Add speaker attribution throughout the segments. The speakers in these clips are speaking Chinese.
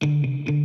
Speaker 1: Mm-hmm.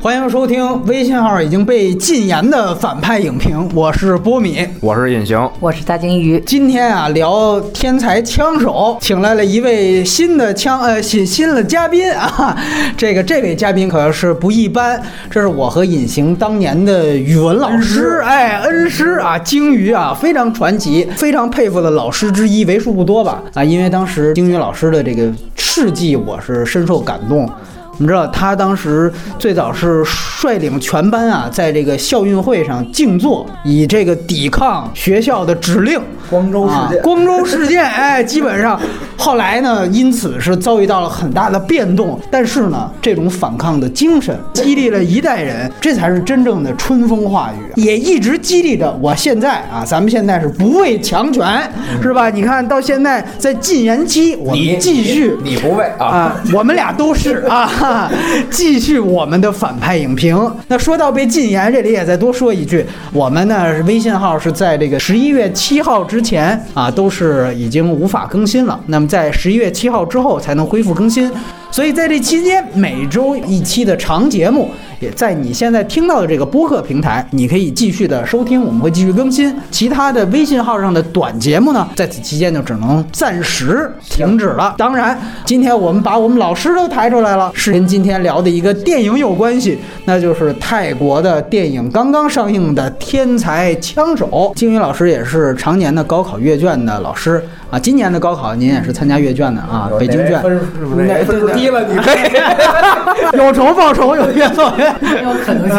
Speaker 1: 欢迎收听微信号已经被禁言的反派影评，我是波米，
Speaker 2: 我是隐形，
Speaker 3: 我是大鲸鱼。
Speaker 1: 今天啊，聊天才枪手，请来了一位新的枪呃新新的嘉宾啊，这个这位嘉宾可是不一般，这是我和隐形当年的语文老师，哎，恩师啊，鲸鱼啊，非常传奇，非常佩服的老师之一，为数不多吧啊，因为当时鲸鱼老师的这个事迹，我是深受感动。我们知道他当时最早是率领全班啊，在这个校运会上静坐，以这个抵抗学校的指令。
Speaker 4: 光州事件，
Speaker 1: 光州事件，哎，基本上后来呢，因此是遭遇到了很大的变动。但是呢，这种反抗的精神激励了一代人，这才是真正的春风化雨，也一直激励着我现在啊，咱们现在是不畏强权，是吧？你看到现在在禁言期，我们继续，
Speaker 4: 你不畏啊？
Speaker 1: 我们俩都是啊，继续我们的反派影评。那说到被禁言，这里也再多说一句，我们呢微信号是在这个十一月七号之。之前啊，都是已经无法更新了。那么在十一月七号之后才能恢复更新。所以在这期间，每周一期的长节目，也在你现在听到的这个播客平台，你可以继续的收听，我们会继续更新。其他的微信号上的短节目呢，在此期间就只能暂时停止了。当然，今天我们把我们老师都抬出来了，是跟今天聊的一个电影有关系，那就是泰国的电影刚刚上映的《天才枪手》。金宇老师也是常年的高考阅卷的老师。啊，今年的高考您也是参加阅卷的啊，北京卷，
Speaker 4: 低了你可以，
Speaker 1: 有仇报仇，有怨报冤，
Speaker 3: 有可能性。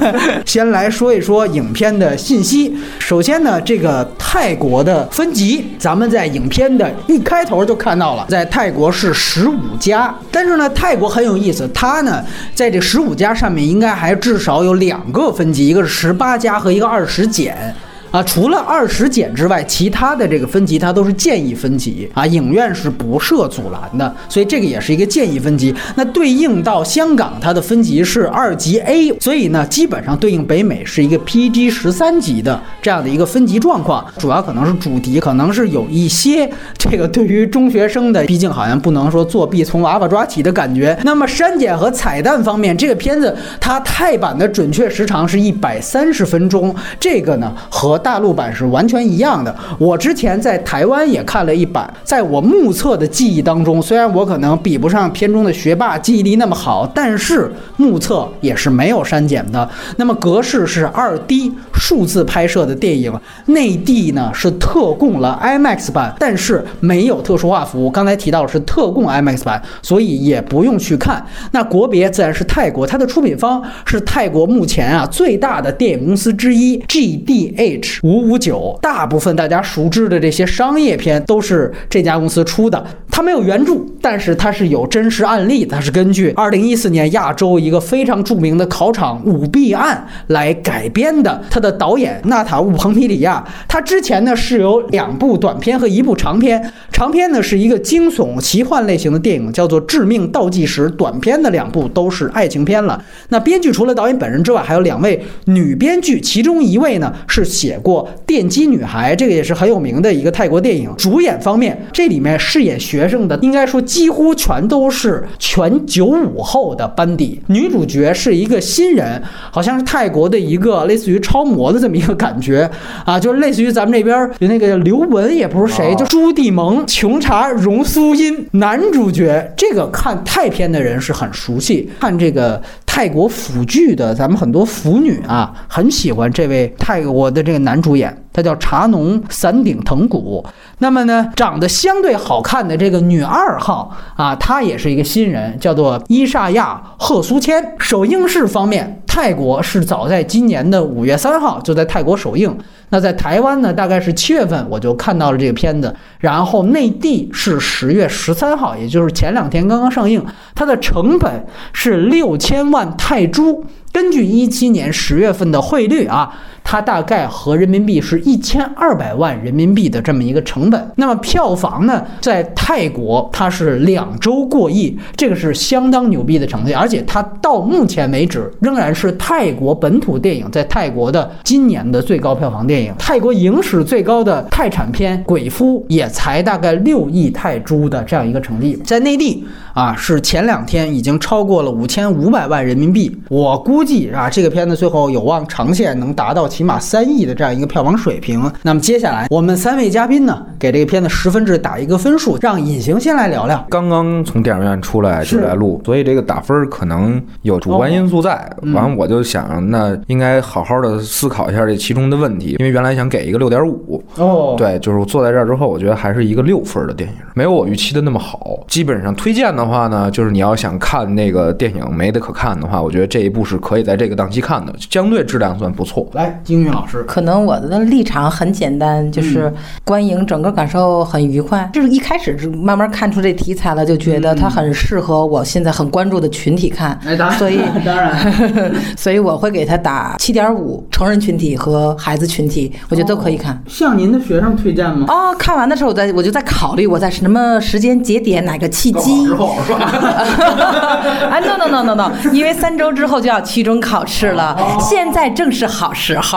Speaker 1: 先来说一说影片的信息。首先呢，这个泰国的分级，咱们在影片的一开头就看到了，在泰国是十五家。但是呢，泰国很有意思，它呢在这十五家上面应该还至少有两个分级，一个是十八加和一个二十减。啊，除了二十减之外，其他的这个分级它都是建议分级啊，影院是不设阻拦的，所以这个也是一个建议分级。那对应到香港，它的分级是二级 A，所以呢，基本上对应北美是一个 PG 十三级的这样的一个分级状况。主要可能是主题，可能是有一些这个对于中学生的，毕竟好像不能说作弊从娃娃抓起的感觉。那么删减和彩蛋方面，这个片子它泰版的准确时长是一百三十分钟，这个呢和大陆版是完全一样的。我之前在台湾也看了一版，在我目测的记忆当中，虽然我可能比不上片中的学霸记忆力那么好，但是目测也是没有删减的。那么格式是二 D 数字拍摄的电影，内地呢是特供了 IMAX 版，但是没有特殊化服务。刚才提到是特供 IMAX 版，所以也不用去看。那国别自然是泰国，它的出品方是泰国目前啊最大的电影公司之一 GDH。五五九，大部分大家熟知的这些商业片都是这家公司出的。它没有原著，但是它是有真实案例，它是根据二零一四年亚洲一个非常著名的考场舞弊案来改编的。它的导演纳塔乌彭皮里亚，他之前呢是有两部短片和一部长片。长片呢是一个惊悚奇幻类型的电影，叫做《致命倒计时》。短片的两部都是爱情片了。那编剧除了导演本人之外，还有两位女编剧，其中一位呢是写。过《电击女孩》，这个也是很有名的一个泰国电影。主演方面，这里面饰演学生的，应该说几乎全都是全九五后的班底。女主角是一个新人，好像是泰国的一个类似于超模的这么一个感觉啊，就是类似于咱们这边有那个刘雯，也不是谁，就朱棣蒙、琼查、荣苏音。男主角这个看泰片的人是很熟悉，看这个泰国腐剧的，咱们很多腐女啊，很喜欢这位泰国的这个男。主演，他叫茶农伞顶藤谷。那么呢，长得相对好看的这个女二号啊，她也是一个新人，叫做伊莎亚贺苏谦。首映式方面，泰国是早在今年的五月三号就在泰国首映。那在台湾呢，大概是七月份我就看到了这个片子。然后内地是十月十三号，也就是前两天刚刚上映。它的成本是六千万泰铢。根据一七年十月份的汇率啊。它大概合人民币是一千二百万人民币的这么一个成本。那么票房呢，在泰国它是两周过亿，这个是相当牛逼的成绩，而且它到目前为止仍然是泰国本土电影在泰国的今年的最高票房电影。泰国影史最高的泰产片《鬼夫》也才大概六亿泰铢的这样一个成绩，在内地啊是前两天已经超过了五千五百万人民币。我估计啊，这个片子最后有望长线能达到起码三亿的这样一个票房水平。那么接下来我们三位嘉宾呢，给这个片子十分制打一个分数，让隐形先来聊聊。
Speaker 4: 刚刚从电影院出来就来录，所以这个打分可能有主观因素在。完，我就想，那应该好好的思考一下这其中的问题，因为原来想给一个六点五。
Speaker 1: 哦，
Speaker 4: 对，就是我坐在这儿之后，我觉得还是一个六分的电影，没有我预期的那么好。基本上推荐的话呢，就是你要想看那个电影没得可看的话，我觉得这一部是可以在这个档期看的，相对质量算不错。
Speaker 1: 来，金玉老师，
Speaker 3: 可能我的立场很简单，就是观影整个感受很愉快。就是一开始就慢慢看出这题材了，就觉得它很适合我现在很关注的群体看。
Speaker 1: 哎，当然，
Speaker 3: 所以
Speaker 1: 当然，
Speaker 3: 所以我会给他打七点五，成人群体和孩子群体，我觉得都可以看。
Speaker 1: 向您的学生推荐吗？
Speaker 3: 哦，看完的时候我在我就在考虑我在什么时间节点哪个契机。
Speaker 1: 之后是吧？
Speaker 3: 啊，no no no no no，因为三周之后就要期中考试了，现在正是好时候。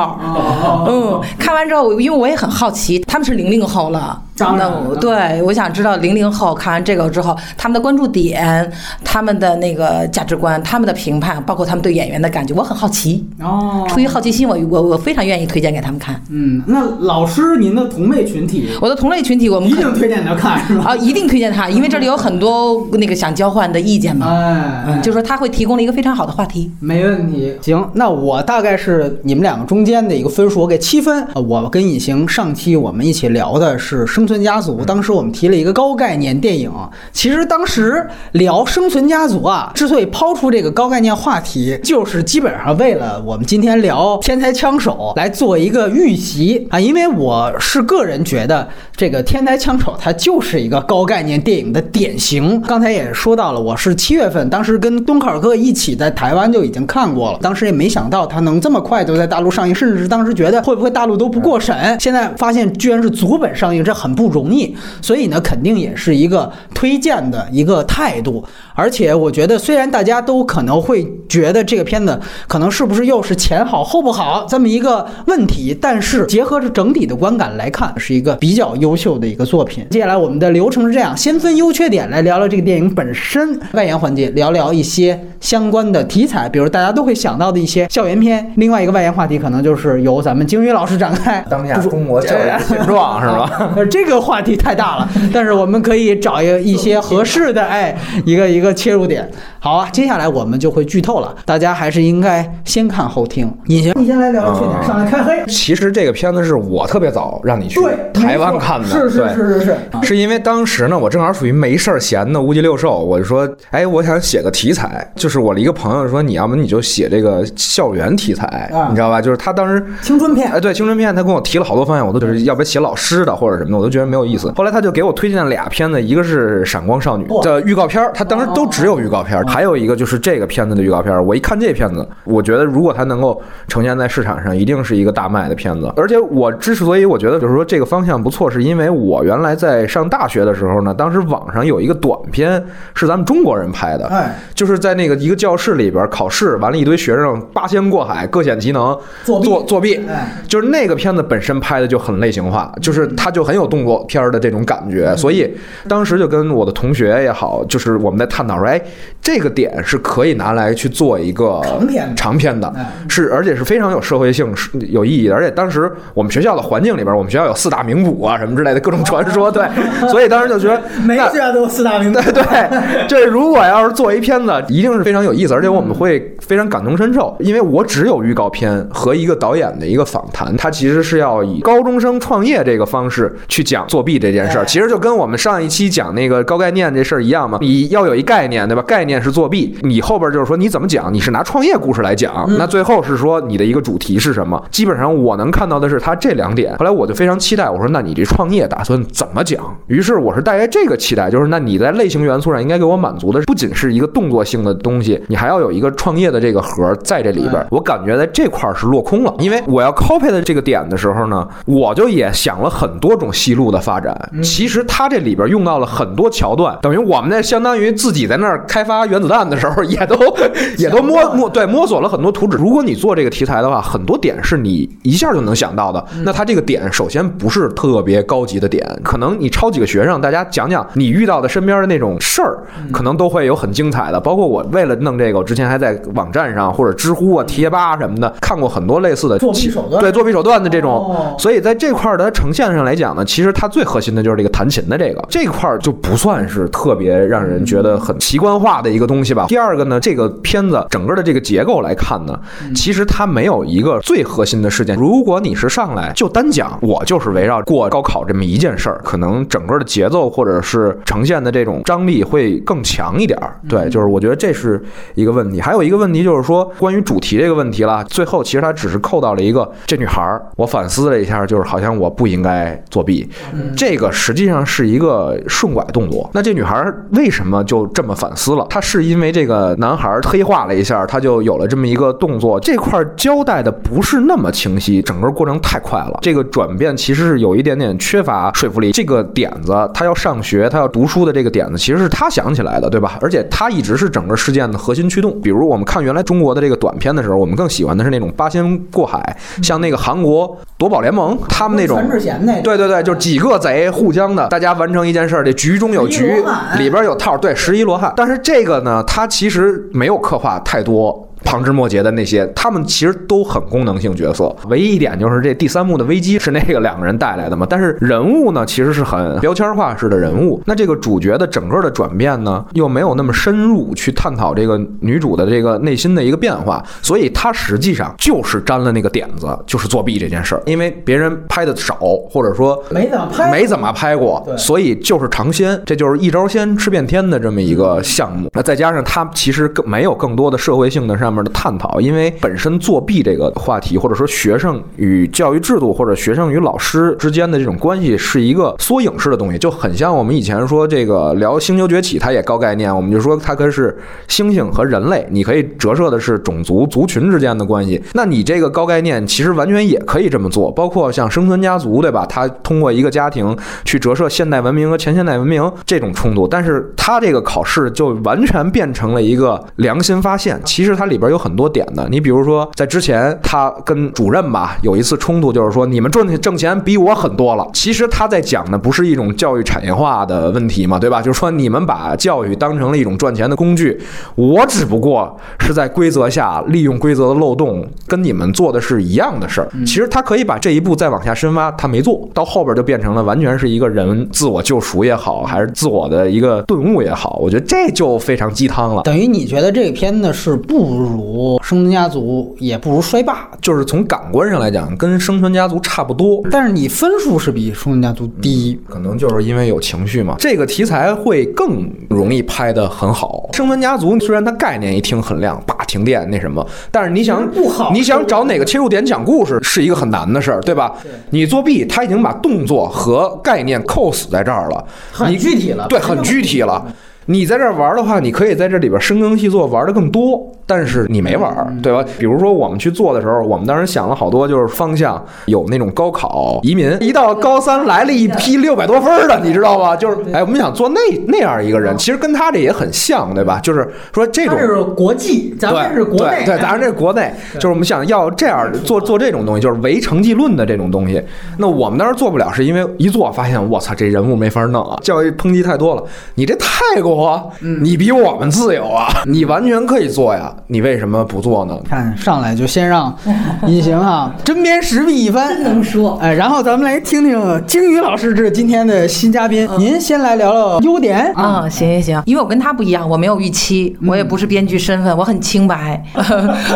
Speaker 3: 嗯，看完之后，因为我也很好奇，他们是零零后了，
Speaker 1: 当然
Speaker 3: 那对，我想知道零零后看完这个之后，他们的关注点、他们的那个价值观、他们的评判，包括他们对演员的感觉，我很好奇。
Speaker 1: 哦，
Speaker 3: 出于好奇心，我我我非常愿意推荐给他们看。
Speaker 1: 嗯，那老师您的同类群体，
Speaker 3: 我的同类群体，我们
Speaker 1: 一定推荐他看是吧？
Speaker 3: 啊，一定推荐他，因为这里有很多那个想交换的意见嘛。
Speaker 1: 哎，
Speaker 3: 嗯，就说他会提供了一个非常好的话题。
Speaker 1: 没问题。行，那我大概是你们两个中间的一个分数，我给七分。呃我跟隐形上期我们一起聊的是《生存家族》，当时我们提了一个高概念电影。其实当时聊《生存家族》啊，之所以抛出这个高概念话题，就是基本上为了我们今天聊《天才枪手》来做一个预习啊，因为我是个人觉得这个《天才枪手》它就是一个高概念电影的典型。刚才也说到了，我是七月份，当时跟敦刻尔克一起在台湾就已经看过了，当时也没想到它能这么快就在大陆上映，甚至是当时觉得会不会大陆都不过审，现在发现居然是足本上映，这很不容易。所以呢，肯定也是一个推荐的一个态度。而且我觉得，虽然大家都可能会觉得这个片子可能是不是又是前好后不好这么一个问题，但是结合着整体的观感来看，是一个比较优秀的一个作品。接下来我们的流程是这样：先分优缺点来聊聊这个电影本身，外延环节聊聊一些相关的题材，比如大家都会想到的一些校园片。另外一个外延话题可能就是由咱们鲸鱼老师展开。
Speaker 4: 当下中国校园现状是吧？
Speaker 1: 呃，这这个话题太大了，但是我们可以找一一些合适的，哎，一个一个切入点。好啊，接下来我们就会剧透了，大家还是应该先看后听。隐形，你先来聊聊缺点，上来开黑。
Speaker 4: 其实这个片子是我特别早让你去
Speaker 1: 对，
Speaker 4: 台湾看的，
Speaker 1: 是是
Speaker 4: 对
Speaker 1: 是是是，
Speaker 4: 是因为当时呢，我正好属于没事儿闲的无鸡六兽，我就说，哎，我想写个题材，就是我的一个朋友说，你要么你就写这个校园题材，
Speaker 1: 啊
Speaker 4: 你知道吧？就是他当时。
Speaker 1: 青春片
Speaker 4: 哎，对青春片，他跟我提了好多方向，我都就是要不要写老师的或者什么的，我都觉得没有意思。后来他就给我推荐了俩片子，一个是《闪光少女》的预告片，他当时都只有预告片儿，还有一个就是这个片子的预告片。我一看这片子，我觉得如果它能够呈现在市场上，一定是一个大卖的片子。而且我之所以我觉得就是说这个方向不错，是因为我原来在上大学的时候呢，当时网上有一个短片是咱们中国人拍的，就是在那个一个教室里边考试，完了，一堆学生八仙过海，各显其能，
Speaker 1: 作
Speaker 4: 作作弊，就是那个片子本身拍的就很类型化，就是它就很有动作片的这种感觉，所以当时就跟我的同学也好，就是我们在探讨说，哎，这个点是可以拿来去做一个
Speaker 1: 长篇的
Speaker 4: 长片的
Speaker 1: 哎，
Speaker 4: 是而且是非常有社会性、是有意义的。而且当时我们学校的环境里边，我们学校有四大名捕啊什么之类的各种传说，对，所以当时就觉得那
Speaker 1: 每个学校都有四大名捕。
Speaker 4: 对对，这如果要是做一片子，一定是非常有意思，而且我们会非常感同身受，因为我只有预告片和一个导演的一个访谈，他其实是要以高中生创业这个方式去讲作弊这件事儿，其实就跟我们上一期讲那个高概念这事儿一样嘛。你要有一概念，对吧？概念是作弊，你后边就是说你怎么讲，你是拿创业故事来讲，那最后是说你的一个主题是什么？基本上我能看到的是他这两点。后来我就非常期待，我说那你这创业打算怎么讲？于是我是带着这个期待，就是那你在类型元素上应该给我满足的不仅是一个动作性的东西，你还要有一个创业的这个核在这里边。我感觉在这块儿是落空了，因为我要 copy 的这个点的时候呢，我就也想了很多种戏路的发展。其实它这里边用到了很多桥段，等于我们那相当于自己在那儿开发原子弹的时候，也都 也都摸摸对摸索了很多图纸。如果你做这个题材的话，很多点是你一下就能想到的。那它这个点首先不是特别高级的点，可能你抄几个学生，大家讲讲你遇到的身边的那种事儿，可能都会有很精彩的。包括我为了弄这个，我之前还在网站上或者知乎啊、贴吧什么的看过很多类似的
Speaker 1: 作弊手段
Speaker 4: 对作弊手段的这种。
Speaker 1: 哦
Speaker 4: 所以在这块儿的呈现上来讲呢，其实它最核心的就是这个弹琴的这个这块儿就不算是特别让人觉得很奇观化的一个东西吧。第二个呢，这个片子整个的这个结构来看呢，其实它没有一个最核心的事件。如果你是上来就单讲我就是围绕过高考这么一件事儿，可能整个的节奏或者是呈现的这种张力会更强一点儿。对，就是我觉得这是一个问题。还有一个问题就是说关于主题这个问题了，最后其实它只是扣到了一个这女孩儿，我反思了一下，就是好像我不应该作弊，这个实际上是一个顺拐动作。那这女孩儿为什么就这么反思了？她是因为这个男孩黑化了一下，他就有了这么一个动作。这块儿交代的不是那么清晰，整个过程太快了，这个转变其实是有一点点缺乏说服力。这个点子，他要上学，他要读书的这个点子，其实是他想起来的，对吧？而且他一直是整个事件的核心驱动。比如我们看原来中国的这个短片的时候，我们更喜欢的是那种八仙过海，像那个韩国夺宝联盟，他们那种
Speaker 1: 全智贤那个
Speaker 4: 对对对，就是几个贼互相的，大家完成一件事儿，这局中有局，里边有套，对，十一罗汉。但是这个呢，它其实没有刻画太多。旁枝末节的那些，他们其实都很功能性角色。唯一一点就是这第三幕的危机是那个两个人带来的嘛，但是人物呢其实是很标签化式的人物。那这个主角的整个的转变呢，又没有那么深入去探讨这个女主的这个内心的一个变化，所以他实际上就是沾了那个点子，就是作弊这件事儿。因为别人拍的少，或者说
Speaker 1: 没怎么拍
Speaker 4: 没怎么拍过，
Speaker 1: 对
Speaker 4: 所以就是尝鲜，这就是一招鲜吃遍天的这么一个项目。那再加上他其实更没有更多的社会性的上面的探讨，因为本身作弊这个话题，或者说学生与教育制度或者学生与老师之间的这种关系，是一个缩影式的东西，就很像我们以前说这个聊《星球崛起》，它也高概念，我们就说它可是猩猩和人类，你可以折射的是种族族群之间的关系。那你这个高概念其实完全也可以这么做，包括像生存家族，对吧？它通过一个家庭去折射现代文明和前现代文明这种冲突，但是它这个考试就完全变成了一个良心发现。其实它里边有很多点的，你比如说在之前他跟主任吧有一次冲突，就是说你们赚挣钱比我很多了。其实他在讲的不是一种教育产业化的问题嘛，对吧？就是说你们把教育当成了一种赚钱的工具，我只不过是在规则下利用规则的漏洞，跟你们做的是一样的事儿。其实他可以把这一步再往下深挖，他没做到后边就变成了完全是一个人自我救赎也好，还是自我的一个顿悟也好，我觉得这就非常鸡汤了。
Speaker 1: 等于你觉得这个片子是不如《生存家族》，也不如《衰霸》，
Speaker 4: 就是从感官上来讲，跟《生存家族》差不多。
Speaker 1: 但是你分数是比《生存家族》低。
Speaker 4: 可能就是因为有情绪嘛，这个题材会更容易拍得很好。生存家族虽然它概念一听很亮，叭停电那什么，但是你想
Speaker 1: 不好
Speaker 4: 你想找哪个切入点讲故事是一个很难的事儿，对吧？你作弊，他已经把动作和概念扣死在这儿了，
Speaker 1: 很
Speaker 4: 你
Speaker 1: 具体了
Speaker 4: 对，很具体了。你在这儿玩的话，你可以在这里边深耕细作，玩的更多，但是你没玩，对吧？比如说我们去做的时候，我们当时想了好多，就是方向有那种高考移民，一到高三来了一批六百多分儿的，你知道吧？就是哎，我们想做那那样一个人，其实跟他这也很像，对吧？就是说这种
Speaker 1: 它是国际，咱们是国内，
Speaker 4: 对对，咱们这国内，就是我们想要这样做做这种东西，就是唯成绩论的这种东西。那我们当时做不了，是因为一做发现，我操，这人物没法弄啊，教育抨击太多了，你这太过多，你比我们自由啊，你完全可以做呀，你为什么不做呢？
Speaker 1: 看上来就先让 隐形啊针砭时弊一番，真
Speaker 3: 能说。
Speaker 1: 哎，然后咱们来听听鲸鱼老师这是今天的新嘉宾，您先来聊聊优点啊。
Speaker 3: 啊，行行行，因为我跟他不一样，我没有预期，我也不是编剧身份，我很清白。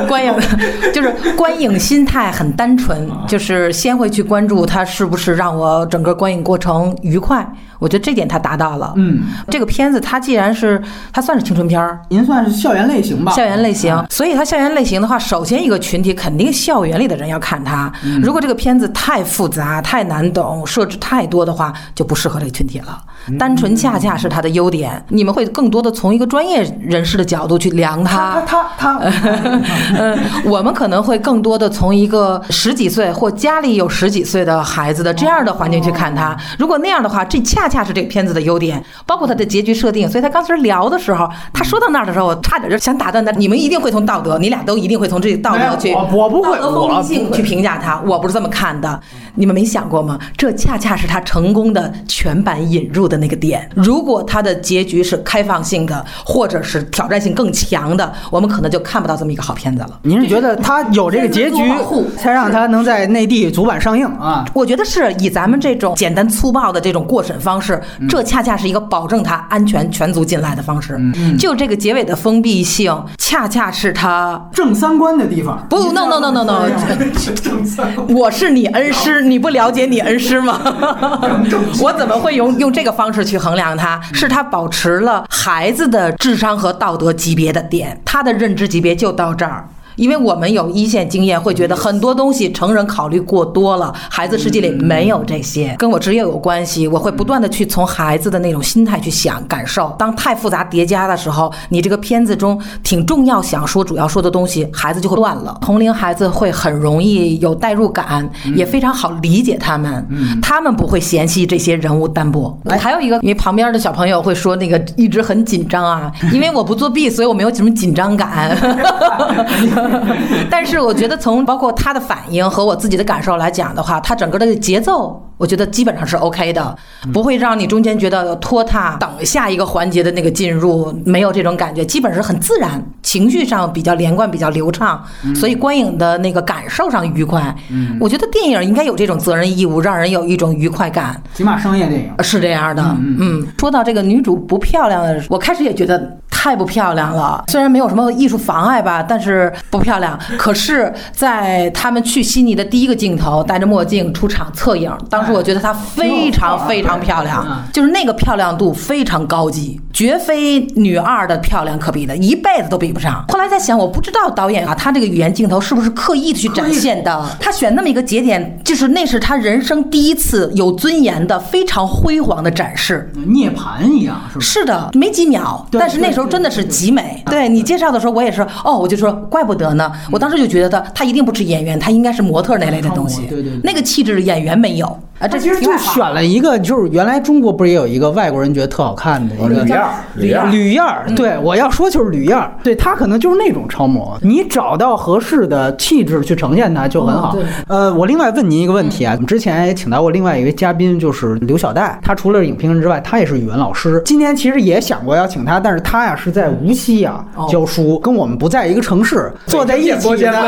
Speaker 3: 观影就是观影心态很单纯，就是先会去关注他是不是让我整个观影过程愉快。我觉得这点他达到了。
Speaker 1: 嗯，
Speaker 3: 这个片子它既然是它算是青春片儿，
Speaker 1: 您算是校园类型吧？
Speaker 3: 校园类型，所以它校园类型的话，首先一个群体肯定校园里的人要看它。如果这个片子太复杂、太难懂、设置太多的话，就不适合这个群体了。单纯恰恰是它的优点，你们会更多的从一个专业人士的角度去量它。
Speaker 1: 他他他，
Speaker 3: 嗯，我们可能会更多的从一个十几岁或家里有十几岁的孩子的这样的环境去看它。如果那样的话，这恰恰是这个片子的优点，包括它的结局设定。所以他刚才聊的时候，他说到那儿的时候，我差点就想打断他。你们一定会从道德，你俩都一定会从这个道德去，
Speaker 1: 我我不会
Speaker 3: 道德封闭性去评价他。我不是这么看的，你们没想过吗？这恰恰是他成功的全版引入的那个点。如果它的结局是开放性的，或者是挑战性更强的，我们可能就看不到这么一个好片子了。
Speaker 1: 您是觉得它有这个结局才让它能在内地主板上映啊？
Speaker 3: 我觉得是以咱们这种简单粗暴的这种过审方式，这恰恰是一个保证它安全全族进来的方式。就这个结尾的封闭性，恰恰是它。
Speaker 1: 正三观的地方。
Speaker 3: 不，no no no no no，
Speaker 1: 正三观。
Speaker 3: 我是你恩师，你不了解你恩师吗？我怎么会用用这个方方式去衡量他？是他保持了孩子的智商和道德级别的点，他的认知级别就到这儿。因为我们有一线经验，会觉得很多东西成人考虑过多了，孩子世界里没有这些，跟我职业有关系。我会不断的去从孩子的那种心态去想、感受。当太复杂叠加的时候，你这个片子中挺重要想说、主要说的东西，孩子就会乱了。同龄孩子会很容易有代入感，也非常好理解他们，他们不会嫌弃这些人物单薄。还有一个，因为旁边的小朋友会说那个一直很紧张啊，因为我不作弊，所以我没有什么紧张感。但是我觉得从包括他的反应和我自己的感受来讲的话，他整个的节奏，我觉得基本上是 OK 的，不会让你中间觉得拖沓，等下一个环节的那个进入没有这种感觉，基本是很自然，情绪上比较连贯，比较流畅，所以观影的那个感受上愉快。我觉得电影应该有这种责任义务，让人有一种愉快感。
Speaker 1: 起码商业电影。
Speaker 3: 是这样的，嗯，说到这个女主不漂亮的，我开始也觉得太不漂亮了。虽然没有什么艺术妨碍吧，但是不漂亮。可是，在他们去悉尼的第一个镜头，戴着墨镜出场侧影，当时我觉得她非常非常漂亮，就是那个漂亮度非常高级，绝非女二的漂亮可比的，一辈子都比不上。后来在想，我不知道导演啊，他这个语言镜头是不是刻意的去展现的？他选那么一个节点，就是那是他人生第一次有尊严的、非常辉煌的展示。
Speaker 1: 涅槃一样，是吧？
Speaker 3: 是的，没几秒，但是那时候真的是极美。对你介绍的时候，我也是哦，我就说怪不得呢。我当时就觉得他一定不是演员，他应该是模特那类的东西。
Speaker 1: 对对对
Speaker 3: 那个气质演员没有啊。这
Speaker 1: 其实就选了一个，就是原来中国不是也有一个外国人觉得特好看的一个
Speaker 4: 吕燕儿吕燕儿
Speaker 1: 吕燕儿，对我要说就是吕燕儿，对他可能就是那种超模，你找到合适的气质去呈现它就很好。呃，我另外问您一个问题啊，我们之前也请到过另外一位嘉宾，就是刘小戴，他除了是影评人之外，他也是语文老师。今天其实也想过要请他，但是他呀是在无锡呀
Speaker 3: 哦
Speaker 1: 教书，跟我们不在一个城市，坐在一
Speaker 4: 演播间
Speaker 1: 起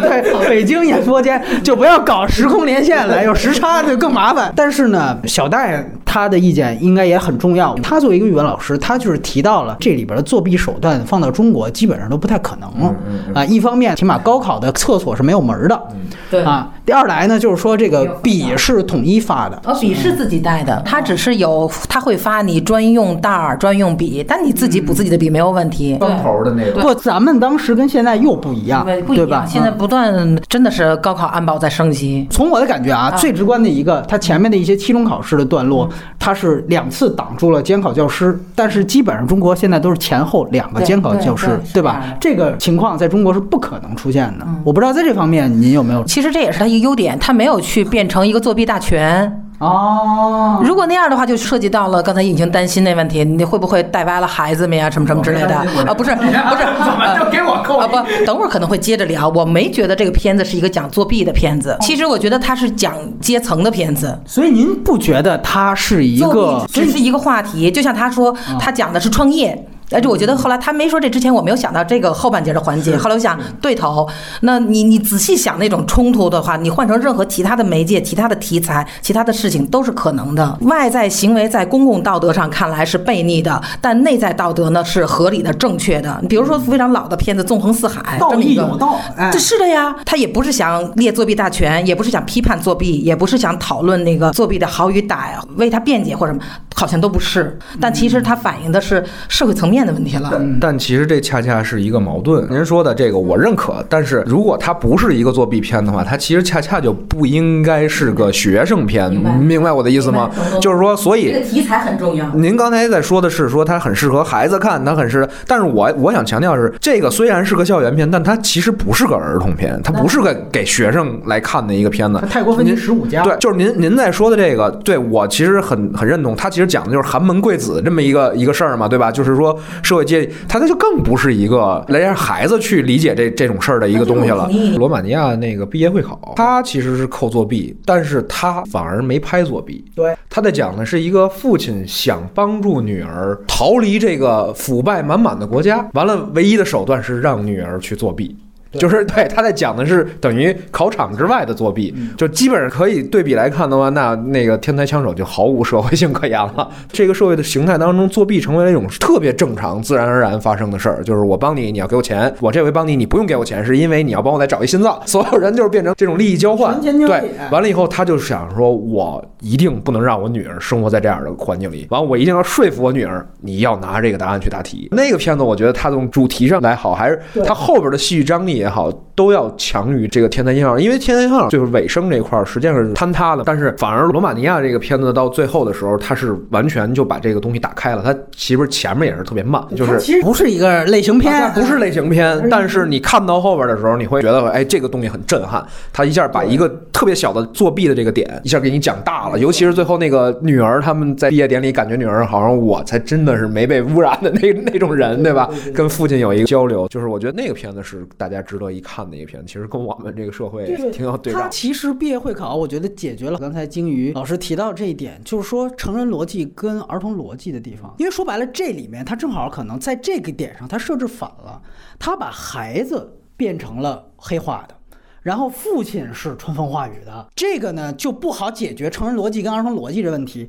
Speaker 1: 对，北京演播间就不要搞时空连线了，有时差就更麻烦。但是呢，小戴他的意见应该也很重要。他作为一个语文老师，他就是提到了这里边的作弊手段放到中国基本上都不太可能啊。一方面，起码高考的厕所是没有门的
Speaker 3: 对
Speaker 1: 啊。第二来呢，就是说这个笔是统一发的。
Speaker 3: 哦，笔是自己带的，他只是有他会发你专用袋儿、专用笔，但你自己补自己的笔没有问题。
Speaker 4: 双头的那种。
Speaker 1: 不，咱们当时跟现在又不一样，
Speaker 3: 对，不一
Speaker 1: 对吧。？
Speaker 3: 现在
Speaker 1: 嗯
Speaker 3: 不断真的是高考安保在升级。
Speaker 1: 从我的感觉啊，最直观的一个，它前面的一些期中考试的段落，它是两次挡住了监考教师，但是基本上中国现在都是前后两个监考教师
Speaker 3: 对
Speaker 1: 吧？
Speaker 3: 这
Speaker 1: 个情况在中国是不可能出现的。我不知道在这方面您有没有
Speaker 3: 其实这也是他一个优点，他没有去变成一个作弊大全。
Speaker 1: 哦，
Speaker 3: 如果那样的话，就涉及到了刚才影星担心那问题，你会不会带歪了孩子们呀，什么什么之类的啊？不是，不是，
Speaker 1: 怎么就给我扣
Speaker 3: 啊？不，等会儿可能会接着聊。我没觉得这个片子是一个讲作弊的片子，其实我觉得它是讲阶层的片子。
Speaker 1: 所以您不觉得它是一个，
Speaker 3: 只是一个话题？就像他说，他讲的是创业。而且我觉得后来他没说这之前，我没有想到这个后半截的环节。后来我想对头，那你你仔细想那种冲突的话，你换成任何其他的媒介、其他的题材、其他的事情都是可能的。外在行为在公共道德上看来是悖逆的，但内在道德呢是合理的、正确的。比如说非常老的片子《纵横四海》，
Speaker 1: 道义有道，
Speaker 3: 这是的呀。他也不是想列作弊大全，也不是想批判作弊，也不是想讨论那个作弊的好与歹，为他辩解或者什么，好像都不是。但其实它反映的是社会层面。的问题了，
Speaker 4: 但其实这恰恰是一个矛盾。您说的这个我认可，但是如果它不是一个作弊片的话，它其实恰恰就不应该是个学生片。明白我的意思吗？就是说，所以
Speaker 3: 这个题材很重要。
Speaker 4: 您刚才在说的是说它很适合孩子看，它很适，但是我我想强调是，这个虽然是个校园片，但它其实不是个儿童片，它不是个给学生来看的一个片子。
Speaker 1: 泰国分级十五家，
Speaker 4: 对，就是您您在说的这个，对我其实很很认同。它其实讲的就是寒门贵子这么一个一个事儿嘛，对吧？就是说。社会阶级，他那就更不是一个来让孩子去理解这这种事儿的一个东西了。罗马尼亚那个毕业会考，他其实是扣作弊，但是他反而没拍作弊。
Speaker 1: 对，
Speaker 4: 他在讲的是一个父亲想帮助女儿逃离这个腐败满满的国家，完了唯一的手段是让女儿去作弊。就是对他在讲的是等于考场之外的作弊，就基本上可以对比来看的话，那那个天才枪手就毫无社会性可言了。这个社会的形态当中，作弊成为了一种特别正常、自然而然发生的事儿。就是我帮你，你要给我钱；我这回帮你，你不用给我钱，是因为你要帮我再找一心脏。所有人就是变成这种利益交换。对，完了以后，他就想说，我一定不能让我女儿生活在这样的环境里。完，我一定要说服我女儿，你要拿这个答案去答题。那个片子，我觉得他从主题上来好，还是他后边的戏剧张力。也好，都要强于这个天才音号，因为天才音号就是尾声这块儿实际上是坍塌的，但是反而罗马尼亚这个片子到最后的时候，它是完全就把这个东西打开了。它其实前面也是特别慢，就是
Speaker 1: 其实不是一个类型片，
Speaker 4: 不是类型片，但是你看到后边的时候，你会觉得哎，这个东西很震撼。他一下把一个特别小的作弊的这个点一下给你讲大了，尤其是最后那个女儿他们在毕业典礼，感觉女儿好像我才真的是没被污染的那那种人，对吧？跟父亲有一个交流，就是我觉得那个片子是大家。值得一看的一片，其实跟我们这个社会挺有对照。
Speaker 1: 他其实毕业会考，我觉得解决了刚才鲸鱼老师提到这一点，就是说成人逻辑跟儿童逻辑的地方。因为说白了，这里面他正好可能在这个点上他设置反了，他把孩子变成了黑化的，然后父亲是春风化雨的，这个呢就不好解决成人逻辑跟儿童逻辑这问题。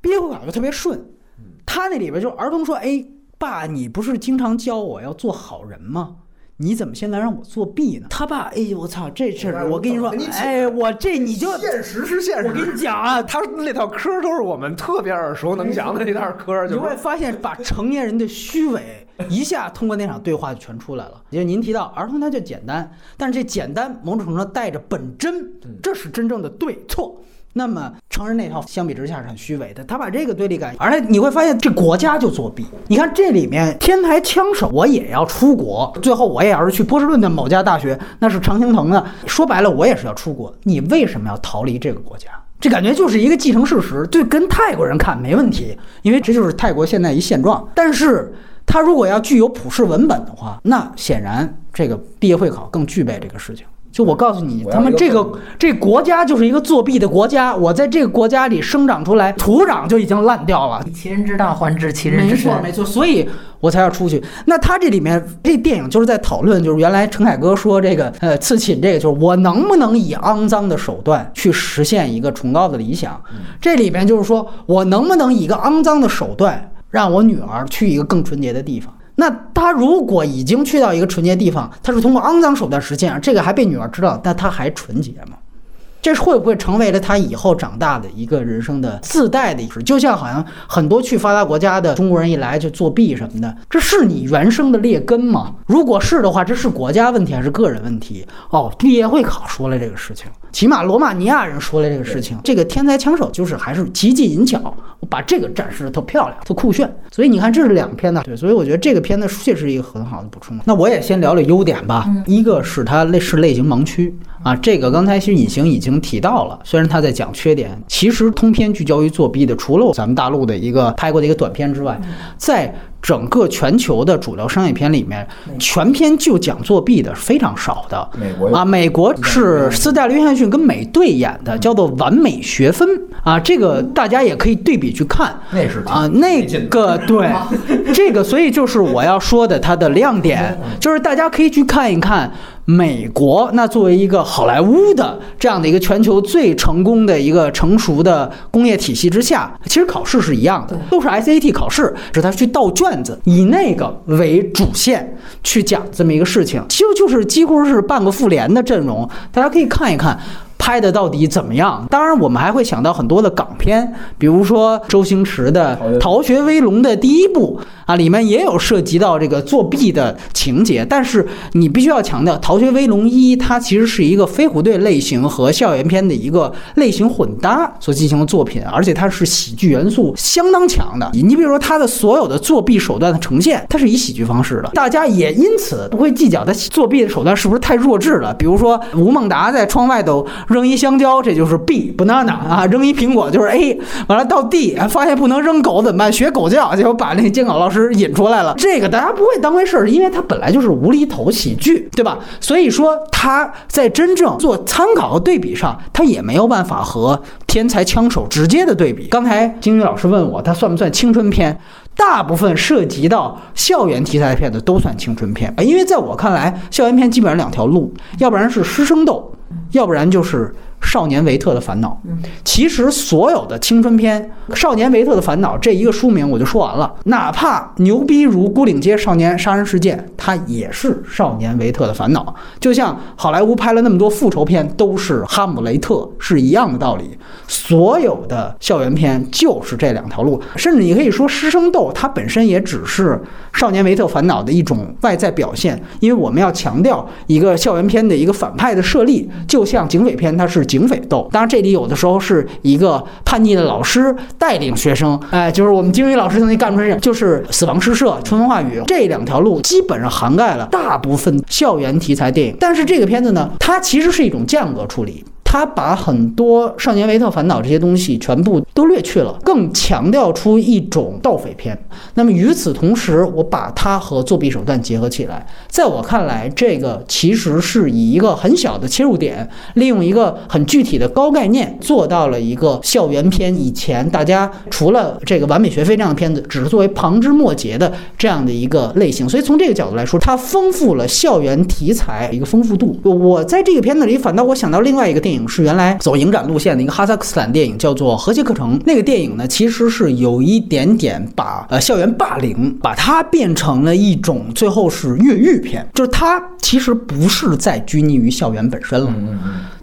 Speaker 1: 毕业会考就特别顺，他那里边就儿童说：“哎，爸，你不是经常教我要做好人吗？”你怎么现在让我作弊呢？他爸，哎呦我操，这事儿我跟你说，哎，我这你就
Speaker 4: 现实是现实。
Speaker 1: 我跟你讲啊，
Speaker 4: 他那套嗑都是我们特别耳熟能详的那套嗑。
Speaker 1: 你会发现，把成年人的虚伪一下通过那场对话就 全出来了。因为您提到儿童，他就简单，但是这简单某种程度上带着本真，这是真正的对错。那么成人那套相比之下是很虚伪的，他把这个对立感，而且你会发现这国家就作弊。你看这里面天台枪手，我也要出国，最后我也要是去波士顿的某家大学，那是常青藤的。说白了，我也是要出国。你为什么要逃离这个国家？这感觉就是一个既成事实。对，跟泰国人看没问题，因为这就是泰国现在一现状。但是他如果要具有普世文本的话，那显然这个毕业会考更具备这个事情。就我告诉你，他们这个这国家就是一个作弊的国家。我在这个国家里生长出来，土壤就已经烂掉了。
Speaker 3: 以其人之道还治其人之身，
Speaker 1: 没错没错。所以我才要出去。那他这里面这电影就是在讨论，就是原来陈凯歌说这个呃刺秦这个，就是我能不能以肮脏的手段去实现一个崇高的理想？这里边就是说我能不能以一个肮脏的手段让我女儿去一个更纯洁的地方？那他如果已经去到一个纯洁地方，他是通过肮脏手段实现，这个还被女儿知道，那他还纯洁吗？这会不会成为了他以后长大的一个人生的自带的意识？就像好像很多去发达国家的中国人一来就作弊什么的，这是你原生的劣根吗？如果是的话，这是国家问题还是个人问题？哦，毕业会考说了这个事情，起码罗马尼亚人说了这个事情。这个天才枪手就是还是奇技淫巧，我把这个展示的特漂亮、特酷炫。所以你看，这是两篇的，对，所以我觉得这个片子确实是一个很好的补充。那我也先聊聊优点吧，一个是它类是类型盲区。啊，这个刚才其实隐形已经提到了，虽然他在讲缺点，其实通篇聚焦于作弊的，除了咱们大陆的一个拍过的一个短片之外，在整个全球的主流商业片里面，全篇就讲作弊的是非常少的。
Speaker 4: 美国有。
Speaker 1: 啊，美国是斯嘉丽·约翰逊跟美队演的，叫做《完美学分》啊，这个大家也可以对比去看。
Speaker 4: 那是
Speaker 1: 啊，那个 对，这个所以就是我要说的它的亮点，就是大家可以去看一看美国那作为一个好莱坞的这样的一个全球最成功的一个成熟的工业体系之下，其实考试是一样的，都是 SAT 考试，是他去倒卷段子，以那个为主线去讲这么一个事情，其实就是几乎是半个复联的阵容，大家可以看一看。拍的到底怎么样？当然，我们还会想到很多的港片，比如说周星驰的《逃学威龙》的第一部啊，里面也有涉及到这个作弊的情节。但是你必须要强调，《逃学威龙一》它其实是一个飞虎队类型和校园片的一个类型混搭所进行的作品，而且它是喜剧元素相当强的。你比如说它的所有的作弊手段的呈现，它是以喜剧方式的，大家也因此不会计较它作弊的手段是不是太弱智了。比如说吴孟达在窗外头扔一香蕉，这就是 B banana 啊，扔一苹果就是 A，完了到 D 发现不能扔狗怎么办？学狗叫，结果把那监考老师引出来了。这个大家不会当回事儿，因为它本来就是无厘头喜剧，对吧？所以说它在真正做参考和对比上，它也没有办法和天才枪手直接的对比。刚才金宇老师问我，它算不算青春片？大部分涉及到校园题材的片子都算青春片，因为在我看来，校园片基本上两条路，要不然是师生斗，要不然就是少年维特的烦恼。其实所有的青春片，《少年维特的烦恼》这一个书名我就说完了。哪怕牛逼如《孤岭街少年杀人事件》，它也是少年维特的烦恼。就像好莱坞拍了那么多复仇片，都是哈姆雷特，是一样的道理。所有的校园片就是这两条路，甚至你可以说师生斗，它本身也只是少年维特烦恼的一种外在表现，因为我们要强调一个校园片的一个反派的设立，就像警匪片它是警匪斗，当然这里有的时候是一个叛逆的老师带领学生，哎，就是我们金宇老师曾经干出来，就是死亡诗社、春风化雨这两条路基本上涵盖了大部分校园题材电影，但是这个片子呢，它其实是一种间隔处理。他把很多《少年维特烦恼》这些东西全部都略去了，更强调出一种盗匪片。那么与此同时，我把它和作弊手段结合起来，在我看来，这个其实是以一个很小的切入点，利用一个很具体的高概念，做到了一个校园片以前大家除了这个《完美学飞》这样的片子，只是作为旁枝末节的这样的一个类型。所以从这个角度来说，它丰富了校园题材一个丰富度。我在这个片子里，反倒我想到另外一个电影。是原来走影展路线的一个哈萨克斯坦电影，叫做《和谐课程》。那个电影呢，其实是有一点点把呃校园霸凌，把它变成了一种最后是越狱片，就是它其实不是在拘泥于校园本身了。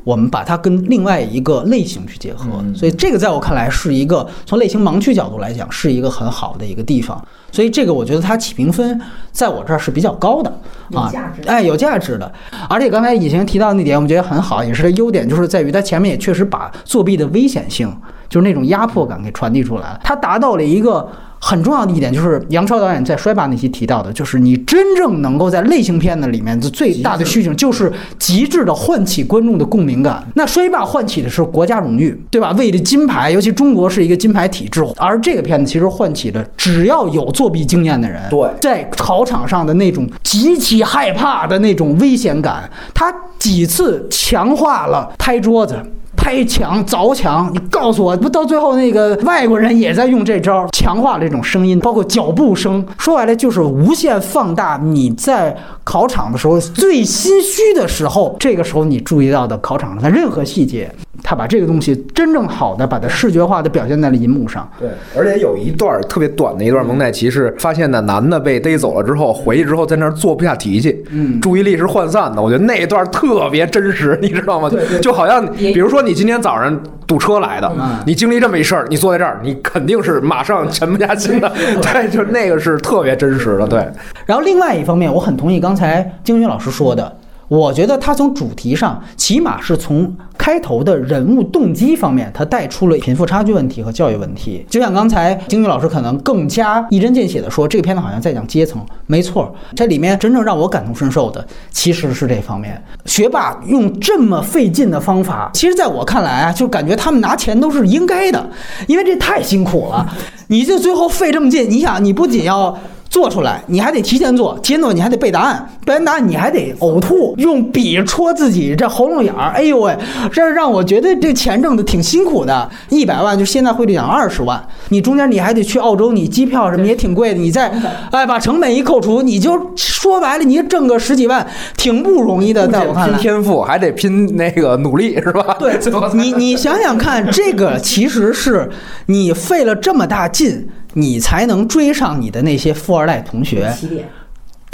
Speaker 1: 我们把它跟另外一个类型去结合，所以这个在我看来是一个从类型盲区角度来讲是一个很好的一个地方。所以这个我觉得它起评分在我这儿是比较高的啊，哎，有价值的。而且刚才以前提到那点，我们觉得很好，也是它优点，就是在于它前面也确实把作弊的危险性，就是那种压迫感给传递出来了。它达到了一个。很重要的一点就是杨超导演在《摔吧》那期提到的，就是你真正能够在类型片的里面的最大的需求，就是极致的唤起观众的共鸣感。那《摔吧》唤起的是国家荣誉，对吧？为了金牌，尤其中国是一个金牌体制，而这个片子其实唤起的只要有作弊经验的人，
Speaker 4: 对，
Speaker 1: 在考场上的那种极其害怕的那种危险感，他几次强化了拍桌子。拍墙、凿墙，你告诉我，不到最后那个外国人也在用这招，强化这种声音，包括脚步声。说白了就是无限放大你在考场的时候最心虚的时候，这个时候你注意到的考场上的任何细节，他把这个东西真正好的把它视觉化的表现在了银幕上。
Speaker 4: 对，而且有一段特别短的一段蒙太奇是发现那男的被逮走了之后，回去之后在那儿做不下题去，
Speaker 1: 嗯
Speaker 4: 注意力是涣散的。我觉得那一段特别真实，你知道吗？对就好像比如说你今天早上堵车来的，你经历这么一事儿，你坐在这儿，你肯定是马上沉不下心的。对，就那个是特别真实的。对，
Speaker 1: 然后另外一方面，我很同意刚才京云老师说的，我觉得它从主题上，起码是从开头的人物动机方面，它带出了贫富差距问题和教育问题。就像刚才金宇老师可能更加一针见血的说，这个片子好像在讲阶层，没错，这里面真正让我感同身受的其实是这方面。学霸用这么费劲的方法，其实在我看来啊，就感觉他们拿钱都是应该的，因为这太辛苦了。你就最后费这么劲，你想，你不仅要。做出来，你还得提前做，提前做你还得背答案，背完答案你还得呕吐，用笔戳自己这喉咙眼儿。哎呦喂，这让我觉得这钱挣的挺辛苦的。一百万就现在汇率讲二十万，你中间你还得去澳洲，你机票什么也挺贵的，你再哎把成本一扣除，你就说白了，你挣个十几万挺不容易的。在我看
Speaker 4: 来，拼天赋还得拼那个努力，是吧？
Speaker 1: 对，你你想想看，这个其实是你费了这么大劲。你才能追上你的那些富二代同学。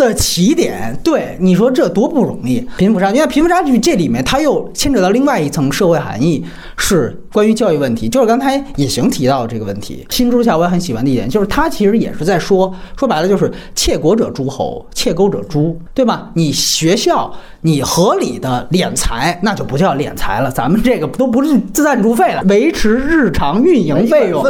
Speaker 1: 的起点，对你说这多不容易。贫富差距，因为贫富差距这里面它又牵扯到另外一层社会含义，是关于教育问题。就是刚才也行提到这个问题，新之下我也很喜欢的一点，就是他其实也是在说，说白了就是窃国者诸侯，窃钩者诛，对吧？你学校你合理的敛财，那就不叫敛财了，咱们这个都不是赞助费了，维持日常运营费用，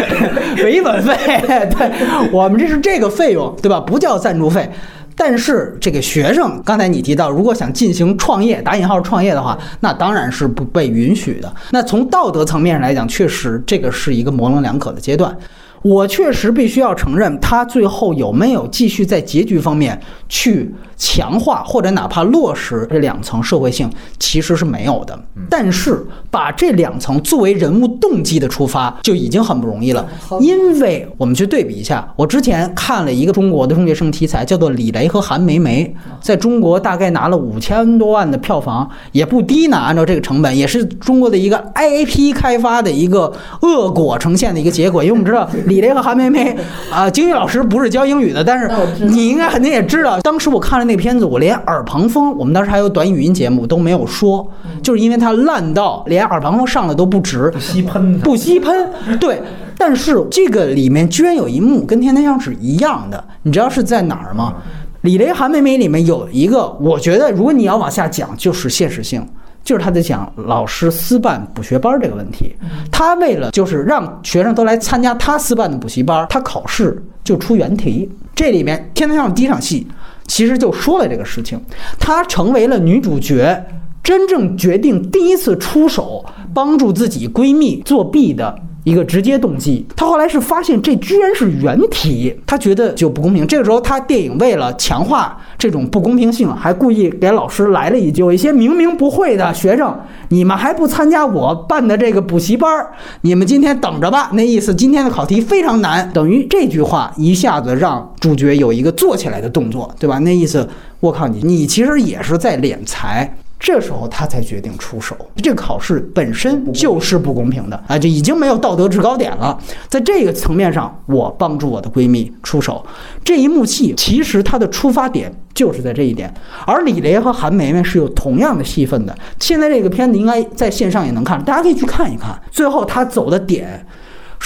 Speaker 1: 维稳费，对我们这是这个费用，对吧？不叫赞助费。但是这个学生，刚才你提到，如果想进行创业（打引号创业）的话，那当然是不被允许的。那从道德层面上来讲，确实这个是一个模棱两可的阶段。我确实必须要承认，他最后有没有继续在结局方面去强化或者哪怕落实这两层社会性，其实是没有的。但是把这两层作为人物动机的出发，就已经很不容易了。因为我们去对比一下，我之前看了一个中国的中学生题材，叫做李雷和韩梅梅，在中国大概拿了五千多万的票房，也不低呢。按照这个成本，也是中国的一个 IP 开发的一个恶果呈现的一个结果。因为我们知道。李雷和韩梅梅啊，金宇老师不是教英语的，但是你应该肯定也知道，当时我看了那片子，我连耳旁风，我们当时还有短语音节目都没有说，就是因为它烂到连耳旁风上的都不值，
Speaker 4: 不吸喷，
Speaker 1: 不吸喷。对，但是这个里面居然有一幕跟《天天相是一样的，你知道是在哪儿吗？李雷韩梅梅里面有一个，我觉得如果你要往下讲，就是现实性。就是他在讲老师私办补学班这个问题，他为了就是让学生都来参加他私办的补习班，他考试就出原题。这里面《天台上》第一场戏其实就说了这个事情，她成为了女主角真正决定第一次出手帮助自己闺蜜作弊的。一个直接动机，他后来是发现这居然是原题，他觉得就不公平。这个时候，他电影为了强化这种不公平性，还故意给老师来了一句：“有一些明明不会的学生，你们还不参加我办的这个补习班，你们今天等着吧。”那意思，今天的考题非常难，等于这句话一下子让主角有一个坐起来的动作，对吧？那意思，我靠你，你其实也是在敛财。这时候他才决定出手。这个考试本身就是不公平的啊，就已经没有道德制高点了。在这个层面上，我帮助我的闺蜜出手。这一幕戏其实它的出发点就是在这一点。而李雷和韩梅梅是有同样的戏份的。现在这个片子应该在线上也能看，大家可以去看一看。最后他走的点。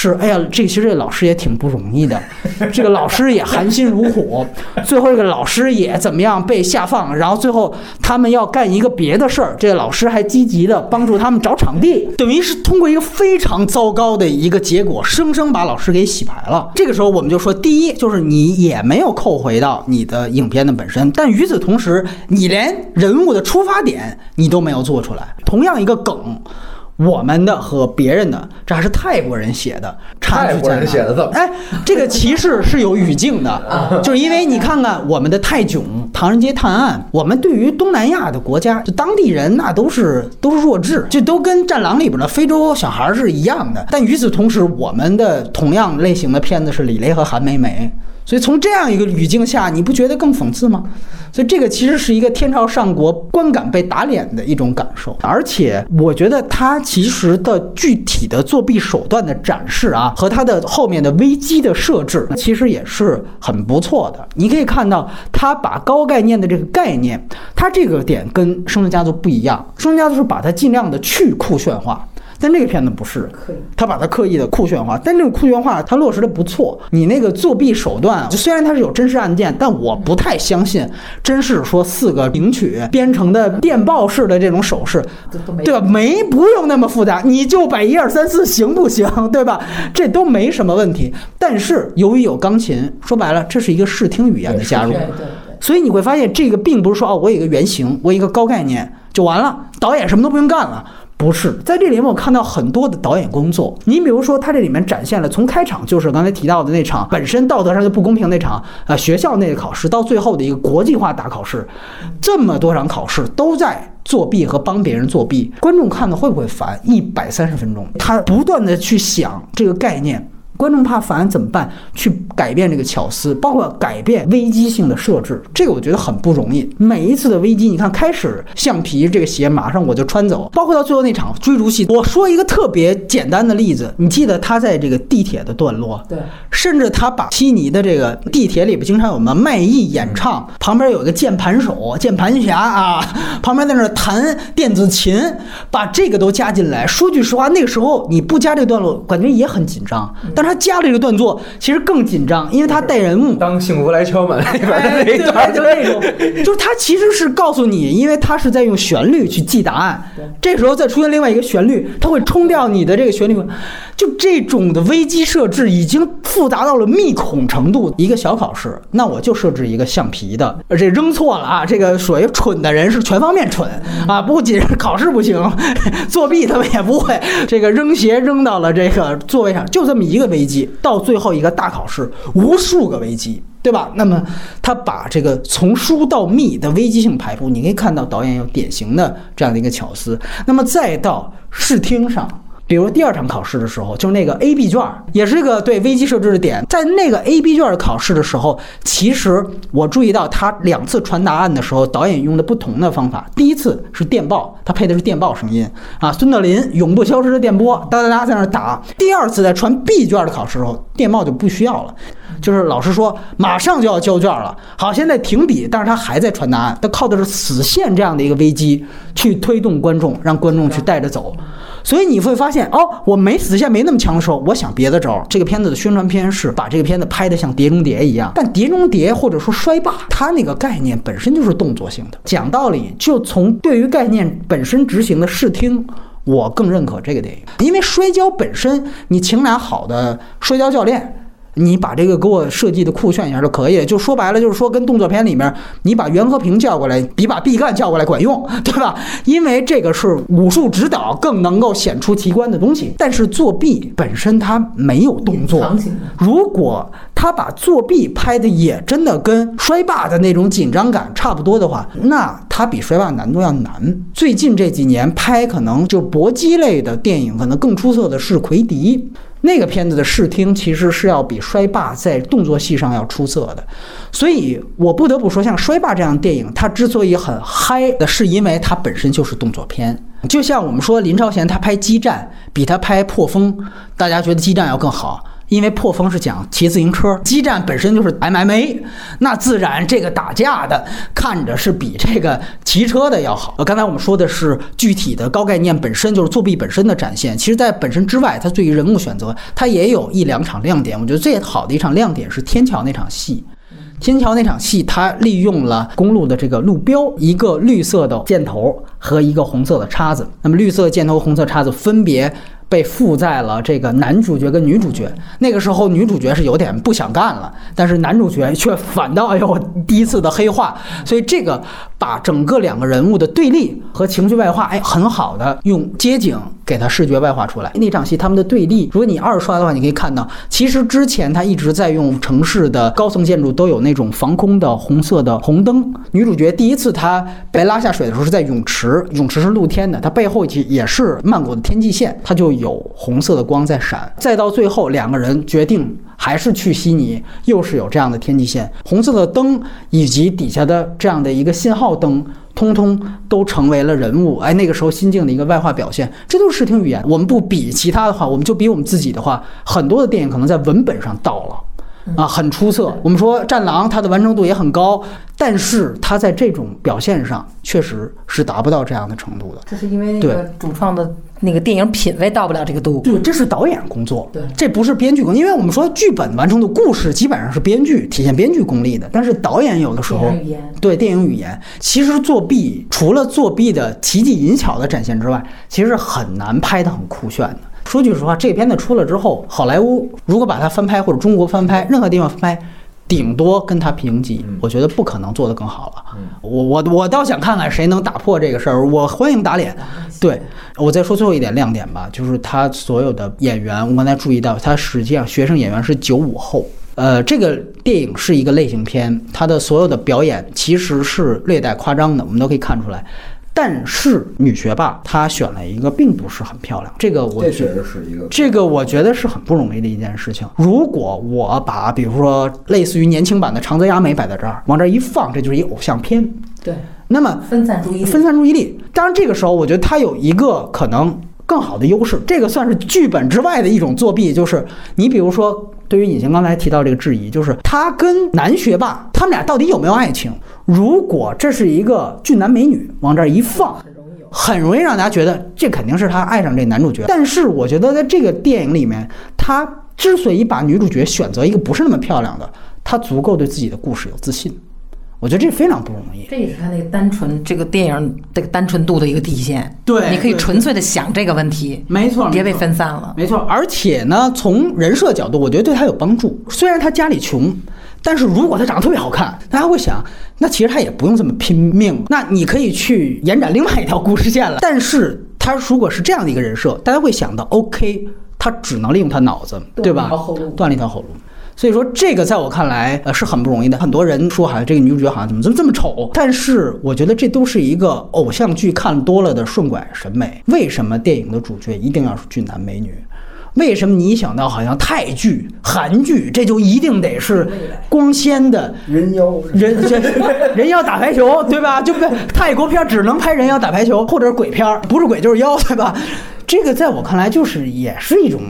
Speaker 1: 是，哎呀，这其实这老师也挺不容易的，这个老师也含辛茹苦，最后这个老师也怎么样被下放，然后最后他们要干一个别的事儿，这个老师还积极的帮助他们找场地，等于是通过一个非常糟糕的一个结果，生生把老师给洗牌了。这个时候我们就说，第一就是你也没有扣回到你的影片的本身，但与此同时，你连人物的出发点你都没有做出来，同样一个梗。我们的和别人的，这还是泰国人写的，
Speaker 4: 泰国人写的怎么？
Speaker 1: 哎，这个歧视是有语境的，就是因为你看看我们的泰囧《唐人街探案》，我们对于东南亚的国家，就当地人那都是都是弱智，就都跟《战狼》里边的非洲小孩是一样的。但与此同时，我们的同样类型的片子是李雷和韩梅梅。所以从这样一个语境下，你不觉得更讽刺吗？所以这个其实是一个天朝上国观感被打脸的一种感受，而且我觉得他其实的具体的作弊手段的展示啊，和他的后面的危机的设置，其实也是很不错的。你可以看到，他把高概念的这个概念，他这个点跟《生存家族》不一样，《生存家族》是把它尽量的去酷炫化。但这个片子不是，他把它刻意的酷炫化，但这个酷炫化它落实的不错。你那个作弊手段，就虽然它是有真实案件，但我不太相信，真是说四个领取编成的电报式的这种手势，对吧？没不用那么复杂，你就摆一二三四行不行？对吧？这都没什么问题。但是由于有钢琴，说白了，这是一个视听语言的加入。所以你会发现，这个并不是说哦，我有一个原型，我有一个高概念就完了，导演什么都不用干了。不是，在这里面我看到很多的导演工作。你比如说，他这里面展现了从开场就是刚才提到的那场本身道德上就不公平那场，呃，学校内的考试，到最后的一个国际化大考试，这么多场考试都在作弊和帮别人作弊，观众看的会不会烦？一百三十分钟，他不断的去想这个概念。观众怕烦怎么办？去改变这个巧思，包括改变危机性的设置，这个我觉得很不容易。每一次的危机，你看开始橡皮这个鞋马上我就穿走，包括到最后那场追逐戏。我说一个特别简单的例子，你记得他在这个地铁的段落，
Speaker 3: 对，
Speaker 1: 甚至他把悉尼的这个地铁里边经常有什么卖艺演唱，旁边有一个键盘手、键盘侠啊，旁边在那弹电子琴，把这个都加进来。说句实话，那个时候你不加这个段落，感觉也很紧张，但是。他加了一个段落，其实更紧张，因为他带人物。
Speaker 4: 当幸福来敲门里边的
Speaker 1: 那一段，就那种，就是他其实是告诉你，因为他是在用旋律去记答案。这时候再出现另外一个旋律，他会冲掉你的这个旋律。就这种的危机设置已经复杂到了密恐程度。一个小考试，那我就设置一个橡皮的，而且扔错了啊！这个属于蠢的人是全方面蠢啊，不仅是考试不行，作弊他们也不会。这个扔鞋扔到了这个座位上，就这么一个危危机。到最后一个大考试，无数个危机，对吧？那么他把这个从疏到密的危机性排布，你可以看到导演有典型的这样的一个巧思。那么再到视听上。比如第二场考试的时候，就是那个 A B 卷，也是一个对危机设置的点。在那个 A B 卷的考试的时候，其实我注意到他两次传答案的时候，导演用的不同的方法。第一次是电报，他配的是电报声音啊，孙德林永不消失的电波，哒哒哒在那打。第二次在传 B 卷的考试时候，电报就不需要了，就是老师说马上就要交卷了，好，现在停笔，但是他还在传答案，他靠的是死线这样的一个危机去推动观众，让观众去带着走。所以你会发现，哦，我没死线没那么强的时候，我想别的招。这个片子的宣传片是把这个片子拍得像《碟中谍》一样，但《碟中谍》或者说《摔霸》，它那个概念本身就是动作性的。讲道理，就从对于概念本身执行的视听，我更认可这个电影，因为摔跤本身，你请俩好的摔跤教练。你把这个给我设计的酷炫一下就可以，就说白了就是说跟动作片里面你把袁和平叫过来比把毕赣叫过来管用，对吧？因为这个是武术指导更能够显出奇观的东西。但是作弊本身它没有动作，如果他把作弊拍的也真的跟摔霸的那种紧张感差不多的话，那他比摔霸难度要难。最近这几年拍可能就搏击类的电影可能更出色的是奎迪。那个片子的视听其实是要比《摔霸》在动作戏上要出色的，所以我不得不说，像《摔霸》这样的电影，它之所以很嗨的是因为它本身就是动作片。就像我们说林超贤他拍《激战》，比他拍《破风》，大家觉得《激战》要更好。因为破风是讲骑自行车，激战本身就是 MMA，那自然这个打架的看着是比这个骑车的要好。呃，刚才我们说的是具体的高概念本身就是作弊本身的展现，其实在本身之外，它对于人物选择，它也有一两场亮点。我觉得最好的一场亮点是天桥那场戏，天桥那场戏，它利用了公路的这个路标，一个绿色的箭头和一个红色的叉子，那么绿色箭头、红色叉子分别。被附在了这个男主角跟女主角。那个时候，女主角是有点不想干了，但是男主角却反倒哎呦，第一次的黑化。所以这个把整个两个人物的对立和情绪外化，哎，很好的用街景给他视觉外化出来。那场戏他们的对立，如果你二刷的话，你可以看到，其实之前他一直在用城市的高层建筑都有那种防空的红色的红灯。女主角第一次她被拉下水的时候是在泳池，泳池是露天的，她背后也也是曼谷的天际线，它就。有红色的光在闪，再到最后两个人决定还是去悉尼，又是有这样的天际线，红色的灯以及底下的这样的一个信号灯，通通都成为了人物。哎，那个时候心境的一个外化表现，这都是视听语言。我们不比其他的话，我们就比我们自己的话，很多的电影可能在文本上到了。啊，很出色。我们说《战狼》，它的完成度也很高，但是它在这种表现上确实是达不到这样的程度的。
Speaker 3: 这是因为那个主创的那个电影品味到不了这个度。
Speaker 1: 对，这是导演工作，
Speaker 3: 对
Speaker 1: 这不是编剧工作，因为我们说剧本完成的故事基本上是编剧体现编剧功力的，但是导演有的时候对电影语言，其实作弊除了作弊的奇技淫巧的展现之外，其实很难拍得很酷炫的。说句实话，这片子出了之后，好莱坞如果把它翻拍或者中国翻拍，任何地方翻拍。顶多跟他平级，我觉得不可能做得更好了。我我我倒想看看谁能打破这个事儿，我欢迎打脸。对我再说最后一点亮点吧，就是他所有的演员，我刚才注意到，他实际上学生演员是九五后。呃，这个电影是一个类型片，它的所有的表演其实是略带夸张的，我们都可以看出来。但是女学霸她选了一个并不是很漂亮，这个我确实
Speaker 4: 是一个
Speaker 1: 这个我觉得是很不容易的一件事情。如果我把比如说类似于年轻版的长泽雅美摆在这儿，往这儿一放，这就是一偶像片。
Speaker 3: 对，
Speaker 1: 那么
Speaker 3: 分散注意力，
Speaker 1: 分散注意力。当然，这个时候我觉得它有一个可能更好的优势，这个算是剧本之外的一种作弊，就是你比如说，对于隐形刚才提到这个质疑，就是他跟男学霸他们俩到底有没有爱情？如果这是一个俊男美女往这儿一放。很容易让大家觉得这肯定是他爱上这男主角，但是我觉得在这个电影里面，他之所以把女主角选择一个不是那么漂亮的，他足够对自己的故事有自信，我觉得这非常不容易。
Speaker 3: 这也是他那个单纯这个电影这个单纯度的一个体现。
Speaker 1: 对
Speaker 3: 你可以纯粹的想这个问题，
Speaker 1: 没错，
Speaker 3: 别被分散了。
Speaker 1: 没错，而且呢，从人设角度，我觉得对他有帮助。虽然他家里穷，但是如果他长得特别好看，大家会想，那其实他也不用这么拼命，那你可以去延展另外一条故事线了。但是他如果是这样的一个人设，大家会想到，OK，他只能利用他脑子，对吧？
Speaker 3: 断了一条后路
Speaker 1: 断了一条后路。所以说，这个在我看来，呃，是很不容易的。很多人说，好像这个女主角好像怎么这么这么丑，但是我觉得这都是一个偶像剧看多了的顺拐审美。为什么电影的主角一定要是俊男美女？为什么你想到好像泰剧、韩剧，这就一定得是光鲜的
Speaker 4: 人妖
Speaker 1: 人人妖打排球，对吧？就不泰国片只能拍人妖打排球，或者鬼片，不是鬼就是妖，对吧？这个在我看来就是也是一种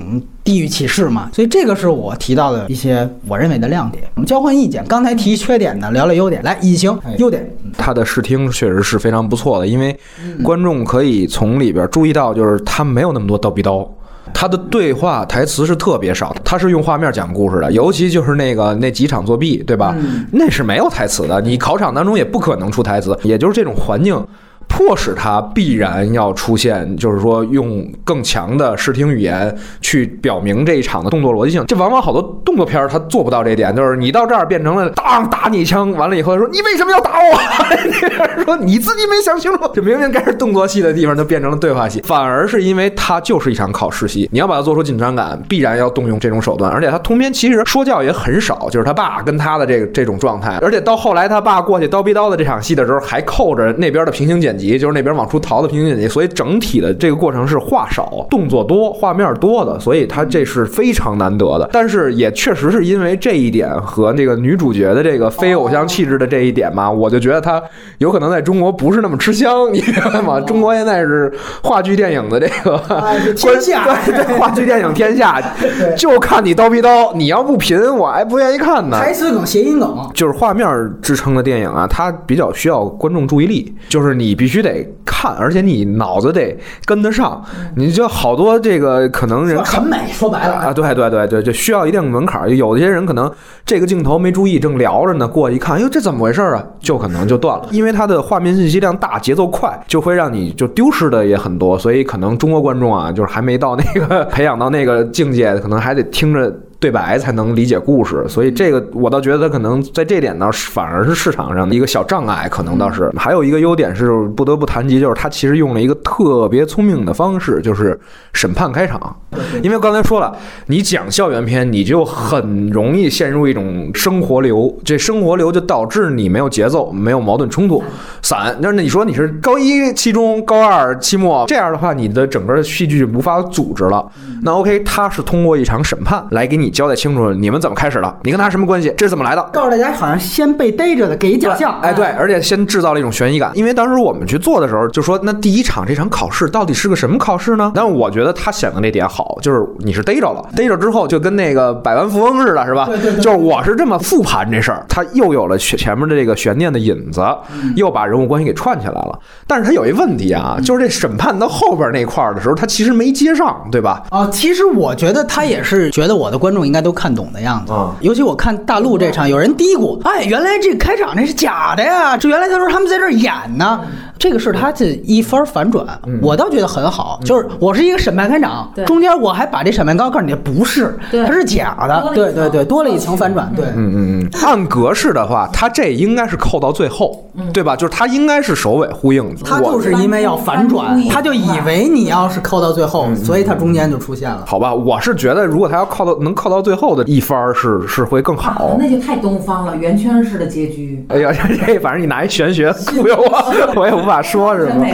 Speaker 1: 地域歧视嘛，所以这个是我提到的一些我认为的亮点。我们交换意见，刚才提缺点的，聊聊优点。来，隐形优点，
Speaker 4: 它的视听确实是非常不错的，因为观众可以从里边注意到，就是它没有那么多叨逼刀。他的对话台词是特别少的，他是用画面讲故事的，尤其就是那个那几场作弊，对吧？那是没有台词的，你考场当中也不可能出台词，也就是这种环境。迫使他必然要出现，就是说用更强的视听语言去表明这一场的动作逻辑性。这往往好多动作片儿他做不到这点，就是你到这儿变成了当打你一枪，完了以后说你为什么要打我？说 你自己没想清楚，这明明该是动作戏的地方，就变成了对话戏，反而是因为它就是一场考试戏，你要把它做出紧张感，必然要动用这种手段，而且他通篇其实说教也很少，就是他爸跟他的这个这种状态，而且到后来他爸过去叨逼叨的这场戏的时候，还扣着那边的平行剪辑，就是那边往出逃的平行剪辑，所以整体的这个过程是话少、动作多、画面多的，所以它这是非常难得的。但是也确实是因为这一点和这个女主角的这个非偶像气质的这一点嘛，我就觉得他有可能在中国不是那么吃香，你明白吗？中国现在是话剧电影的这个
Speaker 1: 哎天下
Speaker 4: 对对，话剧电影天下，就看你叨逼叨，你要不贫，我还不愿意看呢。
Speaker 1: 台词梗、谐音梗，
Speaker 4: 就是画面支撑的电影啊，它比较需要观众注意力，就是你必须得看，而且你脑子得跟得上。你就好多这个可能人看
Speaker 1: 审美说白了
Speaker 4: 啊，对对对对，就需要一定门槛儿。有些人可能这个镜头没注意，正聊着呢，过去一看，哎呦，这怎么回事儿啊？就可能就断了，因为它的画面信息量大，节奏快，就会让你就丢失的也很多。所以可能中国观众啊，就是还没到那个 培养到那个境界，可能还得听着。对白才能理解故事，所以这个我倒觉得可能在这点呢，反而是市场上的一个小障碍，可能倒是。还有一个优点是不得不谈及，就是他其实用了一个特别聪明的方式，就是审判开场。因为刚才说了，你讲校园片，你就很容易陷入一种生活流，这生活流就导致你没有节奏，没有矛盾冲突，散。那你说你是高一、期中、高二、期末这样的话，你的整个戏剧无法组织了。那 OK，他是通过一场审判来给你交代清楚你们怎么开始的，你跟他什么关系，这是怎么来的。
Speaker 1: 告诉大家好像先被逮着的，给一假象。
Speaker 4: 哎，对，而且先制造了一种悬疑感。因为当时我们去做的时候，就说那第一场这场考试到底是个什么考试呢？但是我觉得他想的那点好，就是你是逮着了，逮着之后就跟那个百万富翁似的，是吧？
Speaker 1: 对对对
Speaker 4: 就是我是这么复盘这事儿，他又有了前前面的这个悬念的引子，
Speaker 1: 嗯
Speaker 4: 又把人物关系给串起来了。但是他有一问题啊，就是这审判到后边那块儿的时候，他其实没接上，对吧？
Speaker 1: 啊，其实我觉得他也是觉得我的观众应该都看懂的样子。
Speaker 4: 啊
Speaker 1: 尤其我看大陆这场，有人嘀咕：“哎，原来这开场那是假的呀！这原来他说他们在这儿演呢。”这个是他这一番反转，我倒觉得很好。就是我是一个审判开
Speaker 2: 长，
Speaker 1: 中间我还把这审判告诉你不是，
Speaker 2: 对
Speaker 1: 它是假的。对对对，多了一层反转。对，
Speaker 4: 嗯嗯嗯，按格式的话，他这应该是扣到最后，对吧？就是他应该是首尾呼应。
Speaker 1: 他就是因为要反转，他就以为你要是扣到最后，所以他中间就出现了。
Speaker 4: 好吧，我是觉得如果他要靠到能靠到最后的一番是是会更好。
Speaker 2: 那就太东方了，圆圈式的结局。
Speaker 4: 哎呀，这这反正你拿一玄学忽悠我，我也无法说是
Speaker 2: 吗。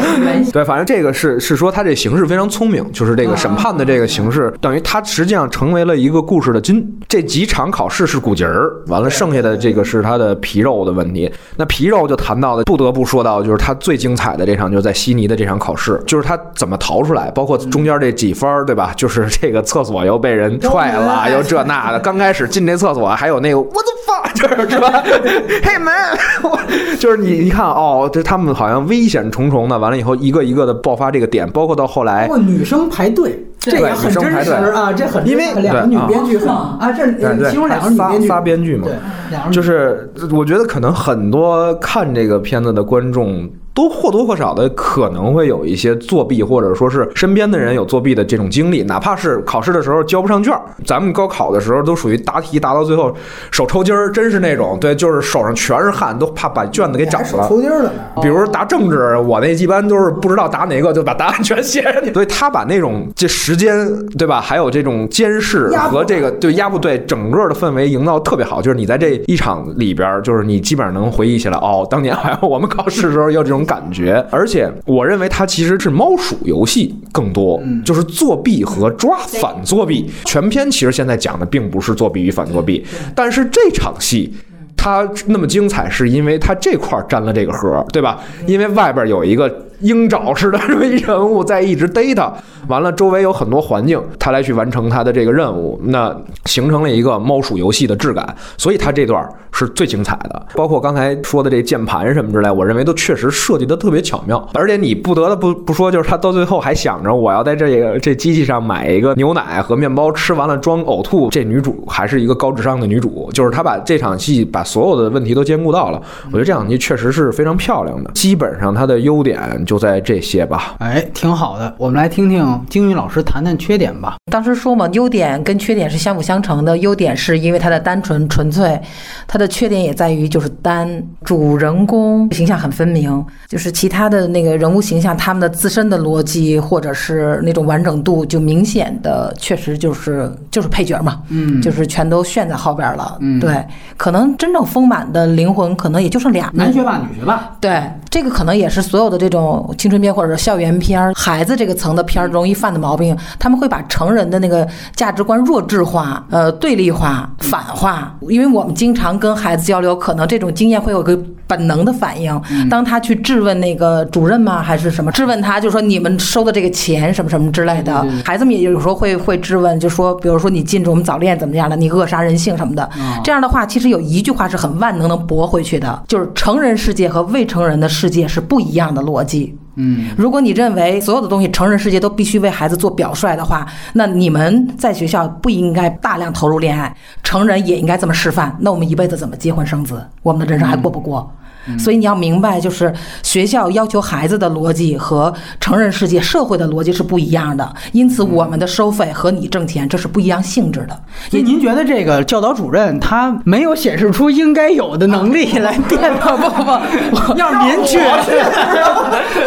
Speaker 4: 对，反正这个是是说他这形式非常聪明，就是这个审判的这个形式，等于他实际上成为了一个故事的筋。这几场考试是骨节儿，完了剩下的这个是他的皮肉的问题。那皮肉就谈到的，不得不说到就是他最精彩的这场，就是在悉尼的这场考试，就是他怎么逃出来，包括中间这几番儿，对吧？就是这个厕所又被人踹了，又这那的。刚开始进这厕所还有那个我的 fuck，就是是吧？嘿 我就是你一看哦，这他们好像危险重重的，完了以后一个一个的爆发这个点，包括到后来
Speaker 1: 包括女生排队，这也很真实啊，这很
Speaker 4: 因为
Speaker 1: 两个女编剧很啊，这
Speaker 4: 对对，
Speaker 1: 其中两个女
Speaker 4: 仨
Speaker 1: 编剧
Speaker 4: 仨编剧嘛。就是我觉得可能很多看这个片子的观众。都或多或少的可能会有一些作弊，或者说是身边的人有作弊的这种经历，哪怕是考试的时候交不上卷儿，咱们高考的时候都属于答题答到最后手抽筋儿，真是那种对，就是手上全是汗，都怕把卷子给长
Speaker 1: 还手
Speaker 4: 了。
Speaker 1: 抽筋儿了。
Speaker 4: 比如答政治，我那一般都是不知道答哪个，就把答案全写上去。所以他把那种这时间，对吧？还有这种监视和这个对压不对整个的氛围营造特别好。就是你在这一场里边，就是你基本上能回忆起来，哦，当年好 像我们考试的时候有这种感觉。而且我认为它其实是猫鼠游戏更多，就是作弊和抓反作弊。全篇其实现在讲的并不是作弊与反作弊，但是这场戏。它那么精彩，是因为它这块儿沾了这个核儿，对吧？因为外边有一个鹰爪似的这么一人物在一直逮他，完了周围有很多环境，他来去完成他的这个任务，那形成了一个猫鼠游戏的质感，所以他这段是最精彩的。包括刚才说的这键盘什么之类，我认为都确实设计的特别巧妙，而且你不得不不说，就是他到最后还想着我要在这个这机器上买一个牛奶和面包，吃完了装呕吐。这女主还是一个高智商的女主，就是她把这场戏把所有的问题都兼顾到了。我觉得这场戏确实是非常漂亮的，基本上它的优点就在这些吧。
Speaker 1: 哎，挺好的。我们来听听金宇老师谈谈缺点吧。
Speaker 3: 当时说嘛，优点跟缺点是相辅相成的。优点是因为它的单纯纯粹，它的缺点也在于就是单。主人公形象很分明，就是其他的那个人物形象，他们的自身的逻辑或者是那种完整度，就明显的确实就是就是配角嘛，
Speaker 1: 嗯
Speaker 3: 就是全都炫在后边了。
Speaker 1: 嗯
Speaker 3: 对，可能真正丰满的灵魂可能也就剩俩。
Speaker 1: 男学霸、女学霸，
Speaker 3: 对，这个可能也是所有的这种青春片或者是校园片、孩子这个层的片容易犯的毛病。他们会把成人的那个价值观弱智化、呃对立化、反化。因为我们经常跟孩子交流，可能这种经验会有个本能的反应。当他去质问那个主任吗，还是什么？质问他，就说你们收的这个钱什么什么之类的。孩子们也有时候会会质问，就说比如说你禁止我们早恋怎么样的，你扼杀人性什么的。这样的话，其实有一句话是很万能能驳回去的，就是成人世界和未成人的世界是不一样的逻辑。
Speaker 1: 嗯，
Speaker 3: 如果你认为所有的东西成人世界都必须为孩子做表率的话，那你们在学校不应该大量投入恋爱，成人也应该这么示范。那我们一辈子怎么结婚生子？我们的人生还过不过？所以你要明白，就是学校要求孩子的逻辑和成人世界、社会的逻辑是不一样的。因此，我们的收费和你挣钱这是不一样性质的。
Speaker 1: 所以您觉得这个教导主任他没有显示出应该有的能力来变吗
Speaker 3: 不不不，
Speaker 1: 要是您去，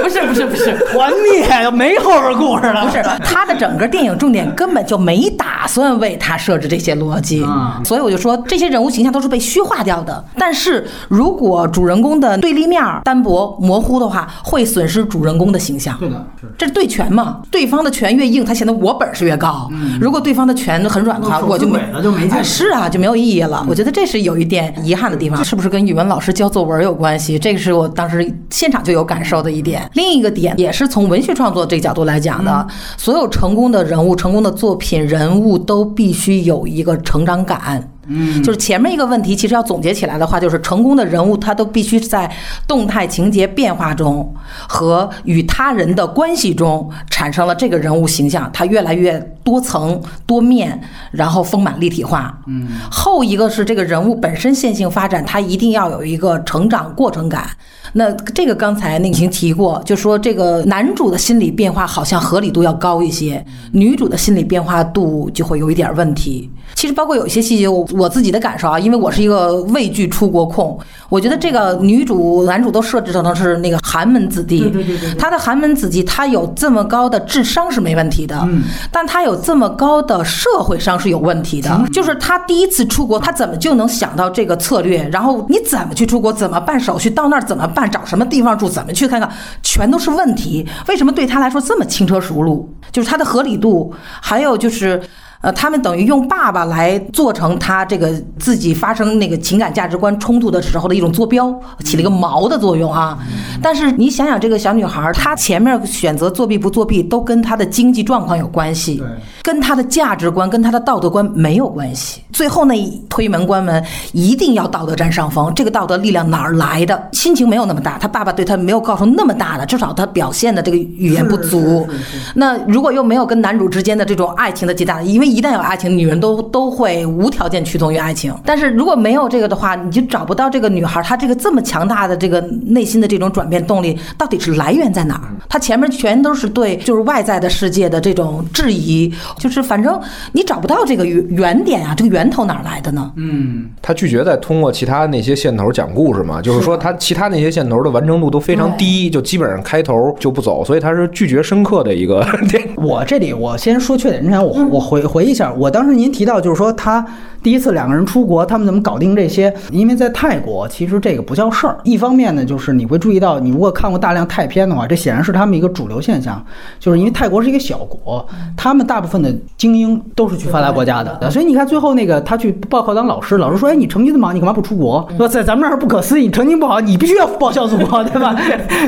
Speaker 3: 不是不是不是。
Speaker 1: 团灭没后边故事了，
Speaker 3: 不是他的整个电影重点根本就没打算为他设置这些逻辑，
Speaker 1: 啊
Speaker 3: 所以我就说这些人物形象都是被虚化掉的。但是如果主人公公的对立面儿单薄模糊的话，会损失主人公的形象。
Speaker 1: 对的，是
Speaker 3: 这是对拳嘛？对方的拳越硬，他显得我本事越高。如果对方的拳很软的话，我就没
Speaker 1: 了就没
Speaker 3: 是啊，就没有意义了。我觉得这是有一点遗憾的地方，是不是跟语文老师教作文有关系？这个是我当时现场就有感受的一点。另一个点也是从文学创作这个角度来讲的，所有成功的人物、成功的作品、人物都必须有一个成长感。嗯，就是前面一个问题，其实要总结起来的话，就是成功的人物他都必须在动态情节变化中和与他人的关系中产生了这个人物形象，他越来越多层多面，然后丰满立体化。嗯，后一个是这个人物本身线性发展，他一定要有一个成长过程感。那这个刚才那已经提过，就说这个男主的心理变化好像合理度要高一些，女主的心理变化度就会有一点问题。其实包括有一些细节，我我自己的感受啊，因为我是一个畏惧出国控，我觉得这个女主、男主都设置成是那个寒门子弟，
Speaker 1: 对对对对对
Speaker 3: 他的寒门子弟，他有这么高的智商是没问题的，
Speaker 1: 嗯
Speaker 3: 但他有这么高的社会上是有问题的，就是他第一次出国，他怎么就能想到这个策略？然后你怎么去出国？怎么办手续？到那儿怎么办？找什么地方住？怎么去看看？全都是问题。为什么对他来说这么轻车熟路？就是他的合理度，还有就是。呃，他们等于用爸爸来做成他这个自己发生那个情感价值观冲突的时候的一种坐标，起了一个锚的作用啊。但是你想想，这个小女孩儿，她前面选择作弊不作弊，都跟她的经济状况有关系，跟她的价值观、跟她的道德观没有关系。最后那一推门关门，一定要道德占上风。这个道德力量哪儿来的？心情没有那么大，他爸爸对他没有造成那么大的，至少他表现的这个语言不足。那如果又没有跟男主之间的这种爱情的极大，因为一旦有爱情，女人都都会无条件屈从于爱情。但是如果没有这个的话，你就找不到这个女孩她这个这么强大的这个内心的这种转变动力到底是来源在哪儿？她前面全都是对就是外在的世界的这种质疑，就是反正你找不到这个原原点啊，这个源头哪儿来的呢？
Speaker 1: 嗯，
Speaker 4: 他拒绝再通过其他那些线头讲故事嘛，就是说他其他那些线头的完成度都非常低，就基本上开头就不走，所以他是拒绝深刻的一个 电影。
Speaker 1: 我这里我先说缺点之前，我我回回回忆一下，我当时您提到就是说他第一次两个人出国，他们怎么搞定这些？因为在泰国，其实这个不叫事儿。一方面呢，就是你会注意到，你如果看过大量泰片的话，这显然是他们一个主流现象，就是因为泰国是一个小国，他们大部分的精英都是去发达国家的，所以你看最后那个他去报考当老师，老师说：“哎，你成绩这么好，你干嘛不出国？说在咱们这儿不可思议，你成绩不好，你必须要报效祖国，对吧？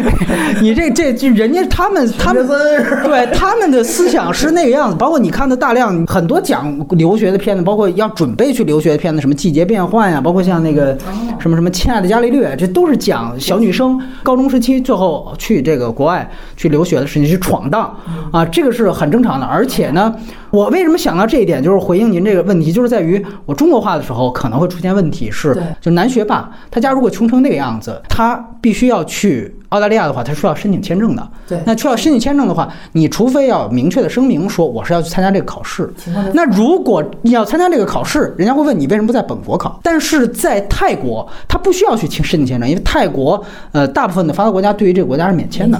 Speaker 1: 你这这这人家他们他们对他们的思想是那个样子，包括你看的大量很多讲留学的片子，包括要准备去留学的片子，什么季节变换呀，包括像那个什么什么亲爱的伽利略，这都是讲小女生高中时期最后去这个国外去留学的事情，去闯荡。啊，这个是很正常的。而且呢，我为什么想到这一点，就是回应您这个问题，就是在于我中国化的时候可能会出现问题是，就男学霸他家如果穷成那个样子，他必须要去澳大利亚的话，他是需要申请签证的。
Speaker 3: 对
Speaker 1: 那需要申请签证的话，你除非要明确的声明说我是要去参加这个考试。那如果你要参加这个考试，人家会问你为什么不在本国考？但是在泰国，他不需要去申申请签证，因为泰国呃大部分的发达国家对于这个国家是。免签的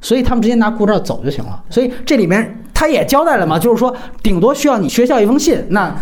Speaker 1: 所以他们直接拿护照走就行了。所以这里面他也交代了嘛，就是说顶多需要你学校一封信。那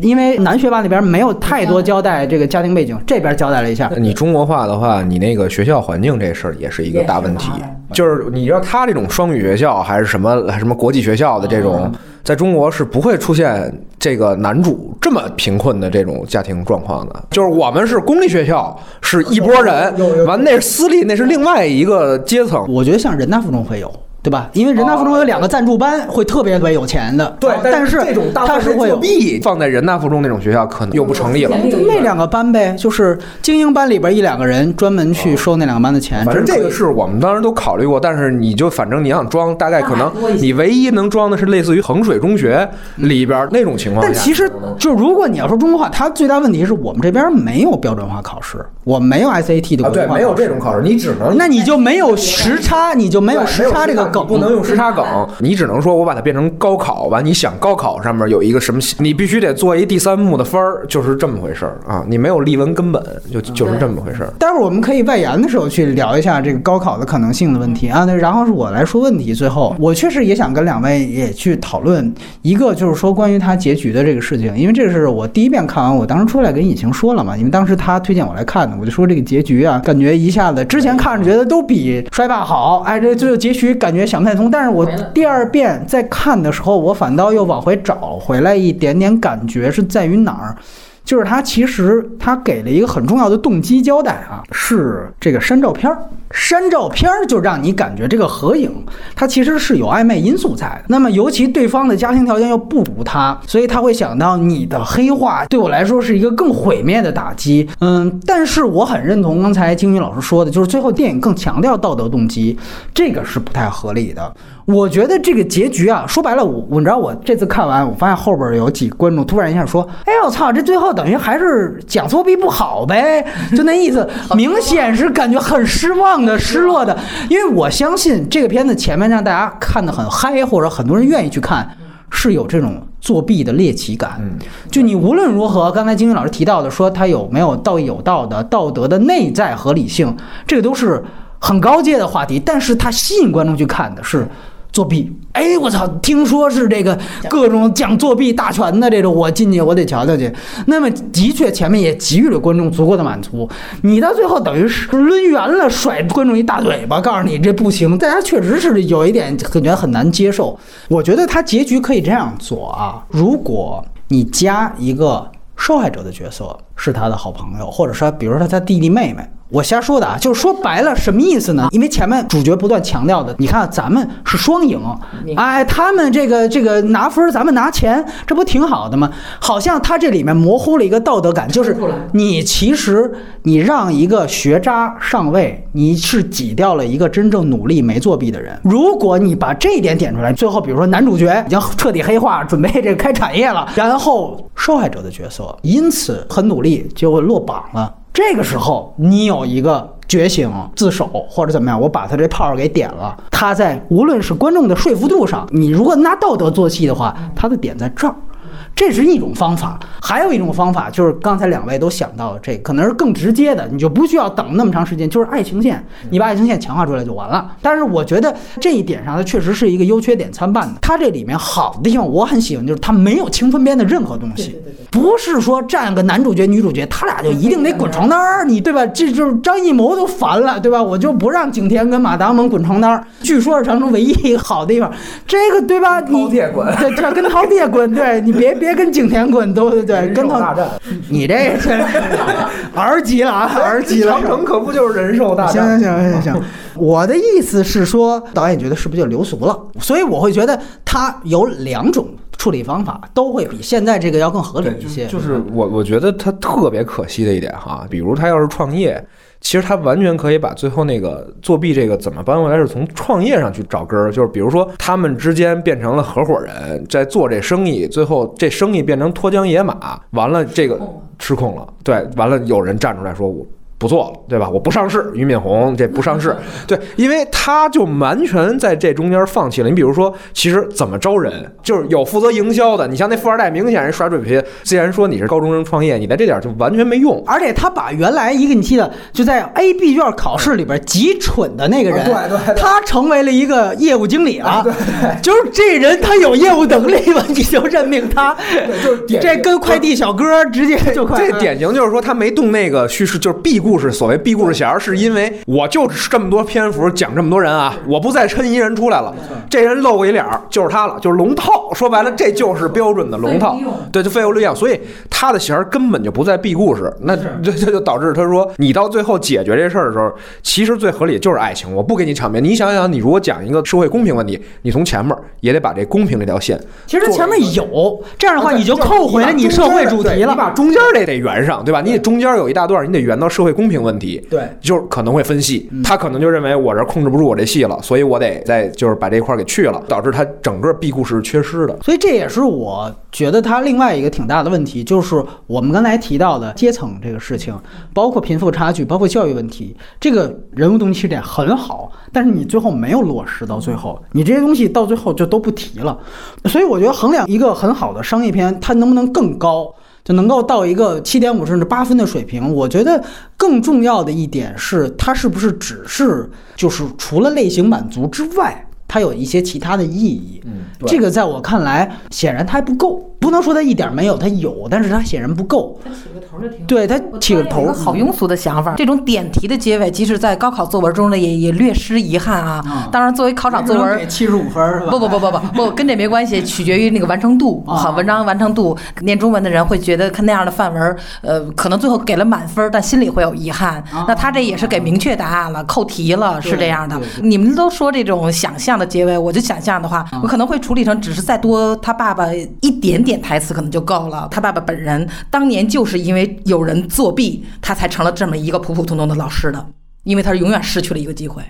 Speaker 1: 因为男学霸那边没有太多交代这个家庭背景，这边交代了一下。
Speaker 4: 你中国化的话，你那个学校环境这事儿也是一个大问题。就是你知道他这种双语学校还是什么什么国际学校的这种，在中国是不会出现这个男主这么贫困的这种家庭状况的。就是我们是公立学校，是一拨人，完那是私立，那是另外一个阶层。
Speaker 1: 我觉得像人大附中会有。对吧？因为人大附中有两个赞助班，会特别特别有钱的。对但是它是会有
Speaker 4: 弊，放在人大附中那种学校可能又不成立了。
Speaker 1: 就那两个班呗，就是精英班里边一两个人专门去收那两个班的钱。
Speaker 4: 反正这个是我们当时都考虑过，但是你就反正你想装，大概可能你唯一能装的是类似于衡水中学里边那种情况。
Speaker 1: 但其实就如果你要说中国话，它最大问题是我们这边没有标准化考试，我们没有 SAT 的
Speaker 4: 啊，对，没有这种考试，你只能
Speaker 1: 那你就没有时差，你就没有时差这个梗，
Speaker 4: 不能用时差梗，你只能说我把它变成高考吧，你想高考上面有一个什么，你必须得做一第三幕的分儿，就是这么回事儿啊！你没有例文根本就就是这么回事儿。
Speaker 1: 待会儿我们可以外延的时候去聊一下这个高考的可能性的问题啊。那然后是我来说问题，最后我确实也想跟两位也去讨论一个，就是说关于他结局的这个事情，因为这是我第一遍看完，我当时出来跟尹晴说了嘛，因为当时他推荐我来看的，我就说这个结局啊，感觉一下子之前看着觉得都比衰霸好，哎，这最后结局感觉想不太通，但是我第二遍在看的时候，我反倒又往回找回来一点点感觉是在于哪儿？就是他其实他给了一个很重要的动机交代啊，是这个删照片儿。删照片儿就让你感觉这个合影它其实是有暧昧因素在的。那么尤其对方的家庭条件又不如他，所以他会想到你的黑化对我来说是一个更毁灭的打击。嗯，但是我很认同刚才金宇老师说的，就是最后电影更强调道德动机，这个是不太合理的。我觉得这个结局啊，说白了，我我你知道，我这次看完，我发现后边有几个观众突然一下说：“哎呦我操，这最后等于还是讲作弊不好呗？”就那意思，明显是感觉很失望的、失落的。因为我相信这个片子前面让大家看得很嗨，或者很多人愿意去看，是有这种作弊的猎奇感。就你无论如何，刚才金宇老师提到的，说他有没有道义有道的道德的内在合理性，这个都是很高阶的话题。但是它吸引观众去看的是。作弊，哎，我操！听说是这个各种讲作弊大全的这种，我进去我得瞧瞧去。那么的确前面也给予了观众足够的满足。你到最后等于是抡圆了甩观众一大嘴巴，告诉你这不行。大家确实是有一点感觉很难接受。我觉得他结局可以这样做啊，如果你加一个受害者的角色是他的好朋友，或者说比如说他弟弟妹妹。我瞎说的啊，就是说白了什么意思呢？因为前面主角不断强调的，你看咱们是双赢，哎，他们这个这个拿分，咱们拿钱，这不挺好的吗？好像他这里面模糊了一个道德感，就是你其实你让一个学渣上位，你是挤掉了一个真正努力没作弊的人。如果你把这一点点出来，最后比如说男主角已经彻底黑化，准备这个开产业了，然后受害者的角色因此很努力，结果落榜了。这个时候，你有一个觉醒、自首或者怎么样，我把他这炮给点了。他在无论是观众的说服度上，你如果拿道德做戏的话，他的点在这儿。这是一种方法，还有一种方法就是刚才两位都想到的，这可能是更直接的，你就不需要等那么长时间，就是爱情线，你把爱情线强化出来就完了。但是我觉得这一点上，它确实是一个优缺点参半的。它这里面好的地方我很喜欢，就是它没有青春边的任何东西，不是说占个男主角女主角，他俩就一定得滚床单儿，你对吧？这就是张艺谋都烦了，对吧？我就不让景甜跟马达蒙滚床单儿，据说是长城唯一一个好的地方，这个对吧？你
Speaker 4: 饕餮滚，
Speaker 1: 对，这跟饕餮滚，对你别。别跟景甜滚，都对对，跟他
Speaker 4: 大战，
Speaker 1: 你这是 R 级了啊，R 级了。
Speaker 4: 长城可不就是人兽大
Speaker 1: 战？行行行行行，我的意思是说，导演觉得是不是就流俗了？所以我会觉得他有两种处理方法，都会比现在这个要更合理一些。
Speaker 4: 就是我我觉得他特别可惜的一点哈，比如他要是创业。其实他完全可以把最后那个作弊这个怎么搬回来，是从创业上去找根儿。就是比如说，他们之间变成了合伙人，在做这生意，最后这生意变成脱缰野马，完了这个失控了。对，完了有人站出来说我。不做了，对吧？我不上市，俞敏洪这不上市，对，因为他就完全在这中间放弃了。你比如说，其实怎么招人，就是有负责营销的。你像那富二代，明显人耍嘴皮。既然说你是高中生创业，你在这点就完全没用。
Speaker 1: 而且他把原来一个你记得就在 A B 卷考试里边极蠢的那个人，
Speaker 4: 对对，
Speaker 1: 他成为了一个业务经理了。
Speaker 4: 对对，
Speaker 1: 就是这人他有业务能力吗？你就任命他，
Speaker 4: 就是
Speaker 1: 这跟快递小哥直接就快。
Speaker 4: 这典型就是说他没动那个叙事，就是 B 故事，所谓 B 故事弦，是因为我就这么多篇幅讲这么多人啊，我不再抻一人出来了，这人露过一脸就是他了，就是龙套。说白了，这就是标准的龙套，对，就废物利用。所以他的弦根本就不在 B 故事，那这这就导致他说，你到最后解决这事儿的时候，其实最合理就是爱情，我不给你场面。你想想，你如果讲一个社会公平问题，你从前面也得把这公平这条线。
Speaker 1: 其实前面有这样的话，你就扣回了你社会主题了，
Speaker 4: 你把中间这得圆上，对吧？你得中间有一大段，你得圆到社会。公平问题。
Speaker 1: 对，
Speaker 4: 就是可能会分戏，他可能就认为我这控制不住我这戏了，所以我得再就是把这一块儿给去了，导致他整个 B 故事是缺失的。
Speaker 1: 所以这也是我觉得他另外一个挺大的问题，就是我们刚才提到的阶层这个事情，包括贫富差距，包括教育问题，这个人物动机起点很好，但是你最后没有落实到最后，你这些东西到最后就都不提了。所以我觉得衡量一个很好的商业片，它能不能更高。能够到一个七点五甚至八分的水平，我觉得更重要的一点是，它是不是只是就是除了类型满足之外，它有一些其他的意义。
Speaker 4: 嗯，
Speaker 1: 这个在我看来，显然它还不够。不能说它一点没有，它有，但是它显然不够。
Speaker 2: 他起个头就挺好。
Speaker 1: 对它起个头
Speaker 3: 好庸俗的想法，这种点题的结尾，即使在高考作文中呢，也也略失遗憾啊。
Speaker 1: 啊
Speaker 3: 当然，作为考场作文
Speaker 1: 给，七十五分儿是吧？
Speaker 3: 不不不不不 不，跟这没关系，取决于那个完成度。
Speaker 1: 啊
Speaker 3: 好，文章完成度，念中文的人会觉得看那样的范文，呃，可能最后给了满分，但心里会有遗憾。
Speaker 1: 啊
Speaker 3: 那他这也是给明确答案了，扣题了，是这样的。你们都说这种想象的结尾，我就想象的话，
Speaker 1: 啊
Speaker 3: 我可能会处理成只是再多他爸爸一点点台词，可能就够了。他爸爸本人当年就是因为有人作弊，他才成了这么一个普普通通的老师的，因为他是永远失去了一个机会。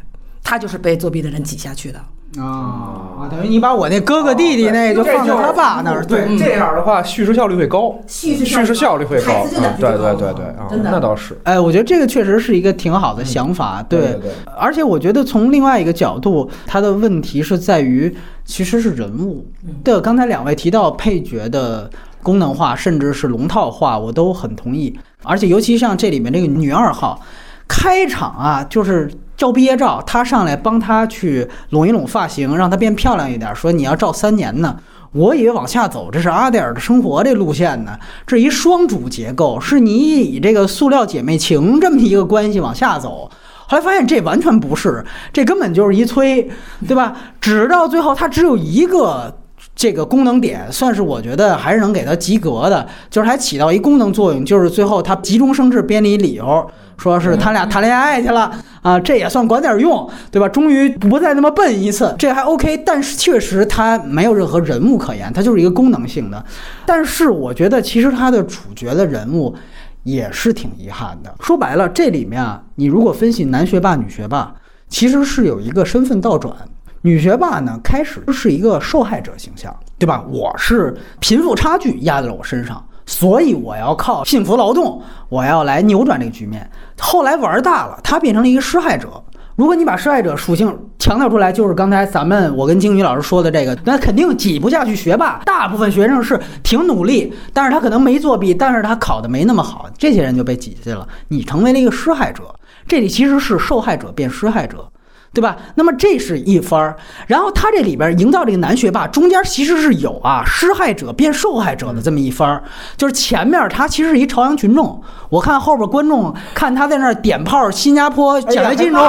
Speaker 3: 他就是被作弊的人挤下去的。
Speaker 1: 啊啊，等于你把我那哥哥弟弟那就放在他爸那儿，
Speaker 4: 对，这样的话叙事效率会高，
Speaker 2: 叙事
Speaker 4: 效率会高。对对对对啊，
Speaker 2: 真的
Speaker 4: 那倒是。
Speaker 1: 哎，我觉得这个确实是一个挺好的想法，
Speaker 4: 对对对
Speaker 1: 而且我觉得从另外一个角度，他的问题是在于其实是人物。对，刚才两位提到配角的功能化，甚至是龙套化，我都很同意。而且尤其像这里面这个女二号，开场啊就是。照毕业照，他上来帮他去拢一拢发型，让她变漂亮一点，说你要照三年呢。我以为往下走，这是阿黛尔的生活这路线呢，这一双主结构，是你以这个塑料姐妹情这么一个关系往下走。后来发现这完全不是，这根本就是一催，对吧？直到最后，它只有一个这个功能点，算是我觉得还是能给它及格的，就是还起到一功能作用，就是最后他急中生智编了一理由，说是他俩谈恋爱去了啊，这也算管点用，对吧？终于不再那么笨一次，这还 OK。但是确实他没有任何人物可言，它就是一个功能性的。但是我觉得其实他的主角的人物。也是挺遗憾的。说白了，这里面啊，你如果分析男学霸、女学霸，其实是有一个身份倒转。女学霸呢，开始是一个受害者形象，对吧？我是贫富差距压在了我身上，所以我要靠幸福劳动，我要来扭转这个局面。后来玩大了，她变成了一个施害者。如果你把施害者属性强调出来，就是刚才咱们我跟金宇老师说的这个，那肯定挤不下去学霸。大部分学生是挺努力，但是他可能没作弊，但是他考的没那么好，这些人就被挤下去了。你成为了一个施害者，这里其实是受害者变施害者。对吧？那么这是一番儿，然后他这里边营造这个男学霸，中间其实是有啊施害者变受害者的这么一番儿，就是前面他其实是一朝阳群众，我看后边观众看他在那儿点炮，新加坡奖学金中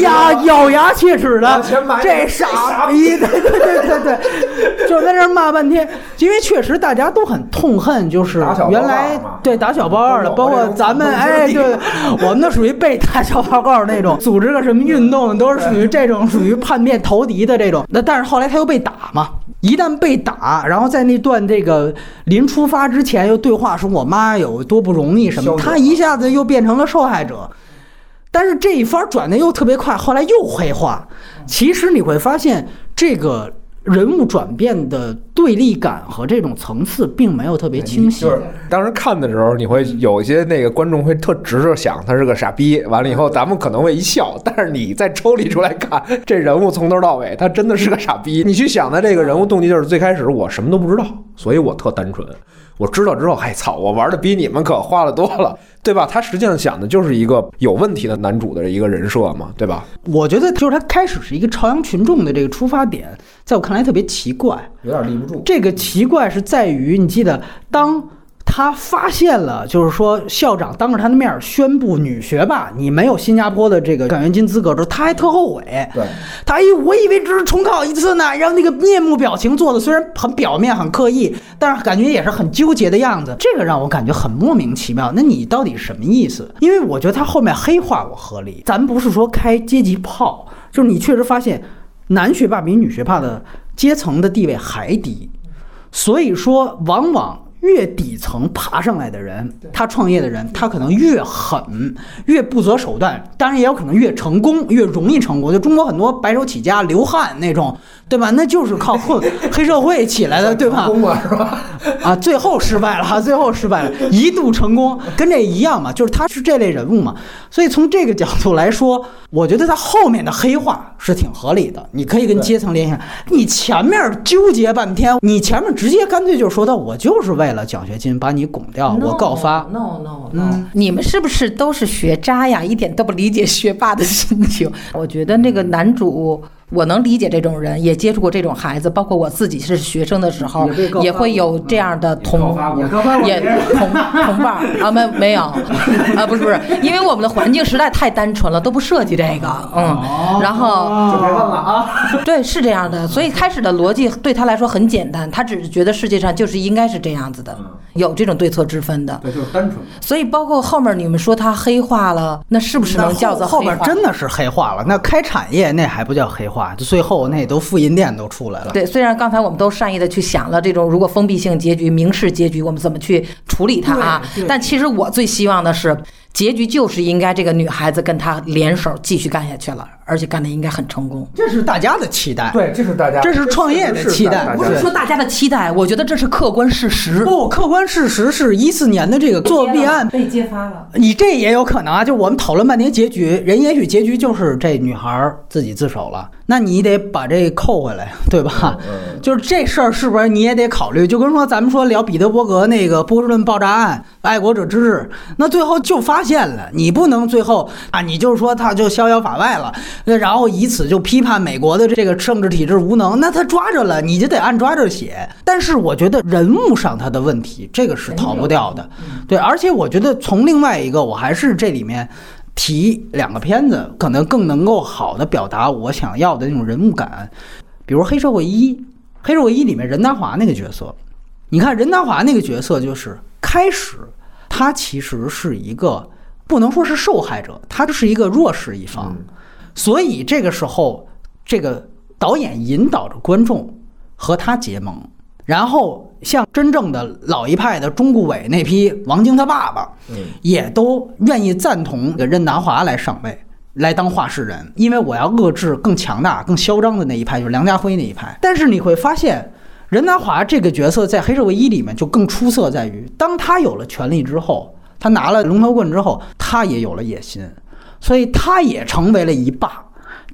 Speaker 1: 呀咬牙切齿的这傻逼，对对对对对，就在那儿骂半天，因为确实大家都很痛恨，就是原来对打小报告的，包括咱们哎，对，我们都属于被打小报告那种，组织个什么运动都是属于这种 属于叛变投敌的这种。那但是后来他又被打嘛，一旦被打，然后在那段这个临出发之前又对话说我妈有多不容易什么，他一下子又变成了受害者。但是这一番转的又特别快，后来又黑化。其实你会发现，这个人物转变的对立感和这种层次并没有特别清晰。
Speaker 4: 就是当时看的时候，你会有一些那个观众会特直着想他是个傻逼，完了以后咱们可能会一笑，但是你再抽离出来看，这人物从头到尾他真的是个傻逼。你去想他这个人物动机，就是最开始我什么都不知道，所以我特单纯。我知道之后，哎操，我玩的比你们可花了多了，对吧？他实际上想的就是一个有问题的男主的一个人设嘛，对吧？
Speaker 1: 我觉得就是他开始是一个朝阳群众的这个出发点，在我看来特别奇怪。
Speaker 4: 有点立不住。
Speaker 1: 这个奇怪是在于，你记得当。他发现了，就是说校长当着他的面儿宣布女学霸你没有新加坡的这个奖学金资格之后，他还特后悔。
Speaker 4: 对，
Speaker 1: 他哎，我以为只是重考一次呢，然后那个面目表情做的虽然很表面很刻意，但是感觉也是很纠结的样子，这个让我感觉很莫名其妙。那你到底什么意思？因为我觉得他后面黑化我合理，咱不是说开阶级炮，就是你确实发现男学霸比女学霸的阶层的地位还低，所以说往往。越底层爬上来的人，他创业的人，他可能越狠，越不择手段，当然也有可能越成功，越容易成功。就中国很多白手起家、流汗那种，对吧？那就是靠混 黑社会起来的，对吧？
Speaker 4: 功了是吧？
Speaker 1: 啊，最后失败了哈，最后失败了，一度成功，跟这一样嘛，就是他是这类人物嘛，所以从这个角度来说，我觉得他后面的黑化是挺合理的，你可以跟阶层联系。你前面纠结半天，你前面直接干脆就说到，我就是为了奖学金把你拱掉，我告发。
Speaker 2: No no no，、
Speaker 1: 嗯
Speaker 3: 你们是不是都是学渣呀？一点都不理解学霸的 心情。我觉得那个男主，我能理解这种人，也接触过这种孩子，包括我自己是学生的时候
Speaker 1: 也
Speaker 3: 会有这样的同
Speaker 1: 也
Speaker 3: 同同伴啊，没没有。啊，不是不是，因为我们的环境实在太单纯了，都不涉及这个，嗯，然后。
Speaker 1: 就别问了
Speaker 4: 啊。
Speaker 3: 对，是这样的，所以开始的逻辑对他来说很简单，他只是觉得世界上就是应该是这样子的，有这种对错之分的。
Speaker 4: 对，就是单纯。
Speaker 3: 所以包括后面你们说他黑化了，那是不是能叫做
Speaker 1: 后？边真的是黑化了？那开产业那还不叫黑化，就最后那都复印店都出来了。
Speaker 3: 对，虽然刚才我们都善意的去想了这种如果封闭性结局、明示结局，我们怎么去处理它啊？但其实我最希望的是，结局就是应该这个女孩子跟他联手继续干下去了，而且干的应该很成功。
Speaker 1: 这是大家的期待。
Speaker 4: 对，这是大家，
Speaker 1: 这是创业的期待
Speaker 3: 不是说大家的期待，我觉得这是客观事实。
Speaker 1: 不，客观事实是一四年的这个作弊案
Speaker 2: 被揭发了。
Speaker 1: 你这也有可能啊，就我们讨论半天结局，人也许结局就是这女孩儿自己自首了，那你得把这扣回来，对吧？就是这事儿是不是你也得考虑？就跟说咱们说聊彼得伯格那个波士顿爆炸案、爱国者之日，那最后就发现了，你不能最后啊，你就是说他就逍遥法外了，那然后以此就批判美国的这个政治体制无能，那他抓着了，你就得按抓着写。但是我觉得人物上他的问题，这个是逃不掉的。对，而且我觉得从另外一个，我还是这里面提两个片子，可能更能够好的表达我想要的那种人物感，比如《黑社会一》，《黑社会一》里面任达华那个角色，你看任达华那个角色，就是开始他其实是一个不能说是受害者，他就是一个弱势一方，所以这个时候这个导演引导着观众和他结盟。然后像真正的老一派的中顾委那批王晶他爸爸，也都愿意赞同任达华来上位，来当话事人，因为我要遏制更强大、更嚣张的那一派，就是梁家辉那一派。但是你会发现，任达华这个角色在《黑社会一》里面就更出色，在于当他有了权力之后，他拿了龙头棍之后，他也有了野心，所以他也成为了一霸。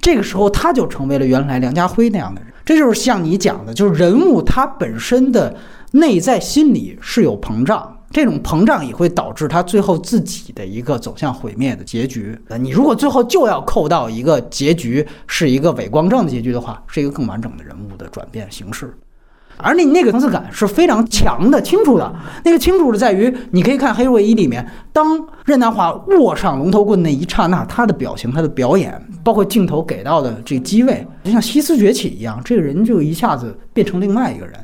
Speaker 1: 这个时候，他就成为了原来梁家辉那样的人。这就是像你讲的，就是人物他本身的内在心理是有膨胀，这种膨胀也会导致他最后自己的一个走向毁灭的结局。呃，你如果最后就要扣到一个结局是一个伪光正的结局的话，是一个更完整的人物的转变形式。而你那个层次感是非常强的、清楚的。那个清楚的在于，你可以看《黑社会一》里面，当任达华握上龙头棍那一刹那，他的表情、他的表演，包括镜头给到的这个机位，就像西斯崛起一样，这个人就一下子变成另外一个人。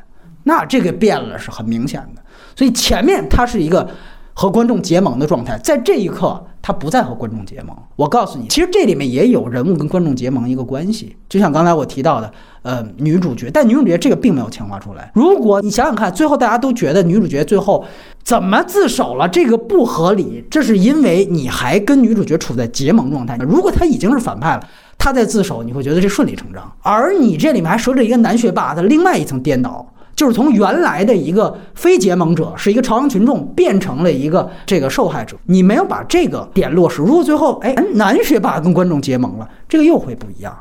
Speaker 1: 那这个变了是很明显的。所以前面他是一个和观众结盟的状态，在这一刻他不再和观众结盟。我告诉你，其实这里面也有人物跟观众结盟一个关系，就像刚才我提到的，呃，女主角，但女主角这个并没有强化出来。如果你想想看，最后大家都觉得女主角最后怎么自首了，这个不合理，这是因为你还跟女主角处在结盟状态。如果她已经是反派了。她在自首，你会觉得这顺理成章，而你这里面还设置一个男学霸的另外一层颠倒，就是从原来的一个非结盟者，是一个朝阳群众，变成了一个这个受害者。你没有把这个点落实，如果最后哎男学霸跟观众结盟了，这个又会不一样，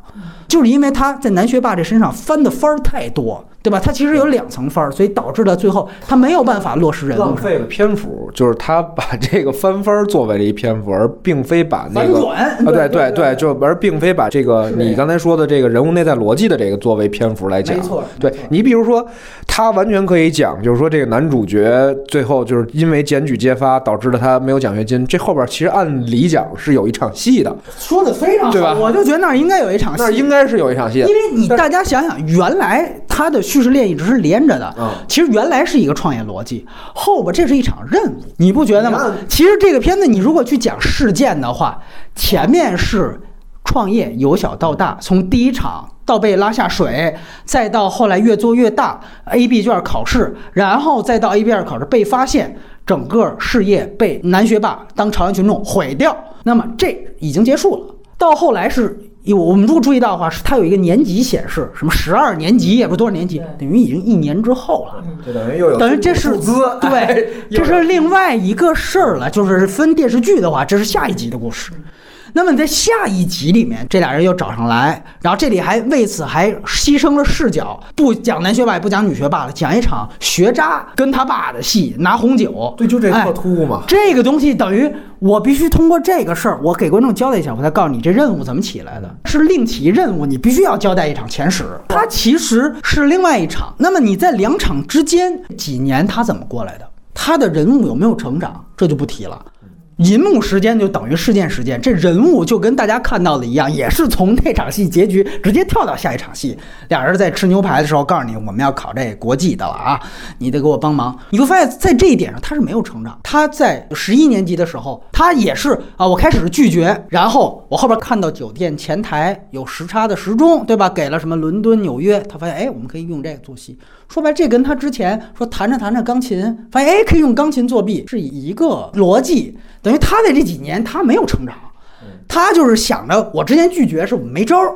Speaker 1: 就是因为他在男学霸这身上翻的番儿太多，对吧？他其实有两层番儿，所以导致了最后他没有办法落实人物
Speaker 4: 浪。费了篇幅，就是他把这个翻番儿作为了一篇幅，而并非把那个啊，对对对，就而并非把这个你刚才说的这个人物内在逻辑的这个作为篇幅来讲。
Speaker 1: 没错
Speaker 4: 对你比如说，他完全可以讲，就是说这个男主角最后就是因为检举揭发导致了他没有奖学金，这后边其实按理讲是有一场戏的，
Speaker 1: 说的非常好，
Speaker 4: 对吧
Speaker 1: 我就觉得那儿应该有一场戏，
Speaker 4: 那应该是有一场戏
Speaker 1: 因。为你大家想想，原来它的叙事链一直是连着的。
Speaker 4: 嗯
Speaker 1: 其实原来是一个创业逻辑，后边这是一场任务，你不觉得吗？其实这个片子你如果去讲事件的话，前面是。创业由小到大，从第一场到被拉下水，再到后来越做越大，A B 卷考试，然后再到 A B 卷考试被发现，整个事业被男学霸当朝阳群众毁掉。那么这已经结束了。到后来是。有我们如果注意到的话，是它有一个年级显示，什么十二年级也不是多少年级，等于已经一年之后了，
Speaker 4: 就等于又有
Speaker 1: 等于这是
Speaker 4: 数字，
Speaker 1: 对，这是另外一个事儿了。就是分电视剧的话，这是下一集的故事。那么在下一集里面，这俩人又找上来，然后这里还为此还牺牲了视角，不讲男学霸，也不讲女学霸了，讲一场学渣跟他爸的戏，拿红酒。
Speaker 4: 对，就这
Speaker 1: 哎
Speaker 4: 特突兀嘛。
Speaker 1: 这个东西等于我必须通过这个事儿，我给观众交代一下，我才告诉你这任务怎么起来的，是另起任务，你必须要交代一场前史，它其实是另外一场。那么你在两场之间几年他怎么过来的？他的人物有没有成长？这就不提了。银幕时间就等于事件时间，这人物就跟大家看到的一样，也是从那场戏结局直接跳到下一场戏。俩人在吃牛排的时候，告诉你我们要考这国际的了啊，你得给我帮忙。你会发现在这一点上他是没有成长。他在十一年级的时候，他也是啊，我开始拒绝，然后我后边看到酒店前台有时差的时钟，对吧？给了什么伦敦、纽约，他发现哎，我们可以用这个做戏。说白，这跟他之前说弹着弹着钢琴，发现哎可以用钢琴作弊是一个逻辑。等于他在这几年他没有成长，他就是想着我之前拒绝是我没招儿，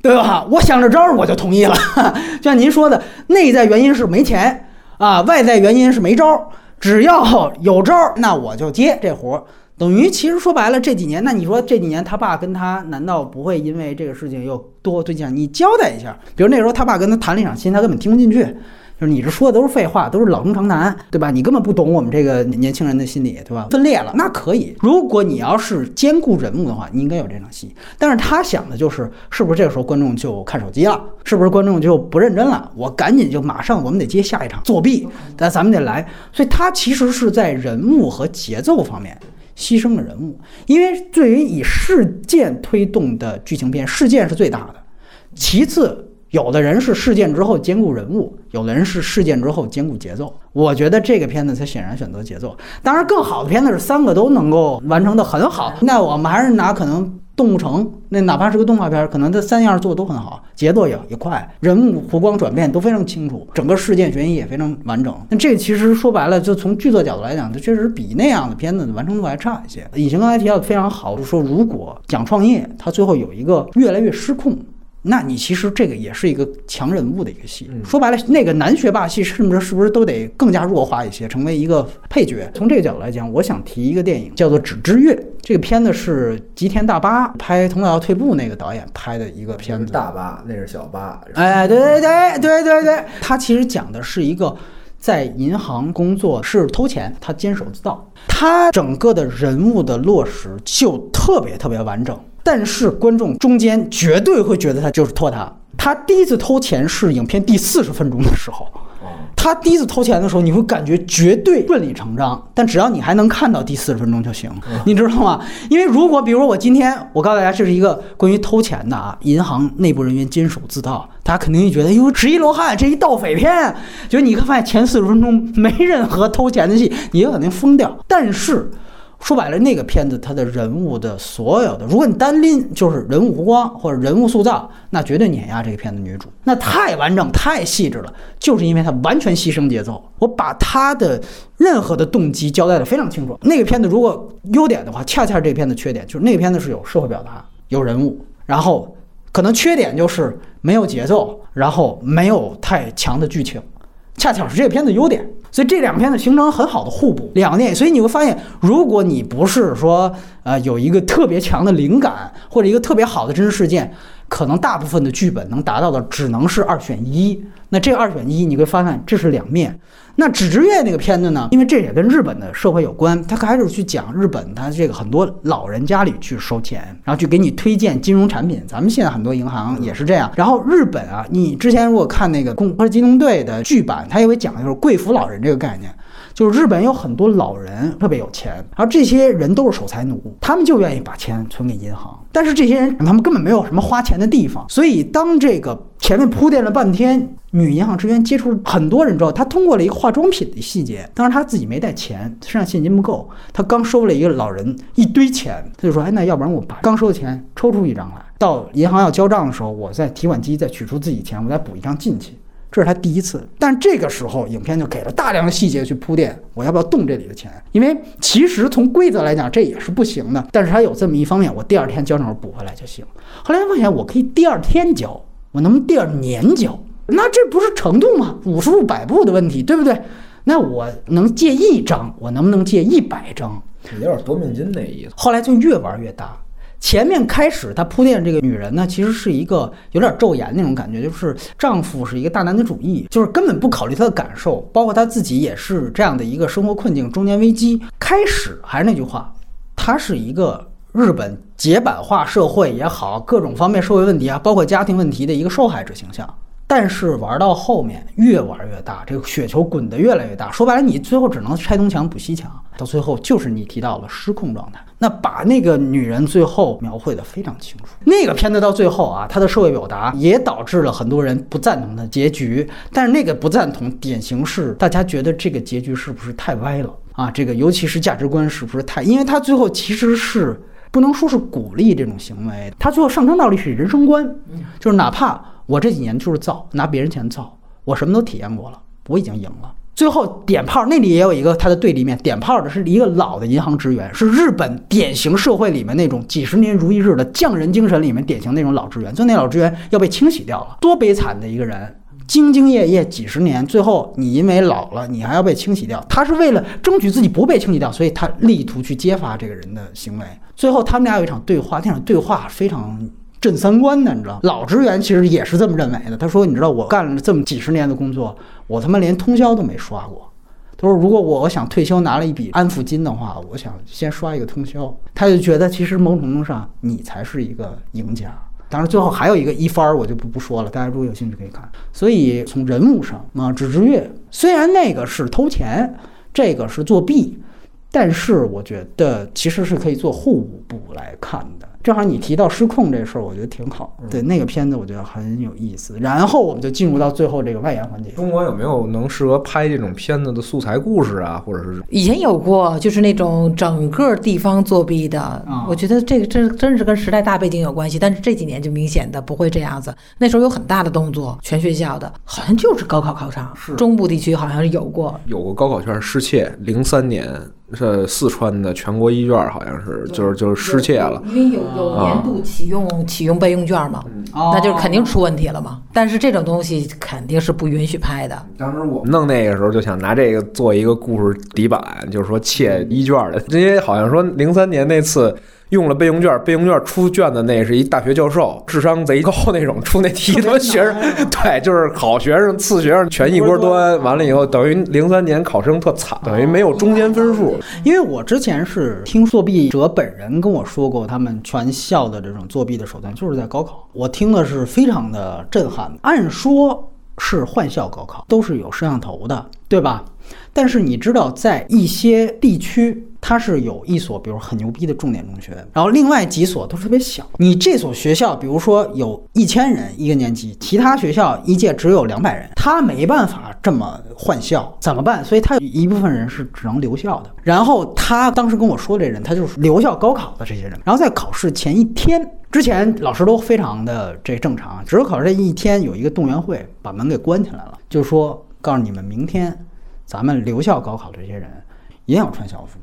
Speaker 1: 对吧？我想着招儿我就同意了。就像您说的，内在原因是没钱啊，外在原因是没招儿。只要有招儿，那我就接这活儿。等于其实说白了，这几年，那你说这几年他爸跟他难道不会因为这个事情又多对象？你交代一下，比如那时候他爸跟他谈了一场心，他根本听不进去。就是你这说的都是废话，都是老生常谈，对吧？你根本不懂我们这个年轻人的心理，对吧？分裂了，那可以。如果你要是兼顾人物的话，你应该有这场戏。但是他想的就是，是不是这个时候观众就看手机了？是不是观众就不认真了？我赶紧就马上，我们得接下一场作弊，但咱们得来。所以他其实是在人物和节奏方面。牺牲了人物，因为对于以事件推动的剧情片，事件是最大的。其次，有的人是事件之后兼顾人物，有的人是事件之后兼顾节奏。我觉得这个片子它显然选择节奏。当然，更好的片子是三个都能够完成的很好。那我们还是拿可能。动物城那哪怕是个动画片，可能这三样做的都很好，节奏也也快，人物弧光转变都非常清楚，整个事件悬疑也非常完整。那这其实说白了，就从剧作角度来讲，它确实比那样的片子完成度还差一些。以前刚才提到的非常好，就是说如果讲创业，它最后有一个越来越失控。那你其实这个也是一个强人物的一个戏，说白了，那个男学霸戏甚至是不是都得更加弱化一些，成为一个配角？从这个角度来讲，我想提一个电影，叫做《纸之月》。这个片子是吉田大巴拍《童岛退步》那个导演拍的一个片子。
Speaker 4: 大巴那是小巴，
Speaker 1: 哎，对对对对对对，他其实讲的是一个在银行工作是偷钱，他监守自盗，他整个的人物的落实就特别特别完整。但是观众中间绝对会觉得他就是拖沓。他第一次偷钱是影片第四十分钟的时候，他第一次偷钱的时候，你会感觉绝对顺理成章。但只要你还能看到第四十分钟就行，你知道吗？因为如果比如我今天我告诉大家这是一个关于偷钱的啊，银行内部人员监守自盗，大家肯定会觉得哟，十一罗汉这一盗匪片，就你看发现前四十分钟没任何偷钱的戏，你就肯定疯掉。但是。说白了，那个片子它的人物的所有的，如果你单拎就是人物弧光或者人物塑造，那绝对碾压这个片子女主，那太完整太细致了，就是因为它完全牺牲节奏，我把她的任何的动机交代的非常清楚。那个片子如果优点的话，恰恰这片子缺点就是那个片子是有社会表达、有人物，然后可能缺点就是没有节奏，然后没有太强的剧情，恰巧是这个片子优点。所以这两片子形成很好的互补，两个电。所以你会发现，如果你不是说呃有一个特别强的灵感或者一个特别好的真实事件，可能大部分的剧本能达到的只能是二选一。那这二选一，你会发现这是两面。那《纸之月》那个片子呢？因为这也跟日本的社会有关，他开始去讲日本，他这个很多老人家里去收钱，然后去给你推荐金融产品。咱们现在很多银行也是这样。然后日本啊，你之前如果看那个《共和机动队》的剧版，他也会讲就是贵妇老人这个概念。就是日本有很多老人特别有钱，而这些人都是守财奴，他们就愿意把钱存给银行。但是这些人他们根本没有什么花钱的地方，所以当这个前面铺垫了半天，女银行职员接触很多人之后，她通过了一个化妆品的细节，当然她自己没带钱，身上现金不够，她刚收了一个老人一堆钱，她就说：“哎，那要不然我把刚收的钱抽出一张来。”到银行要交账的时候，我在提款机再取出自己钱，我再补一张进去。这是他第一次，但这个时候影片就给了大量的细节去铺垫，我要不要动这里的钱？因为其实从规则来讲这也是不行的，但是他有这么一方面，我第二天交账时候补回来就行。后来发现我可以第二天交，我能不能第二年交？那这不是程度吗？五十步百步的问题，对不对？那我能借一张，我能不能借一百张？
Speaker 4: 有点夺命金那意思。
Speaker 1: 后来就越玩越大。前面开始他铺垫这个女人呢，其实是一个有点昼颜那种感觉，就是丈夫是一个大男子主义，就是根本不考虑她的感受，包括她自己也是这样的一个生活困境、中年危机。开始还是那句话，他是一个日本解版化社会也好，各种方面社会问题啊，包括家庭问题的一个受害者形象。但是玩到后面越玩越大，这个雪球滚得越来越大。说白了，你最后只能拆东墙补西墙，到最后就是你提到了失控状态。那把那个女人最后描绘的非常清楚。那个片子到最后啊，它的社会表达也导致了很多人不赞同的结局。但是那个不赞同，典型是大家觉得这个结局是不是太歪了啊？这个尤其是价值观是不是太？因为他最后其实是不能说是鼓励这种行为，他最后上升到的是人生观，就是哪怕。我这几年就是造，拿别人钱造，我什么都体验过了，我已经赢了。最后点炮那里也有一个他的对立面，点炮的是一个老的银行职员，是日本典型社会里面那种几十年如一日的匠人精神里面典型那种老职员。就那老职员要被清洗掉了，多悲惨的一个人，兢兢业业几十年，最后你因为老了，你还要被清洗掉。他是为了争取自己不被清洗掉，所以他力图去揭发这个人的行为。最后他们俩有一场对话，那场对话非常。震三观的，你知道？老职员其实也是这么认为的。他说：“你知道，我干了这么几十年的工作，我他妈连通宵都没刷过。”他说：“如果我想退休拿了一笔安抚金的话，我想先刷一个通宵。”他就觉得，其实某种程度上，你才是一个赢家。当然，最后还有一个一番儿，我就不不说了。大家如果有兴趣可以看。所以从人物上啊，纸之月虽然那个是偷钱，这个是作弊，但是我觉得其实是可以做互补来看的。正好你提到失控这事儿，我觉得挺好。对那个片子，我觉得很有意思。然后我们就进入到最后这个外延环节。
Speaker 4: 中国有没有能适合拍这种片子的素材故事啊？或者是
Speaker 3: 以前有过，就是那种整个地方作弊的。我觉得这个真真是跟时代大背景有关系。但是这几年就明显的不会这样子。那时候有很大的动作，全学校的，好像就是高考考场。
Speaker 1: 是
Speaker 3: 中部地区好像是有过，
Speaker 4: 有过高考卷失窃，零三年。是四川的全国一卷，好像是就是就是失窃了，
Speaker 3: 因为有有年度启用启用备用卷嘛，那就是肯定出问题了嘛。但是这种东西肯定是不允许拍的。
Speaker 4: 当时我们弄那个时候就想拿这个做一个故事底板，就是说窃一卷的，因为好像说零三年那次。用了备用卷，备用卷出卷的那是一大学教授，智商贼高那种，出那题都学生，对，就是好学生、次学生全一锅端。完了以后，等于零三年考生特惨，等于没有中间分数。
Speaker 1: 因为我之前是听作弊者本人跟我说过，他们全校的这种作弊的手段就是在高考，我听的是非常的震撼。按说是换校高考，都是有摄像头的，对吧？但是你知道，在一些地区，它是有一所，比如很牛逼的重点中学，然后另外几所都特别小。你这所学校，比如说有一千人一个年级，其他学校一届只有两百人，他没办法这么换校，怎么办？所以他一部分人是只能留校的。然后他当时跟我说，这人他就是留校高考的这些人。然后在考试前一天之前，老师都非常的这正常，只有考试这一天有一个动员会，把门给关起来了，就是说告诉你们明天。咱们留校高考这些人一定要穿校服，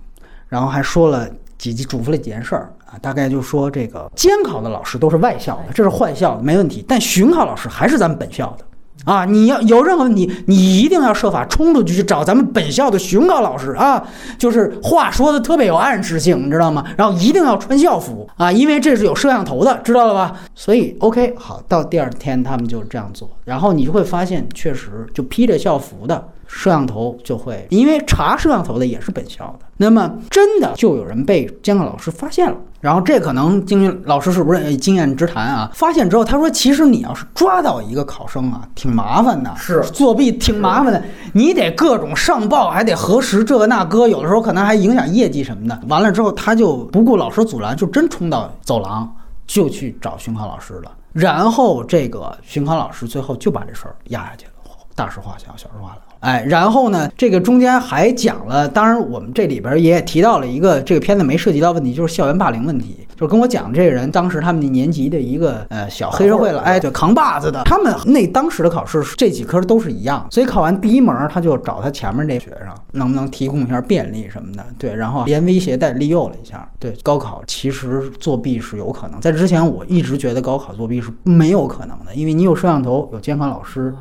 Speaker 1: 然后还说了几嘱咐了几件事儿啊，大概就说这个监考的老师都是外校的，这是换校的没问题，但巡考老师还是咱们本校的。啊，你要有任何问题，你一定要设法冲出去去找咱们本校的巡考老师啊！就是话说的特别有暗示性，你知道吗？然后一定要穿校服啊，因为这是有摄像头的，知道了吧？所以 OK，好，到第二天他们就这样做，然后你就会发现，确实就披着校服的摄像头就会，因为查摄像头的也是本校的，那么真的就有人被监考老师发现了。然后这可能经验老师是不是经验之谈啊？发现之后，他说：“其实你要是抓到一个考生啊，挺麻烦的，
Speaker 4: 是
Speaker 1: 作弊挺麻烦的，你得各种上报，还得核实这个那个，有的时候可能还影响业绩什么的。完了之后，他就不顾老师阻拦，就真冲到走廊就去找巡考老师了。然后这个巡考老师最后就把这事儿压下去了，大事化小，小事化了。”哎，然后呢，这个中间还讲了，当然我们这里边也提到了一个这个片子没涉及到问题，就是校园霸凌问题。就跟我讲这个人，当时他们那年级的一个呃小黑社会了，哎，对，扛把子的，他们那当时的考试这几科都是一样，所以考完第一门，他就找他前面这学生能不能提供一下便利什么的，对，然后连威胁带利诱了一下，对，高考其实作弊是有可能，在之前我一直觉得高考作弊是没有可能的，因为你有摄像头，有监考老师，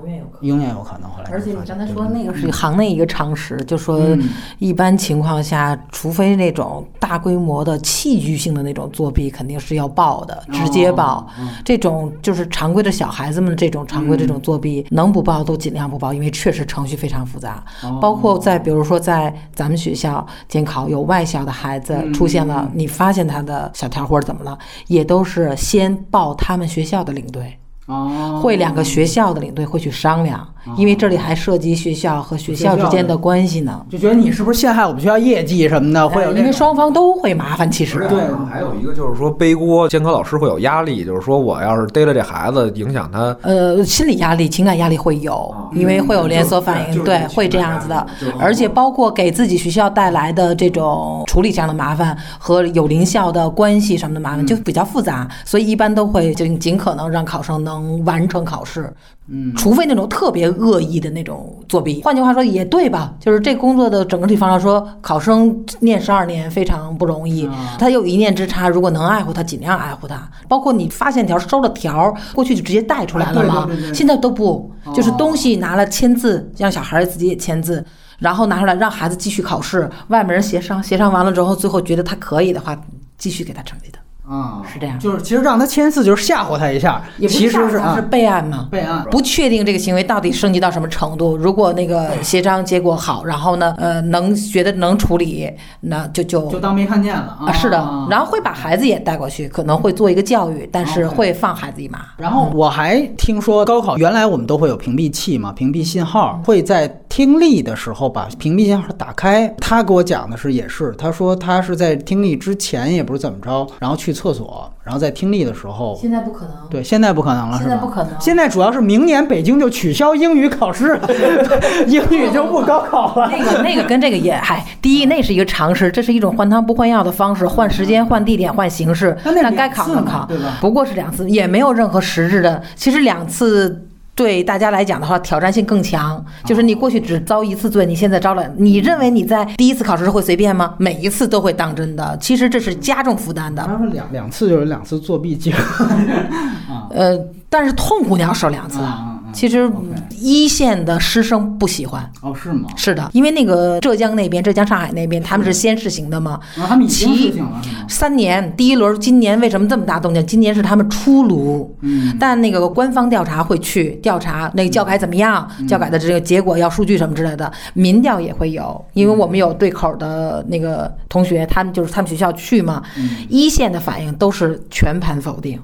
Speaker 3: 永远有可能。
Speaker 1: 永远有可能。后来
Speaker 3: 而且你刚才说
Speaker 1: 对
Speaker 3: 那个是行内一个常识，就说
Speaker 1: 嗯
Speaker 3: 一般情况下，除非那种大规模的器具性的那种作弊，肯定是要报的，直接报。这种就是常规的小孩子们这种常规这种作弊，能不报都尽量不报，因为确实程序非常复杂。包括在比如说在咱们学校监考有外校的孩子出现了，你发现他的小条或者怎么了，也都是先报他们学校的领队。
Speaker 1: 哦，
Speaker 3: 会两个学校的领队会去商量，因为这里还涉及学校和学校之间的关系呢。
Speaker 1: 就觉得你是不是陷害我们学校业绩什么的，会有
Speaker 3: 呃因为双方都会麻烦，其实
Speaker 1: 对
Speaker 4: 还有一个就是说背锅，监考老师会有压力，就是说我要是逮了这孩子，影响他
Speaker 3: 呃，心理压力、情感压力会有，因为会有连锁反应，对，会这样子的。而且包括给自己学校带来的这种处理上的麻烦和有邻校的关系什么的麻烦，就比较复杂，所以一般都会就尽可能让考生能完成考试。嗯，除非那种特别恶意的那种作弊。换句话说，也对吧？就是这工作的整个地方来说，考生念十二年非常不容易，他有一念之差，如果能爱护他，尽量爱护他。包括你发现条收了条，过去就直接带出来了嘛，现在都不，就是东西拿了签字，让小孩自己也签字。然后拿出来让孩子继续考试，外面人协商，协商完了之后，最后觉得他可以的话，继续给他成绩的，
Speaker 1: 啊，
Speaker 3: 是这样。
Speaker 1: 就是其实让他签字就是吓唬他一下，
Speaker 3: 也
Speaker 1: 其实是
Speaker 3: 是备案嘛，
Speaker 1: 备案
Speaker 3: 不确定这个行为到底升级到什么程度。如果那个协商结果好，然后呢，呃，能觉得能处理，那就就
Speaker 1: 就当没看见了
Speaker 3: 啊，是的，然后会把孩子也带过去，可能会做一个教育，但是会放孩子一马。
Speaker 1: 然后我还听说高考原来我们都会有屏蔽器嘛，屏蔽信号，会在听力的时候把屏蔽信号打开。他给我讲的是也是，他说他是在听力之前也不是怎么着，然后去厕所，然后在听力的时候。
Speaker 3: 现在不可能，
Speaker 1: 对，现在不可能了，是吧
Speaker 3: 现在不可能
Speaker 1: 现在主要是明年北京就取消英语考试了，英语就不高考了。
Speaker 3: 那个那个跟这个也还，第一那是一个常识，这是一种换汤不换药的方式，换时间、换地点、换形式，
Speaker 1: 那
Speaker 3: 该考的考不过是两次，也没有任何实质的。其实两次。对大家来讲的话，挑战性更强。就是你过去只遭一次罪，你现在遭了，你认为你在第一次考试是会随便吗？每一次都会当真的。其实这是加重负担的。
Speaker 1: 他说两两次就是两次作弊机会。
Speaker 3: 呃，但是痛苦你要受两次。
Speaker 1: 啊
Speaker 3: 其实一线的师生不喜欢。
Speaker 1: 哦，是吗？
Speaker 3: 是的，因为那个浙江那边、浙江、上海那边，他们是先试行的嘛，
Speaker 1: 啊，他们已经试行了？
Speaker 3: 三年，第一轮今年为什么这么大动静？今年是他们出炉，
Speaker 1: 嗯，
Speaker 3: 但那个官方调查会去调查那个教改怎么样，教改的这个结果要数据什么之类的，民调也会有，因为我们有对口的那个同学，他们就是他们学校去嘛，一线的反应都是全盘否定，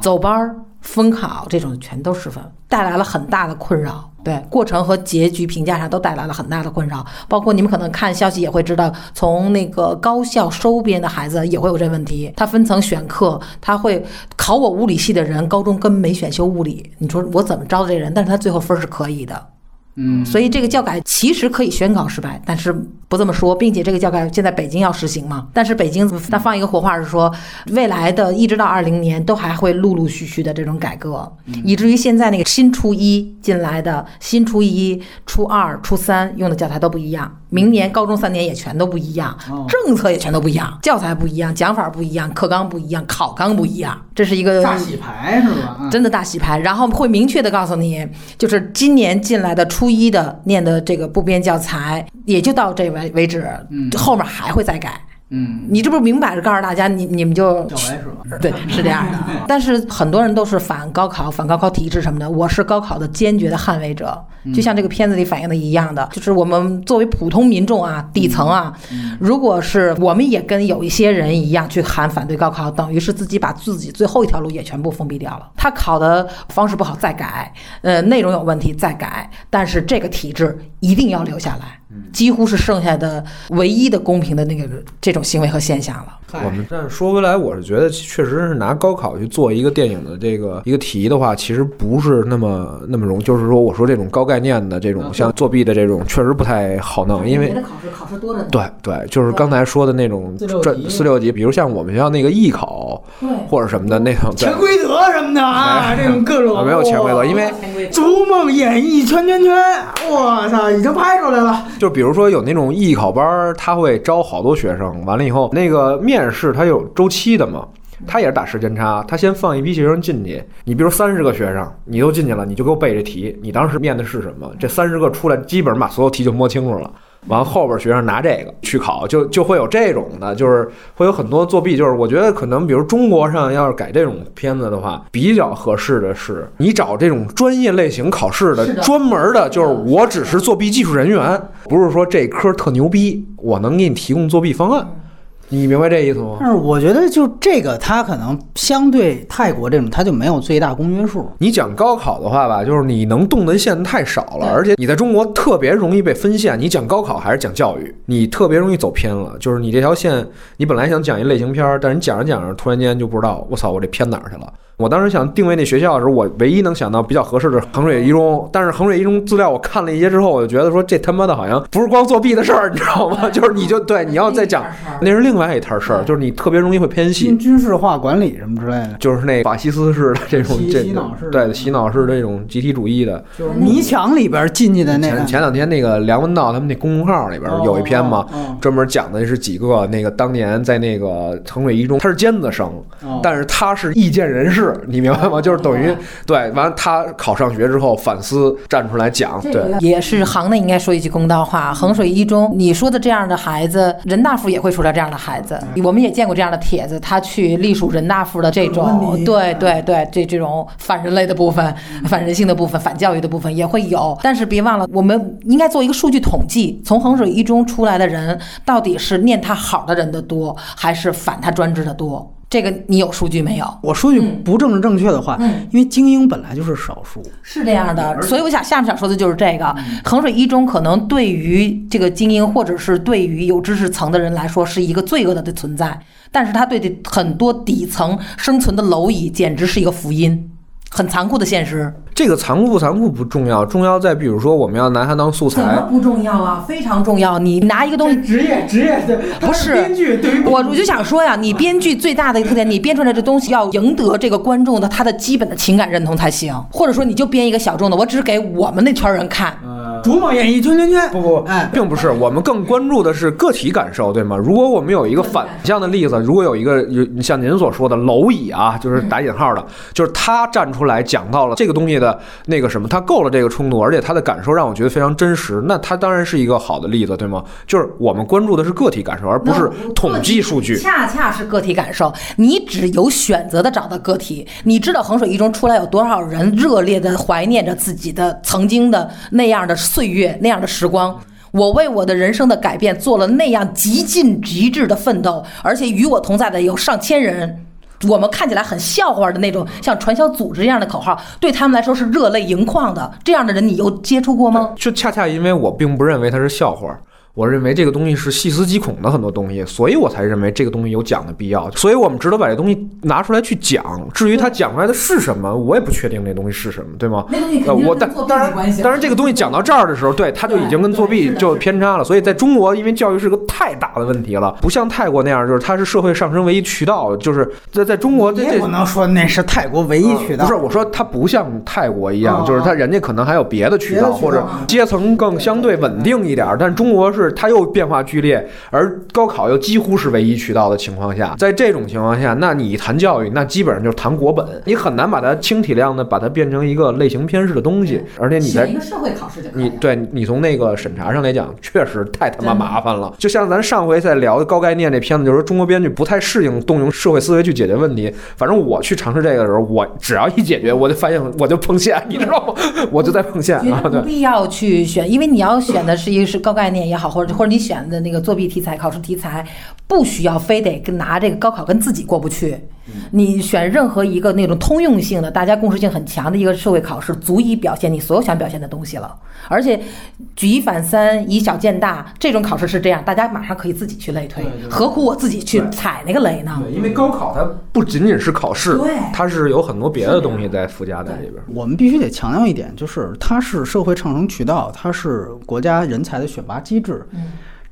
Speaker 3: 走班儿。分考这种全都失分，带来了很大的困扰。对过程和结局评价上都带来了很大的困扰，包括你们可能看消息也会知道，从那个高校收编的孩子也会有这问题。他分层选课，他会考我物理系的人，高中根本没选修物理，你说我怎么招的这人？但是他最后分儿是可以的。
Speaker 1: 嗯，
Speaker 3: 所以这个教改其实可以宣告失败，但是不这么说，并且这个教改现在北京要实行嘛，但是北京他放一个活话是说，未来的一直到二零年都还会陆陆续续的这种改革，以至于现在那个新初一进来的新初一、初二、初三用的教材都不一样，明年高中三年也全都不一样，政策也全都不一样，教材不一样，讲法不一样，课纲不一样，考纲不一样，这是一个
Speaker 1: 大洗牌是吧？啊
Speaker 3: 真的大洗牌，然后会明确的告诉你，就是今年进来的初一的念的这个部编教材，也就到这为为止，后面还会再改。
Speaker 1: 嗯，
Speaker 3: 你这不是明摆着告诉大家，你你们就？对，是这样的。但是很多人都是反高考、反高考体制什么的，我是高考的坚决的捍卫者。就像这个片子里反映的一样的，就是我们作为普通民众啊、底层啊，如果是我们也跟有一些人一样去喊反对高考，等于是自己把自己最后一条路也全部封闭掉了。他考的方式不好再改，呃，内容有问题再改，但是这个体制一定要留下来。几乎是剩下的唯一的公平的那个这种行为和现象了。
Speaker 4: 我们但是说回来，我是觉得确实是拿高考去做一个电影的这个一个题的话，其实不是那么那么容易。就是说，我说这种高概念的这种像作弊的这种，确实不太好弄，因为
Speaker 2: 考试考试多着呢。
Speaker 4: 对对，就是刚才说的那种
Speaker 1: 四六级
Speaker 4: 专四六级，比如像我们学校那个艺考
Speaker 2: 对
Speaker 4: 或者什么的那种，
Speaker 1: 潜规则什么的啊，这种各种
Speaker 4: 啊没有潜规则，因为《
Speaker 1: 逐梦演艺圈圈圈》，我操，已经拍出来了。
Speaker 4: 就比如说有那种艺考班儿，他会招好多学生，完了以后那个面试他有周期的嘛。他也是打时间差，他先放一批学生进去，你比如三十个学生，你都进去了，你就给我背这题，你当时面的是什么？这三十个出来，基本上把所有题就摸清楚了。完后边学生拿这个去考，就就会有这种的，就是会有很多作弊。就是我觉得可能，比如中国上要是改这种片子的话，比较合适的是你找这种专业类型考试的
Speaker 2: 的
Speaker 4: 专门的，就是我只是作弊技术人员，不是说这科特牛逼，我能给你提供作弊方案。你明白这意思吗？
Speaker 1: 但是我觉得就这个，它可能相对泰国这种，它就没有最大公约数。
Speaker 4: 你讲高考的话吧，就是你能动的线太少了，而且你在中国特别容易被分线。你讲高考还是讲教育，你特别容易走偏了。就是你这条线，你本来想讲一类型片儿，但是你讲着讲着，突然间就不知道，我操，我这偏哪儿去了。我当时想定位那学校的时候，我唯一能想到比较合适的衡水一中，但是衡水一中资料我看了一些之后，我就觉得说这他妈的好像不是光作弊的事儿，你知道吗？就是你就对你要再讲，那是另外一摊事儿，就是你特别容易会偏心
Speaker 1: 军。事化管理什么之类的，
Speaker 4: 就是那法西斯式的这种
Speaker 1: 洗
Speaker 4: 这
Speaker 1: 洗脑式
Speaker 4: 对洗脑式的这种集体主义的，
Speaker 1: 就是迷墙里边进去的那个
Speaker 4: 前。前两天那个梁文道他们那公众号里边有一篇嘛，
Speaker 1: 哦
Speaker 4: 专门讲的是几个那个当年在那个衡水一中，他是尖子生，
Speaker 1: 哦
Speaker 4: 但是他是意见人士，你明白吗？就是等于对，完了他考上学之后反思，站出来讲，对
Speaker 3: 也是行内应该说一句公道话，衡水一中，你说的这样的孩子，人大附也会出来这样的孩子。我们也见过这样的帖子，他去隶属人大附的这种对对对，这这种反人类的部分、反人性的部分、反教育的部分也会有。但是别忘了，我们应该做一个数据统计，从衡水一中出来的人，到底是念他好的人的多，还是反他专制的多？这个你有数据没有？
Speaker 1: 我说句不政治正确的话，
Speaker 3: 嗯
Speaker 1: 因为精英本来就是少数。
Speaker 3: 是这样的，所以我想下面想说的就是这个，衡水一中可能对于这个精英或者是对于有知识层的人来说是一个罪恶的存在，但是它对这很多底层生存的蝼蚁简直是一个福音，很残酷的现实。
Speaker 4: 这个残酷不残酷不重要，重要在比如说我们要拿它当素
Speaker 3: 怎么
Speaker 4: 材，
Speaker 3: 不重要啊？非常重要。你拿一个东西
Speaker 1: 职业职业的
Speaker 3: 不是
Speaker 1: 编剧对于
Speaker 3: 我我就想说呀，你编剧最大的一个特点，你编出来这东西要赢得这个观众的他的基本的情感认同才行，或者说你就编一个小众的，我只是给我们那圈人看。
Speaker 1: 逐梦演艺圈圈圈
Speaker 4: 不不，
Speaker 1: 哎，
Speaker 4: 并不是，我们更关注的是个体感受，对吗？如果我们有一个反向的例子，如果有一个有像您所说的蝼蚁啊，就是打引号的，就是他站出来讲到了这个东西的那个什么，他够了这个冲突，而且他的感受让我觉得非常真实，那他当然是一个好的例子，对吗？就是我们关注的是个体感受，而不是统计数据。
Speaker 3: 恰恰是个体感受，你只有选择的找到个体。你知道衡水一中出来有多少人热烈的怀念着自己的曾经的那样的岁月、那样的时光。我为我的人生的改变做了那样极尽极致的奋斗，而且与我同在的有上千人。我们看起来很笑话的那种，像传销组织一样的口号，对他们来说是热泪盈眶的。这样的人，你有接触过吗？
Speaker 4: 就恰恰因为我并不认为他是笑话。我认为这个东西是细思极恐的很多东西，所以我才认为这个东西有讲的必要。所以我们值得把这东西拿出来去讲。至于他讲出来的是什么，我也不确定那东西是什么，对吗？
Speaker 2: 那东西
Speaker 4: 呃，
Speaker 2: 肯定
Speaker 4: 我但
Speaker 2: 跟作弊
Speaker 4: 当然
Speaker 2: 没关系。
Speaker 4: 当然这个东西讲到这儿的时候，对它就已经跟作弊就偏差了。所以在中国，因为教育是个太大的问题了，不像泰国那样，就是它是社会上升唯一渠道，就是在在中国这这
Speaker 1: 不能说那是泰国唯一渠道。
Speaker 4: 不是，我说它不像泰国一样，
Speaker 1: 哦
Speaker 4: 就是它人家可能还有别的渠道，
Speaker 1: 别的渠道
Speaker 4: 或者阶层更相对稳定一点儿。但中国是它又变化剧烈，而高考又几乎是唯一渠道的情况下，在这种情况下，那你谈教育，那基本上就是谈国本，你很难把它轻体量的把它变成一个类型片式的东西，而且你在
Speaker 2: 一个社会考试就可以了。
Speaker 4: 你对你从那个审查上来讲，确实太他妈麻烦了。就像咱上回在聊高概念这片子，就是说中国编剧不太适应动用社会思维去解决问题。反正我去尝试这个的时候，我只要一解决，我就发现我就碰线，你知道吗？我就在碰线啊，对
Speaker 3: 不。必要去选，因为你要选的是一个是高概念也好，或者或者你选的那个作弊题材、考试题材，不需要非得跟拿这个高考跟自己过不去。你选任何一个那种通用性的、大家共识性很强的一个社会考试，足以表现你所有想表现的东西了。而且举一反三、以小见大，这种考试是这样，大家马上可以自己去类推，何苦我自己去踩那个雷呢？
Speaker 4: 对，因为高考它不仅仅是考试
Speaker 3: 对，
Speaker 4: 它是有很多别的东西在附加在里边。
Speaker 1: 我们必须得强调一点，就是它是社会上升渠道，它是国家人才的选拔机制。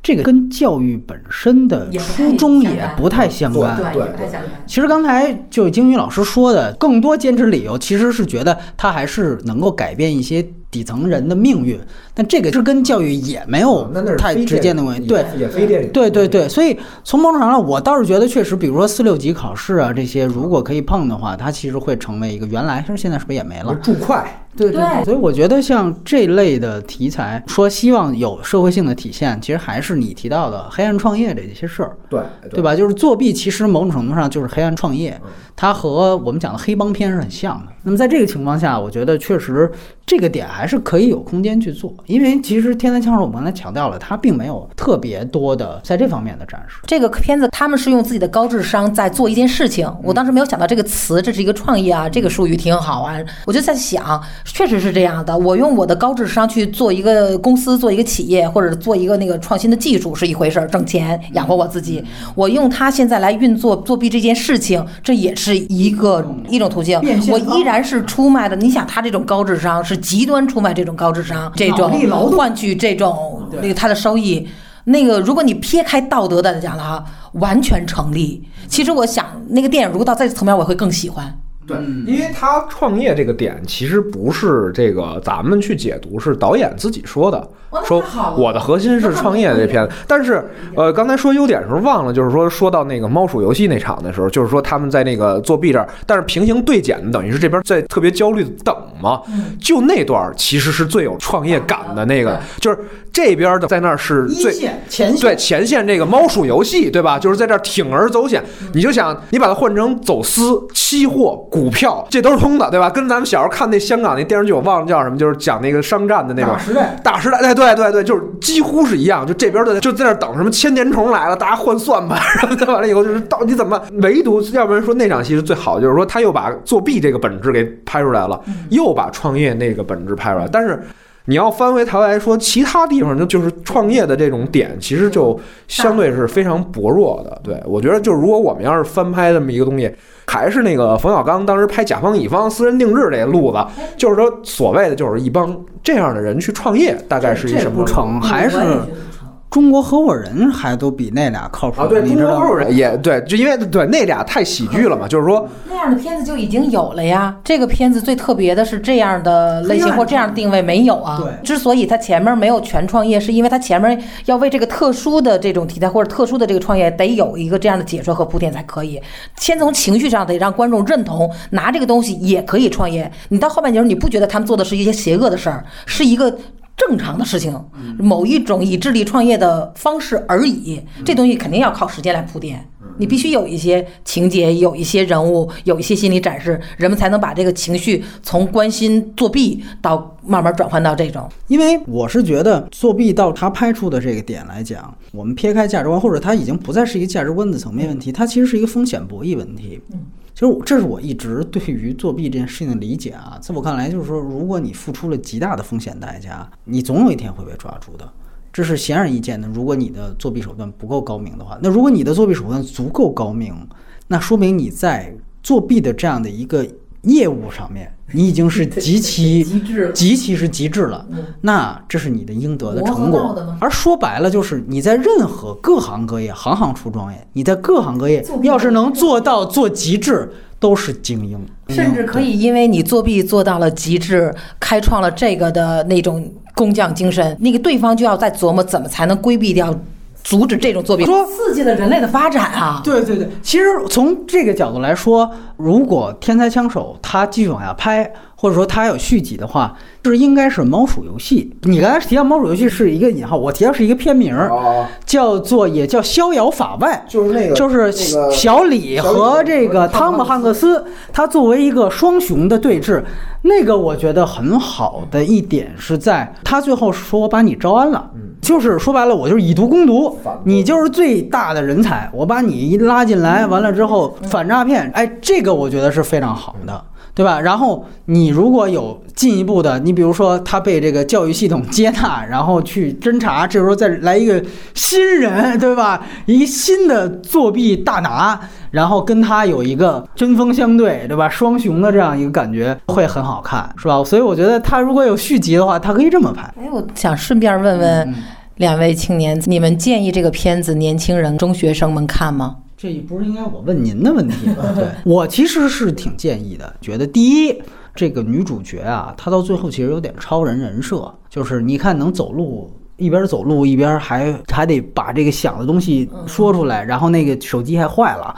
Speaker 1: 这个跟教育本身的初衷也不太相关。
Speaker 4: 对
Speaker 3: 不太相干。
Speaker 1: 其实刚才就金宇老师说的，更多坚持理由其实是觉得他还是能够改变一些底层人的命运，但这个是跟教育也没有太直接的关系。对，
Speaker 4: 也非电影。
Speaker 1: 对对对，所以从某种程度上，我倒是觉得确实，比如说四六级考试啊这些，如果可以碰的话，它其实会成为一个原来，其实现在是不是也没了？
Speaker 4: 注快，
Speaker 1: 对
Speaker 3: 对
Speaker 1: 所以我觉得像这类的题材，说希望有社会性的体现，其实还是你提到的黑暗创业这些事儿，
Speaker 4: 对
Speaker 1: 对？吧？就是作弊，其实某种程度上就是黑暗创业，
Speaker 4: 嗯
Speaker 1: 它和我们讲的黑帮片是很像的。那么在这个情况下，我觉得确实这个点还是可以有空间去做，因为其实《天才枪手》我们刚才强调了，它并没有特别多的在这方面的展示。
Speaker 3: 这个片子他们是用自己的高智商在做一件事情，我当时没有想到这个词，这是一个创意啊，这个术语挺好啊。我就在想，确实是这样的。我用我的高智商去做一个公司、做一个企业，或者做一个那个创新的技术是一回事儿，挣钱养活我自己。我用它现在来运作作弊这件事情，这也是一个一种途径我依然是出卖的。你想，他这种高智商是极端出卖这种高智商，这种换取这种那个他的收益。那个，如果你撇开道德的讲了哈，完全成立。其实我想，那个电影如果到这个层面，我会更喜欢。
Speaker 4: 对，因为他创业这个点其实不是这个咱们去解读，是导演自己说的，说我的核心是创业这片子。但是呃，刚才说优点的时候忘了，就是说说到那个猫鼠游戏那场的时候，就是说他们在那个作弊这儿，但是平行对检等于是这边在特别焦虑的等嘛，
Speaker 3: 嗯。
Speaker 4: 就那段儿其实是最有创业感的那个，就是这边的在那儿是最
Speaker 1: 前线
Speaker 4: 对前线这个猫鼠游戏，对吧？就是在这儿铤而走险，你就想你把它换成走私、期货、股票，这都是通的，对吧？跟咱们小时候看那香港那电视剧，我忘了叫什么，就是讲那个商战的那种
Speaker 1: 大时代
Speaker 4: 大时代，哎，对对对，就是几乎是一样。就这边的就在那等什么千年虫来了，大家换算盘，然后完了以后就是到底怎么？唯独要不然说那场戏是最好的，就是说他又把作弊这个本质给拍出来了，又把创业那个本质拍出来，但是。你要翻回头来说，其他地方就就是创业的这种点，其实就相对是非常薄弱的。对我觉得，就如果我们要是翻拍这么一个东西，还是那个冯小刚当时拍甲方乙方私人定制这个路子，就是说所谓的就是一帮这样的人去创业，大概是一
Speaker 1: 这
Speaker 4: 什么
Speaker 1: 不成，还是中国合伙人还都比那俩靠谱。
Speaker 4: 啊？对，
Speaker 1: 你知道吗
Speaker 4: 中国合伙？人也对，就因为对那俩太喜剧了嘛，就是说
Speaker 3: 那样的片子就已经有了呀。这个片子最特别的是这样的类型或这样的定位没有啊。
Speaker 1: 对
Speaker 3: 之所以它前面没有全创业，是因为它前面要为这个特殊的这种题材或者特殊的这个创业，得有一个这样的解说和铺垫才可以。先从情绪上得让观众认同，拿这个东西也可以创业。你到后半截儿，你不觉得他们做的是一些邪恶的事儿，是一个。正常的事情，某一种以智力创业的方式而已。这东西肯定要靠时间来铺垫，你必须有一些情节，有一些人物，有一些心理展示，人们才能把这个情绪从关心作弊到慢慢转换到这种。
Speaker 1: 因为我是觉得作弊到他拍出的这个点来讲，我们撇开价值观，或者它已经不再是一个价值观的层面问题，它其实是一个风险博弈问题。其实这是我一直对于作弊这件事情的理解啊，在我看来，就是说，如果你付出了极大的风险代价，你总有一天会被抓住的。这是显而易见的。如果你的作弊手段不够高明的话，那如果你的作弊手段足够高明，那说明你在作弊的这样的一个业务上面，你已经是 极其
Speaker 3: 极致
Speaker 1: 极其是极致了。那这是你的应得的成果。而说白了，就是你在任何各行各业，行行出状元。你在各行各业要是能做到做极致，都是精英。
Speaker 3: 甚至可以因为你作弊做到了极致，开创了这个的那种工匠精神，那个对方就要在琢磨怎么才能规避掉、阻止这种作弊，
Speaker 1: 说
Speaker 3: 刺激了人类的发展啊！
Speaker 1: 对对对，其实从这个角度来说，如果《天才枪手》他继续往下拍，或或者说他还有续集的话，就是应该是《猫鼠游戏》。你刚才提到《猫鼠游戏》是一个引号，我提到是一个片名叫做也叫《逍遥法外》。
Speaker 4: 就是那个，
Speaker 1: 就是
Speaker 4: 那个
Speaker 1: 小李和这个汤姆汉克斯，他作为一个双雄的对峙，那个我觉得很好的一点是在他最后说我把你招安了，就是说白了我就是以毒攻毒，你就是最大的人才，我把你一拉进来，完了之后反诈骗，哎，这个我觉得是非常好的。对吧？然后你如果有进一步的，你比如说他被这个教育系统接纳，然后去侦查，这时候再来一个新人，对吧？一个新的作弊大拿，然后跟他有一个针锋相对，对吧？双雄的这样一个感觉会很好看，是吧？所以我觉得他如果有续集的话，他可以这么拍。
Speaker 3: 哎，我想顺便问问两位青年，你们建议这个片子年轻人、中学生们看吗？
Speaker 1: 这不是应该我问您的问题吗？对我其实是挺建议的，觉得第一，这个女主角啊，她到最后其实有点超人人设，就是你看能走路。一边走路一边还还得把这个想的东西说出来，然后那个手机还坏了，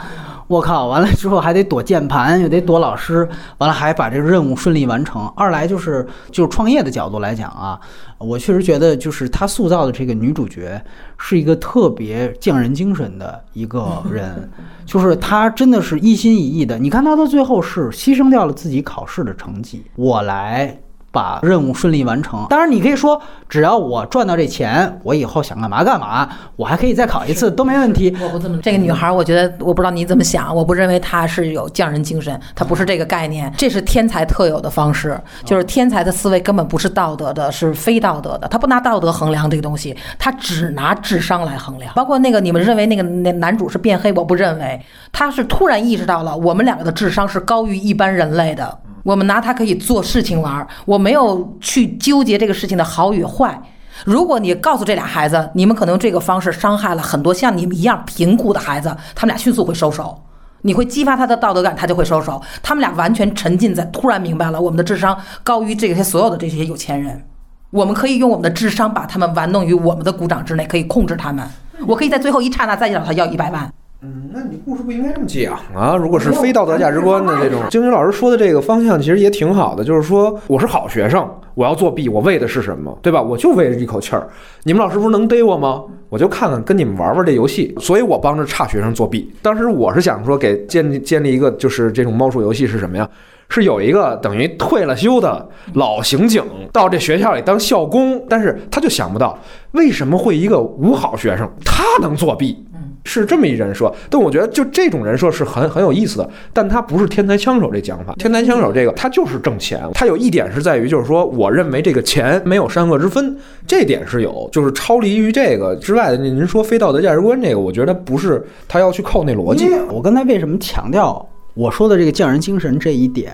Speaker 1: 我靠！完了之后还得躲键盘，又得躲老师，完了还把这个任务顺利完成。二来就是就是创业的角度来讲啊，我确实觉得就是他塑造的这个女主角是一个特别匠人精神的一个人，就是她真的是一心一意的。你看她到最后是牺牲掉了自己考试的成绩，我来。把任务顺利完成。当然，你可以说，只要我赚到这钱，我以后想干嘛干嘛，我还可以再考一次，都没问题。
Speaker 3: 我不这么，这个女孩，我觉得我不知道你怎么想，我不认为她是有匠人精神，她不是这个概念，这是天才特有的方式，就是天才的思维根本不是道德的，是非道德的，他不拿道德衡量这个东西，他只拿智商来衡量。包括那个你们认为那个那男主是变黑，我不认为，他是突然意识到了我们两个的智商是高于一般人类的。我们拿他可以做事情玩儿，我没有去纠结这个事情的好与坏。如果你告诉这俩孩子，你们可能这个方式伤害了很多像你们一样贫苦的孩子，他们俩迅速会收手。你会激发他的道德感，他就会收手。他们俩完全沉浸在突然明白了，我们的智商高于这些所有的这些有钱人。我们可以用我们的智商把他们玩弄于我们的鼓掌之内，可以控制他们。我可以在最后一刹那再找他要一百万。
Speaker 4: 嗯，那你故事不应该这么讲啊！如果是非道德价值观的这种，晶晶老师说的这个方向其实也挺好的，就是说我是好学生，我要作弊，我为的是什么，对吧？我就为了一口气儿。你们老师不是能逮我吗？我就看看跟你们玩玩这游戏，所以我帮着差学生作弊。当时我是想说，给建立建立一个就是这种猫鼠游戏是什么呀？是有一个等于退了休的老刑警到这学校里当校工，但是他就想不到为什么会一个五好学生他能作弊。是这么一人设，但我觉得就这种人设是很很有意思的，但他不是天才枪手这讲法。天才枪手这个他就是挣钱，他有一点是在于，就是说，我认为这个钱没有善恶之分，这点是有，就是超离于这个之外的。您说非道德价值观这个，我觉得不是他要去扣那逻辑。
Speaker 1: 我刚才为什么强调我说的这个匠人精神这一点？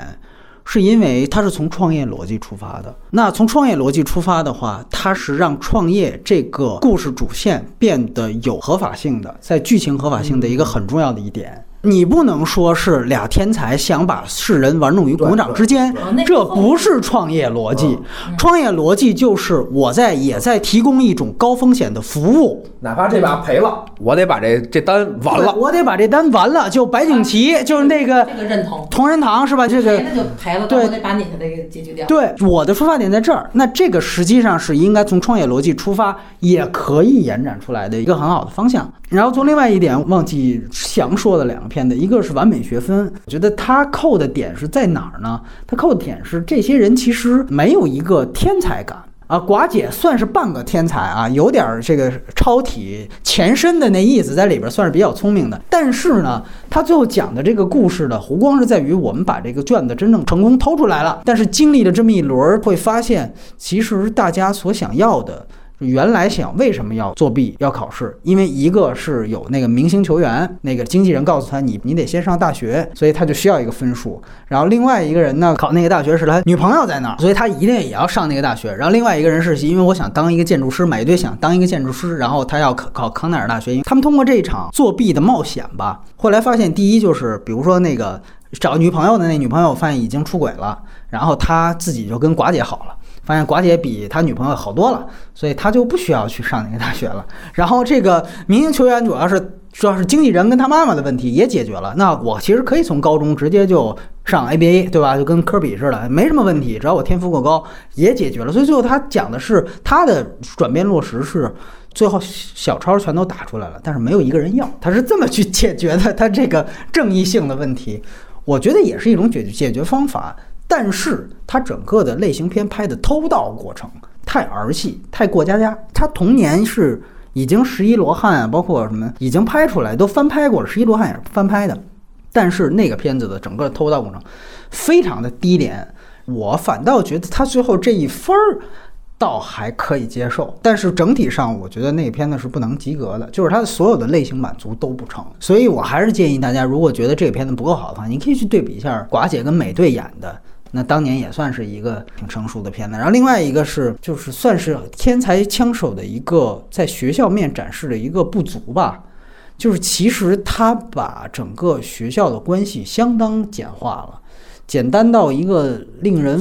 Speaker 1: 是因为它是从创业逻辑出发的。那从创业逻辑出发的话，它是让创业这个故事主线变得有合法性的，在剧情合法性的一个很重要的一点。你不能说是俩天才想把世人玩弄于股掌之间，这不是创业逻辑。创业逻辑就是我在也在提供一种高风险的服务，
Speaker 4: 哪怕这把赔了，我得把这这单完了，
Speaker 1: 我得把这单完了。就白景琦，就是那个
Speaker 3: 这个认同
Speaker 1: 同仁堂是吧？这个
Speaker 3: 赔了就赔了，
Speaker 1: 对
Speaker 3: 我得把你的这个解决掉。
Speaker 1: 对，我的出发点在这儿。那这个实际上是应该从创业逻辑出发，也可以延展出来的一个很好的方向。然后从另外一点忘记详说的两个片子，一个是完美学分，我觉得它扣的点是在哪儿呢？它扣的点是这些人其实没有一个天才感。啊，寡姐算是半个天才啊，有点儿这个超体前身的那意思在里边，算是比较聪明的。但是呢，他最后讲的这个故事的弧光是在于我们把这个卷子真正成功偷出来了，但是经历了这么一轮，会发现其实大家所想要的。原来想为什么要作弊要考试？因为一个是有那个明星球员，那个经纪人告诉他你你得先上大学，所以他就需要一个分数。然后另外一个人呢，考那个大学是他女朋友在那儿，所以他一定也要上那个大学。然后另外一个人是因为我想当一个建筑师，买一堆想当一个建筑师，然后他要考考康奈尔大学。因为他们通过这一场作弊的冒险吧，后来发现第一就是比如说那个找女朋友的那女朋友发现已经出轨了，然后他自己就跟寡姐好了。发现寡姐比他女朋友好多了，所以他就不需要去上那个大学了。然后这个明星球员主要是主要是经纪人跟他妈妈的问题也解决了。那我其实可以从高中直接就上 ABA，对吧？就跟科比似的，没什么问题，只要我天赋够高，也解决了。所以最后他讲的是他的转变落实是。最后小抄全都打出来了，但是没有一个人要，他是这么去解决的他这个正义性的问题，我觉得也是一种解决解决方法。但是他整个的类型片拍的偷盗过程太儿戏，太过家家。他童年是已经十一罗汉啊，包括什么已经拍出来都翻拍过了，十一罗汉也是翻拍的。但是那个片子的整个偷盗过程非常的低廉，我反倒觉得他最后这一分儿。倒还可以接受，但是整体上我觉得那个片子是不能及格的，就是它的所有的类型满足都不成，所以我还是建议大家，如果觉得这个片子不够好的话，你可以去对比一下寡姐跟美队演的，那当年也算是一个挺成熟的片子。然后另外一个是，就是算是天才枪手的一个在学校面展示的一个不足吧，就是其实他把整个学校的关系相当简化了。简单到一个令人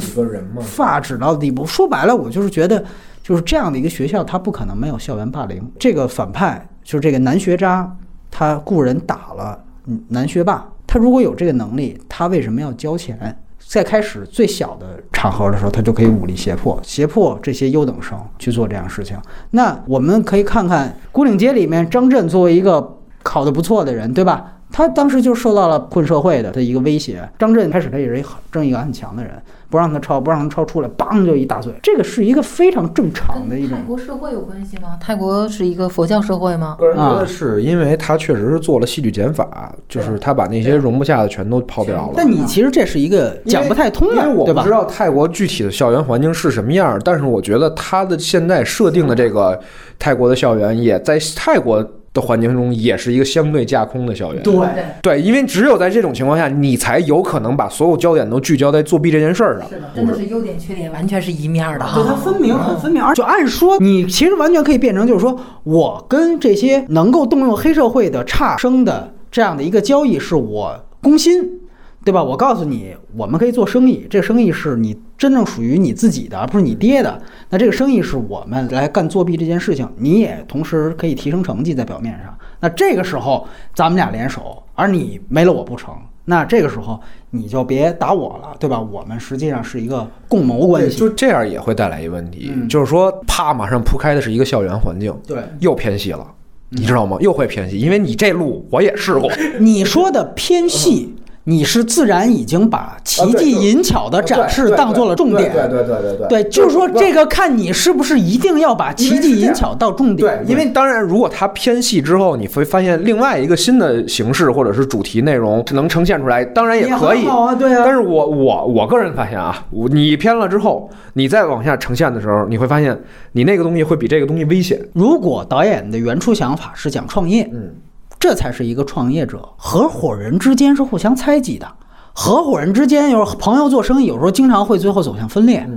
Speaker 1: 发指到的地步。说白了，我就是觉得，就是这样的一个学校，它不可能没有校园霸凌。这个反派就是这个男学渣，他雇人打了男学霸。他如果有这个能力，他为什么要交钱？在开始最小的场合的时候，他就可以武力胁迫，胁迫这些优等生去做这样事情。那我们可以看看《孤岭街》里面张震作为一个考得不错的人，对吧？他当时就受到了混社会的的一个威胁。张震开始他也是一正义感很强的人，不让他抄，不让他抄出来，梆就一大嘴。这个是一个非常正常的一种。
Speaker 3: 泰国社会有关系吗？泰国是一个佛教社会吗？
Speaker 4: 个人觉得是因为他确实是做了戏剧减法，就是他把那些容不下的全都抛掉了。
Speaker 1: 但你其实这是一个讲不太通的，
Speaker 4: 因为我
Speaker 1: 不
Speaker 4: 知道泰国具体的校园环境是什么样，但是我觉得他的现在设定的这个泰国的校园也在泰国。的环境中也是一个相对架空的校园，
Speaker 1: 对
Speaker 4: 对，因为只有在这种情况下，你才有可能把所有焦点都聚焦在作弊这件事儿上。
Speaker 3: 是的，真的是优点缺点完全是一面的哈。
Speaker 1: 对，它分明很分明，而就按说你其实完全可以变成就是说我跟这些能够动用黑社会的差生的这样的一个交易是我攻心。对吧？我告诉你，我们可以做生意，这个生意是你真正属于你自己的，而不是你爹的。那这个生意是我们来干作弊这件事情，你也同时可以提升成绩在表面上。那这个时候咱们俩联手，而你没了我不成。那这个时候你就别打我了，对吧？我们实际上是一个共谋关系。
Speaker 4: 就这样也会带来一个问题，就是说，啪，马上铺开的是一个校园环境，
Speaker 1: 对，
Speaker 4: 又偏细了，你知道吗？又会偏细，因为你这路我也试过。
Speaker 1: 你说的偏细。你是自然已经把奇技淫巧的展示当做了重点，
Speaker 4: 对对对对对，
Speaker 1: 对，就是说这个看你是不是一定要把奇技淫巧到重
Speaker 4: 点。对，因为当然，如果它偏细之后，你会发现另外一个新的形式或者是主题内容能呈现出来，当然也可以。
Speaker 1: 啊，对啊。
Speaker 4: 但是我我我个人发现啊，你偏了之后，你再往下呈现的时候，你会发现你那个东西会比这个东西危险。
Speaker 1: 如果导演的原初想法是讲创业，
Speaker 4: 嗯。
Speaker 1: 这才是一个创业者，合伙人之间是互相猜忌的，合伙人之间有时候朋友做生意，有时候经常会最后走向分裂，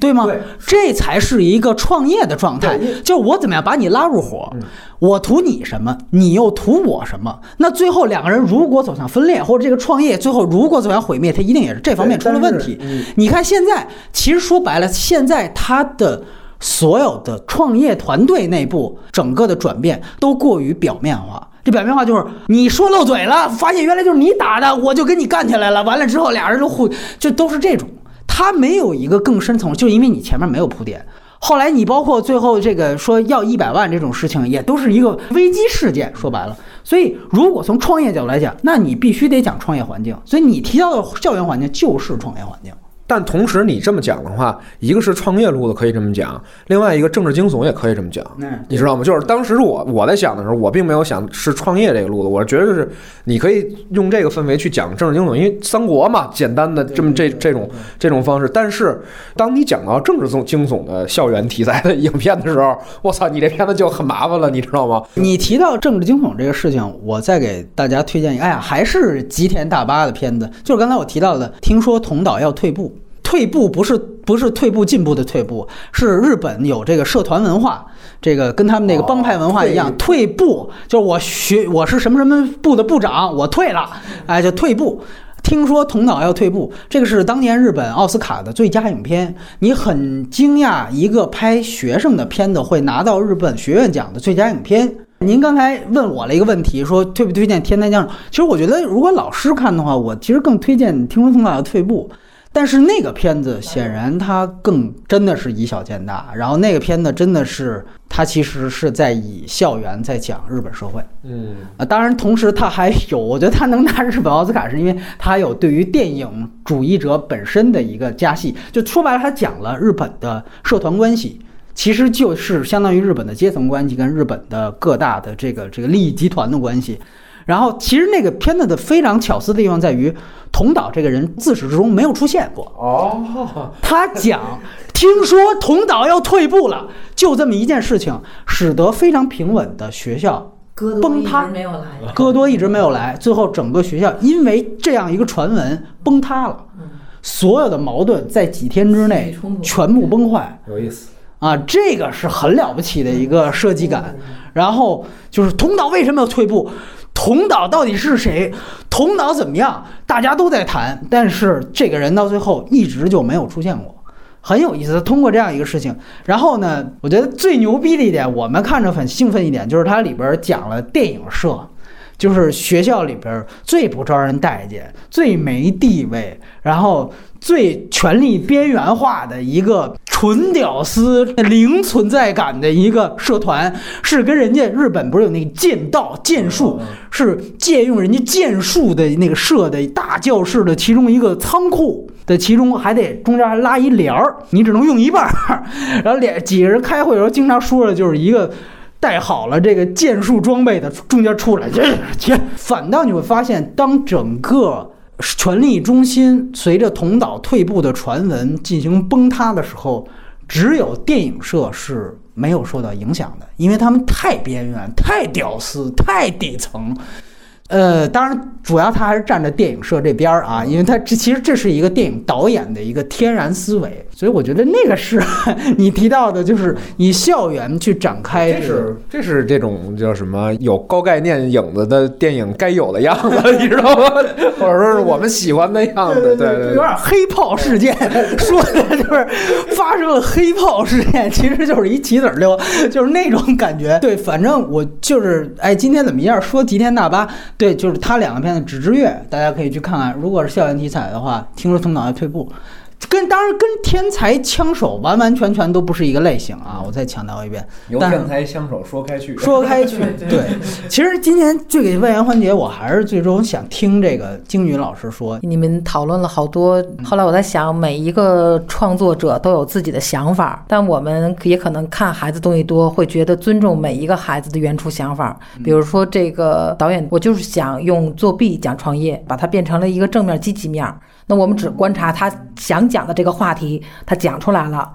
Speaker 1: 对吗？这才是一个创业的状态，就是我怎么样把你拉入伙，我图你什么，你又图我什么？那最后两个人如果走向分裂，或者这个创业最后如果走向毁灭，他一定也是这方面出了问题。你看现在，其实说白了，现在他的所有的创业团队内部整个的转变都过于表面化。这表面话就是你说漏嘴了，发现原来就是你打的，我就跟你干起来了。完了之后，俩人都互，就都是这种。他没有一个更深层，就因为你前面没有铺垫。后来你包括最后这个说要一百万这种事情，也都是一个危机事件。说白了，所以如果从创业角度来讲，那你必须得讲创业环境。所以你提到的校园环境就是创业环境。
Speaker 4: 但同时，你这么讲的话，一个是创业路子可以这么讲，另外一个政治惊悚也可以这么讲，你知道吗？就是当时我我在想的时候，我并没有想是创业这个路子，我觉得是你可以用这个氛围去讲政治惊悚，因为三国嘛，简单的这么这这种这种方式。但是当你讲到政治惊惊悚的校园题材的影片的时候，我操，你这片子就很麻烦了，你知道吗？
Speaker 1: 你提到政治惊悚这个事情，我再给大家推荐一个，哎呀，还是吉田大巴的片子，就是刚才我提到的，听说同岛要退步。退步不是不是退步进步的退步，是日本有这个社团文化，这个跟他们那个帮派文化一样，退步就是我学我是什么什么部的部长，我退了，哎，就退步。听说同岛要退步，这个是当年日本奥斯卡的最佳影片，你很惊讶一个拍学生的片子会拿到日本学院奖的最佳影片。您刚才问我了一个问题，说推不推荐《天才将手》？其实我觉得，如果老师看的话，我其实更推荐《听说通道要退步》。但是那个片子显然它更真的是以小见大，然后那个片子真的是它其实是在以校园在讲日本社会。
Speaker 4: 嗯，
Speaker 1: 啊，当然，同时它还有，我觉得它能拿日本奥斯卡，是因为它有对于电影主义者本身的一个加戏。就说白了，它讲了日本的社团关系，其实就是相当于日本的阶层关系跟日本的各大的这个这个利益集团的关系。然后，其实那个片子的非常巧思的地方在于，童岛这个人自始至终没有出现过。
Speaker 4: 哦，
Speaker 1: 他讲，听说童岛要退步了，就这么一件事情，使得非常平稳的学校崩塌
Speaker 3: 没有来，
Speaker 1: 戈多一直没有来，最后整个学校因为这样一个传闻崩塌了，所有的矛盾在几天之内全部崩坏
Speaker 4: 有意思。
Speaker 1: 啊！这个是很了不起的一个设计感。然后就是桐岛为什么要退步？桐岛到底是谁？桐岛怎么样？大家都在谈，但是这个人到最后一直就没有出现过。很有意思，通过这样一个事情，然后呢，我觉得最牛逼的一点，我们看着很兴奋一点，就是它里边讲了电影社，就是学校里边最不招人待见、最没地位，然后最权力边缘化的一个纯屌丝、零存在感的一个社团，是跟人家日本不是有那个剑道剑术，是借用人家剑术的那个设的大教室的其中一个仓库的其中还得中间还拉一帘儿，你只能用一半儿。然后两几个人开会的时候经常说的就是一个。带好了这个剑术装备的中间出来，这切。反倒你会发现，当整个权力中心随着同岛退步的传闻进行崩塌的时候，只有电影社是没有受到影响的，因为他们太边缘、太屌丝、太底层。呃，当然，主要他还是站在电影社这边儿啊，因为他这其实这是一个电影导演的一个天然思维，所以我觉得那个是 你提到的，就是以校园去展开
Speaker 4: 是这是这种叫什么有高概念影子的电影该有的样子，你知道吗？或者说是我们喜欢的样子，对对
Speaker 1: 有点黑炮事件，说的就是发生了黑炮事件，其实就是一棋子儿溜，就是那种感觉。对，反正我就是，哎，今天怎么一下说吉田大巴？对，就是他两个片子《纸之月》，大家可以去看看。如果是校园题材的话，听说桐岛要退步。跟当然跟天才枪手完完全全都不是一个类型啊！我再强调一遍，
Speaker 5: 由天才枪手说开去，
Speaker 1: 说开去，对。其实今天这个问言环节，我还是最终想听这个金宇老师说，
Speaker 3: 你们讨论了好多，后来我在想，每一个创作者都有自己的想法，但我们也可能看孩子东西多，会觉得尊重每一个孩子的原初想法。比如说这个导演，我就是想用作弊讲创业，把它变成了一个正面积极面儿。那我们只观察他想讲的这个话题，他讲出来了。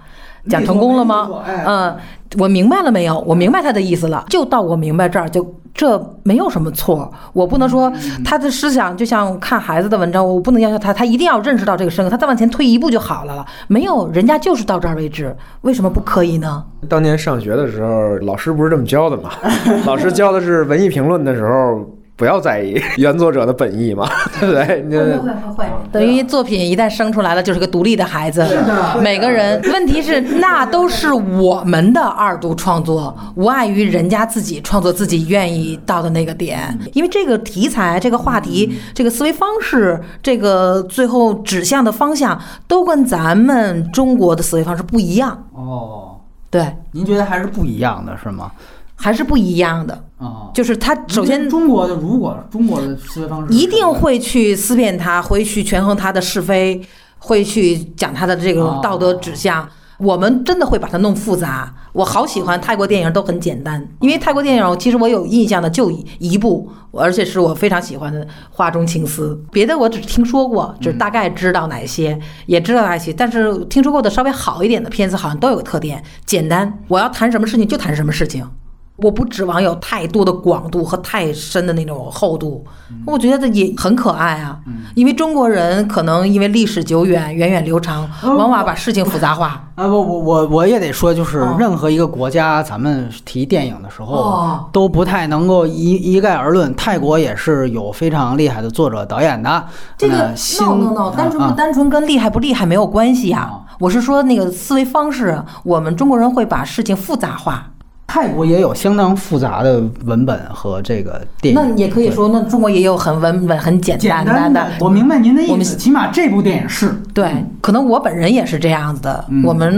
Speaker 3: 讲成功了吗？嗯，我明白了没有？我明白他的意思了，就到我明白这儿，就这没有什么错。我不能说他的思想就像看孩子的文章，我不能要求他，他一定要认识到这个深刻，他再往前推一步就好了了。没有，人家就是到这儿为止，为什么不可以呢？
Speaker 4: 当年上学的时候，老师不是这么教的嘛？老师教的是文艺评论的时候。不要在意原作者的本意嘛，对不对？你
Speaker 3: 会会会会，等于作品一旦生出来了，就是个独立的孩子。是的每个人，问题是那都是我们的二度创作，无碍于人家自己创作自己愿意到的那个点。因为这个题材、这个话题、这个思维方式、这个最后指向的方向，都跟咱们中国的思维方式不一样。
Speaker 1: 哦，
Speaker 3: 对，
Speaker 1: 您觉得还是不一样的是吗？
Speaker 3: 还是不一样的。
Speaker 1: 啊，
Speaker 3: 就是他首先
Speaker 1: 中国的如果中国的思维方式
Speaker 3: 一定会去思辨他，会去权衡他的是非，会去讲他的这个道德指向。我们真的会把它弄复杂。我好喜欢泰国电影，都很简单，因为泰国电影其实我有印象的就一部，而且是我非常喜欢的《画中情思》。别的我只听说过，只大概知道哪些，也知道哪些，但是听说过的稍微好一点的片子，好像都有个特点：简单。我要谈什么事情就谈什么事情。我不指望有太多的广度和太深的那种厚度，我觉得也很可爱啊。因为中国人可能因为历史久远、源远流长，往往把事情复杂化。
Speaker 1: 啊，不，我我我也得说，就是任何一个国家，咱们提电影的时候
Speaker 3: 哦
Speaker 1: 都不太能够一一概而论。泰国也是有非常厉害的作者、导演的。
Speaker 3: 这个 no no no，单纯
Speaker 1: 啊
Speaker 3: 不单纯跟厉害不厉害没有关系啊。我是说那个思维方式，我们中国人会把事情复杂化。
Speaker 1: 泰国也有相当复杂的文本和这个电影。
Speaker 3: 那也可以说，那中国也有很文本、很简
Speaker 1: 简
Speaker 3: 单
Speaker 1: 单
Speaker 3: 的。
Speaker 1: 我明白您的
Speaker 3: 我们
Speaker 1: 意思，起码这部电影是
Speaker 3: 对，可能我本人也是这样子的。
Speaker 1: 嗯
Speaker 3: 我们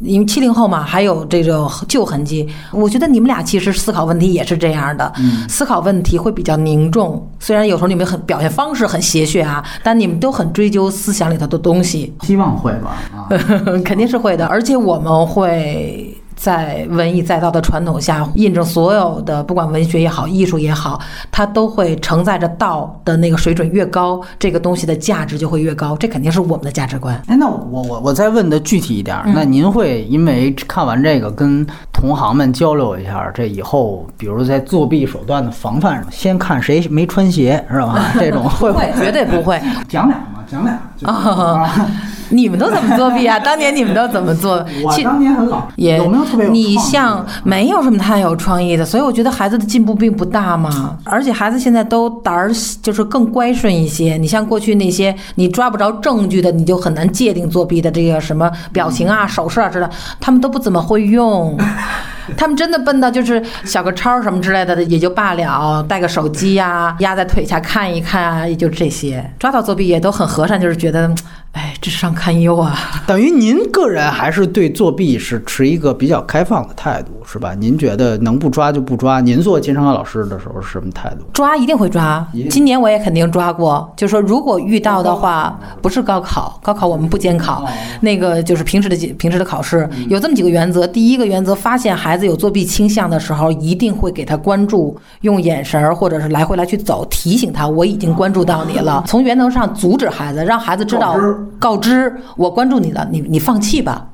Speaker 3: 因为七零后嘛，还有这个旧痕迹。我觉得你们俩其实思考问题也是这样的，
Speaker 1: 嗯
Speaker 3: 思考问题会比较凝重。虽然有时候你们很表现方式很邪谑啊，但你们都很追究思想里头的东西，
Speaker 1: 希望会吧？啊，
Speaker 3: 肯定是会的。而且我们会。在文艺载道的传统下，印证所有的，不管文学也好，艺术也好，它都会承载着道的那个水准越高，这个东西的价值就会越高。这肯定是我们的价值观。
Speaker 1: 哎，那我我我再问的具体一点那您会因为看完这个跟同行们交流一下，这以后比如在作弊手段的防范上，先看谁没穿鞋是吧？这种会
Speaker 3: 不会，绝对不会。
Speaker 1: 讲俩嘛，讲俩。就是啊
Speaker 3: 你们都怎么作弊啊？当年你们都怎么做？
Speaker 1: 我
Speaker 3: 其
Speaker 1: 当年很老，
Speaker 3: 也
Speaker 1: 有没有特别有
Speaker 3: 你像没有什么太有创意的，所以我觉得孩子的进步并不大嘛。而且孩子现在都胆儿就是更乖顺一些。你像过去那些你抓不着证据的，你就很难界定作弊的这个什么表情啊、手势啊之类的，他们都不怎么会用。他们真的笨到就是小个抄什么之类的也就罢了，带个手机呀、压在腿下看一看啊，也就这些。抓到作弊也都很和尚，就是觉得，哎，智商堪忧啊。
Speaker 1: 等于您个人还是对作弊是持一个比较开放的态度，是吧？您觉得能不抓就不抓？您做金昌浩老师的时候是什么态度？
Speaker 3: 抓一定会抓，今年我也肯定抓过。就说如果遇到的话，不是高考，高考我们不监考，那个就是平时的平时的考试，有这么几个原则。第一个原则，发现孩子有作弊倾向的时候，一定会给他关注，用眼神儿或者是来回来去走，提醒他我已经关注到你了。从源头上阻止孩子，让孩子知道告知我关注你了，你你放弃吧。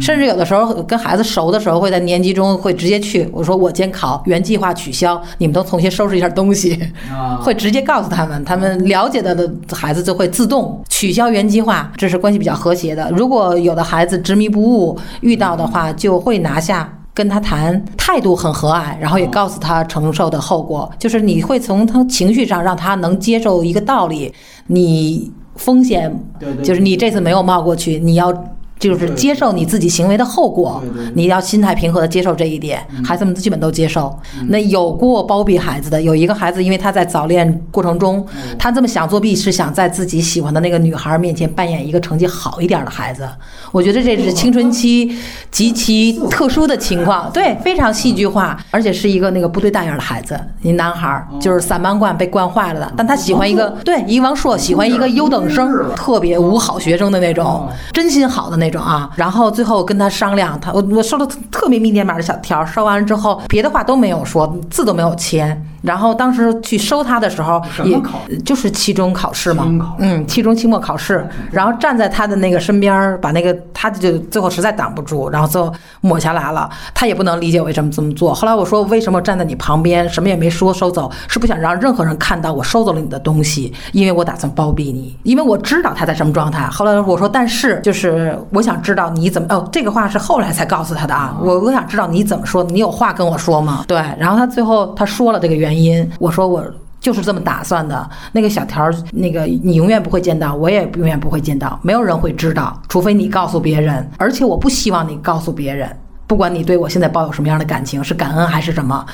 Speaker 3: 甚至有的时候跟孩子熟的时候，会在年级中会直接去我说我监考原计划取消，你们都重新收拾一下东西，
Speaker 1: 啊
Speaker 3: 会直接告诉他们，他们了解的的孩子就会自动取消原计划，这是关系比较和谐的。如果有的孩子执迷不悟，遇到的话就会拿下。跟他谈，态度很和蔼，然后也告诉他承受的后果，就是你会从他情绪上让他能接受一个道理，你风险
Speaker 1: 对对
Speaker 3: 就是你这次没有冒过去，你要就是接受你自己行为的后果你要心态平和的接受这一点。孩子们基本都接受。那有过包庇孩子的，有一个孩子，因为他在早恋过程中，他这么想作弊，是想在自己喜欢的那个女孩面前扮演一个成绩好一点的孩子。我觉得这是青春期极其特殊的情况，对，非常戏剧化，而且是一个那个不对大眼的孩子，一男孩儿，就是散漫惯被惯坏了的，但他喜欢一个对一个王朔，喜欢一个 优等生，特别五好学生的那种，真心好的那种啊。然后最后跟他商量，他我我收了特别密密麻麻的小条，收完了之后，别的话都没有说，字都没有签。然后当时去收他的时候，也
Speaker 1: 考
Speaker 3: 就是期中考试嘛嗯，期中、期末考试，然后站在他的那个身边儿，把那个他就最后实在挡不住，然后最后抹下来了。他也不能理解为什么这么做。后来我说为什么站在你旁边，什么也没说收走，是不想让任何人看到我收走了你的东西，因为我打算包庇你，因为我知道他在什么状态。后来我说，但是就是我想知道你怎么哦，这个话是后来才告诉他的啊。我我想知道你怎么说，你有话跟我说吗？对，然后他最后他说了这个原原因，我说我。就是这么打算的。那个小条儿，那个你永远不会见到，我也永远不会见到，没有人会知道，除非你告诉别人。而且我不希望你告诉别人，不管你对我现在抱有什么样的感情，是感恩还是什么，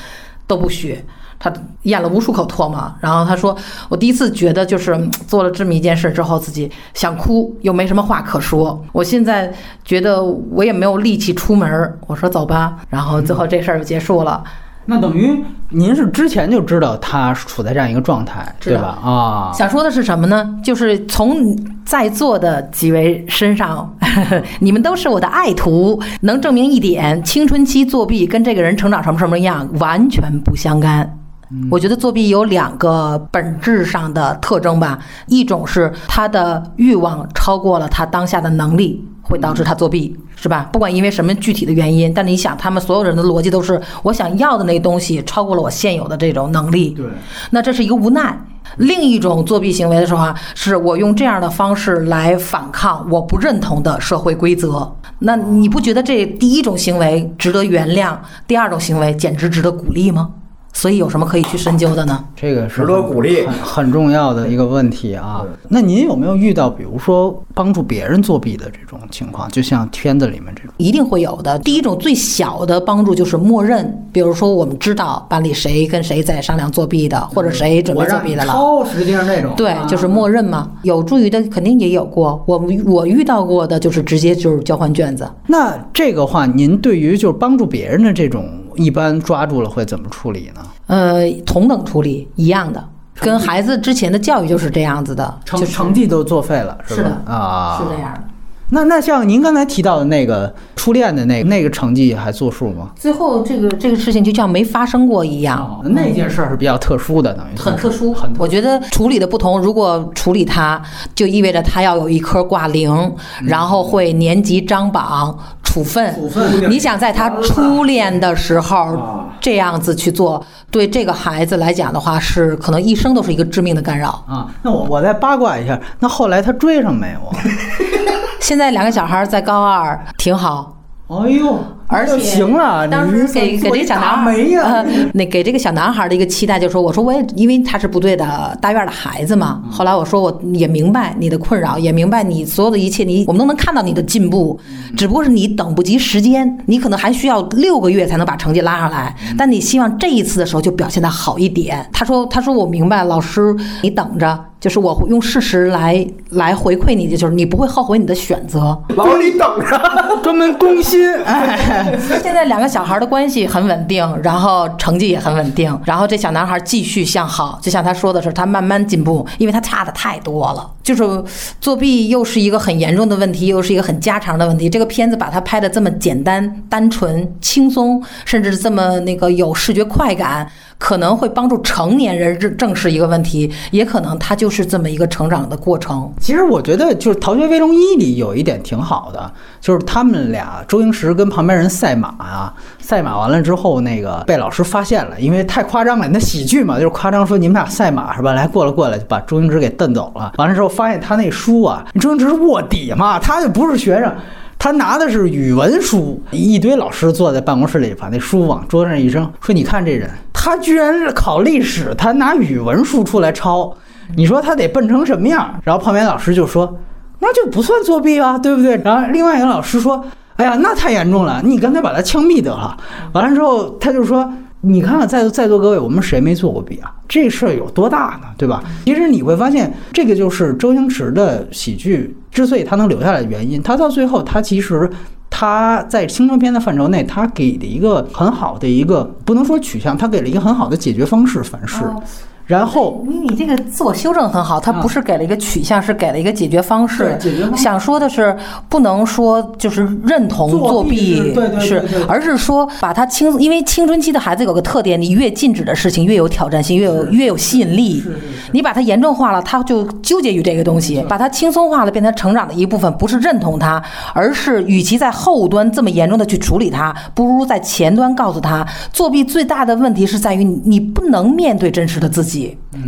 Speaker 3: 都不许。他咽了无数口唾沫，然后他说：“我第一次觉得，就是做了这么一件事之后，自己想哭，又没什么话可说。我现在觉得我也没有力气出门。我说走吧，然后最后这事儿就结束了。
Speaker 1: 那等于您是之前就知道他处在这样一个状态，对吧？啊，
Speaker 3: 想说的是什么呢？就是从在座的几位身上，你们都是我的爱徒，能证明一点：青春期作弊跟这个人成长什么什么样完全不相干。我觉得作弊有两个本质上的特征吧，一种是他的欲望超过了他当下的能力，会导致他作弊，是吧？不管因为什么具体的原因，但你想，他们所有人的逻辑都是我想要的那东西超过了我现有的这种能力，
Speaker 1: 对，
Speaker 3: 那这是一个无奈。另一种作弊行为的时候啊，是我用这样的方式来反抗我不认同的社会规则。那你不觉得这第一种行为值得原谅，第二种行为简直值得鼓励吗？所以有什么可以去深究的呢？
Speaker 1: 这个是
Speaker 6: 值得鼓励
Speaker 1: 很很重要的一个问题啊。那您有没有遇到，比如说帮助别人作弊的这种情况？就像片子里面这种，
Speaker 3: 一定会有的。第一种最小的帮助就是默认，比如说我们知道班里谁跟谁在商量作弊的，或者谁准备作弊的了。
Speaker 1: 抄，实际上那种
Speaker 3: 对，就是默认嘛。有助于的肯定也有过，我我遇到过的就是直接就是交换卷子。
Speaker 1: 那这个话，您对于就是帮助别人的这种，一般抓住了会怎么处理呢？
Speaker 3: 呃，同等处理一样的，跟孩子之前的教育就是这样子的，
Speaker 1: 成
Speaker 3: 就是
Speaker 1: 成绩都作废了，吧？
Speaker 3: 是的
Speaker 1: 啊，
Speaker 3: 是这样的。
Speaker 1: 那那像您刚才提到的那个初恋的那个那个成绩还作数吗？
Speaker 3: 最后这个这个事情就像没发生过一样。
Speaker 1: 那件事儿是比较特殊的，等于
Speaker 3: 很特殊，
Speaker 1: 很
Speaker 3: 我觉得处理的不同。如果处理它，就意味着它要有一科挂零，然后会年级张榜、处分。
Speaker 1: 处分
Speaker 3: 你想在他初恋的时候
Speaker 6: 啊
Speaker 3: 这样子去做，对这个孩子来讲的话，是可能一生都是一个致命的干扰。
Speaker 1: 啊。那我我再八卦一下，那后来他追上没有啊？
Speaker 3: 现在两个小孩在高二，挺好。
Speaker 1: 哎呦，
Speaker 3: 而且
Speaker 1: 行了，
Speaker 3: 当时给给这小男孩
Speaker 1: 没呀、
Speaker 3: 呃，那给这个小男孩的一个期待，就是说，我说我也因为他是部队的大院的孩子嘛，
Speaker 1: 嗯
Speaker 3: 后来我说我也明白你的困扰，也明白你所有的一切，你我们都能看到你的进步，
Speaker 1: 嗯
Speaker 3: 只不过是你等不及时间，你可能还需要六个月才能把成绩拉上来，
Speaker 1: 嗯
Speaker 3: 但你希望这一次的时候就表现的好一点。他说他说我明白，老师你等着，就是我会用事实来来回馈你的，就是你不会后悔你的选择。
Speaker 6: 老李等着。
Speaker 1: 专门攻心，哎，
Speaker 3: 现在两个小孩的关系很稳定，然后成绩也很稳定，然后这小男孩继续向好，就像他说的是，他慢慢进步，因为他差的太多了。就是作弊又是一个很严重的问题，又是一个很家常的问题。这个片子把它拍的这么简单、单纯、轻松，甚至这么那个有视觉快感，可能会帮助成年人正正视一个问题，也可能它就是这么一个成长的过程。
Speaker 1: 其实我觉得就是《逃学威龙一》里有一点挺好的，就是他们俩周星驰跟旁边人赛马啊，赛马完了之后，那个被老师发现了，因为太夸张了，那喜剧嘛，就是夸张说你们俩赛马是吧？来过来过来，就把周星驰给蹬走了。完了之后发现他那书啊，周星驰是卧底嘛，他就不是学生。他拿的是语文书，一堆老师坐在办公室里，把那书往桌上一扔，说：“你看这人，他居然是考历史，他拿语文书出来抄，你说他得笨成什么样？”然后旁边老师就说：“那就不算作弊啊，对不对？”然后另外一个老师说：“哎呀，那太严重了，你干脆把他枪毙得了。”完了之后，他就说。你看看在座在座各位，我们谁没做过弊啊？这事儿有多大呢？对吧？其实你会发现，这个就是周星驰的喜剧之所以他能留下来的原因。他到最后，他其实他在青春片的范畴内，他给了一个很好的一个不能说取向，他给了一个很好的解决方式，凡事。然后
Speaker 3: 你你这个自我修正很好，他不是给了一个取向，是给了一个解决方式
Speaker 1: 对。解决方式
Speaker 3: 想说的是，不能说就是认同
Speaker 1: 作
Speaker 3: 作
Speaker 1: 弊是
Speaker 3: 弊
Speaker 1: 对对对
Speaker 3: 是
Speaker 1: 对对，
Speaker 3: 而是说把他轻，因为青春期的孩子有个特点，你越禁止的事情越有挑战性，越有越有吸引力。你把它严重化了，他就纠结于这个东西；把它轻松化了，变成成长的一部分，不是认同他，而是与其在后端这么严重的去处理他，不如在前端告诉他，作弊最大的问题是在于你你不能面对真实的自己。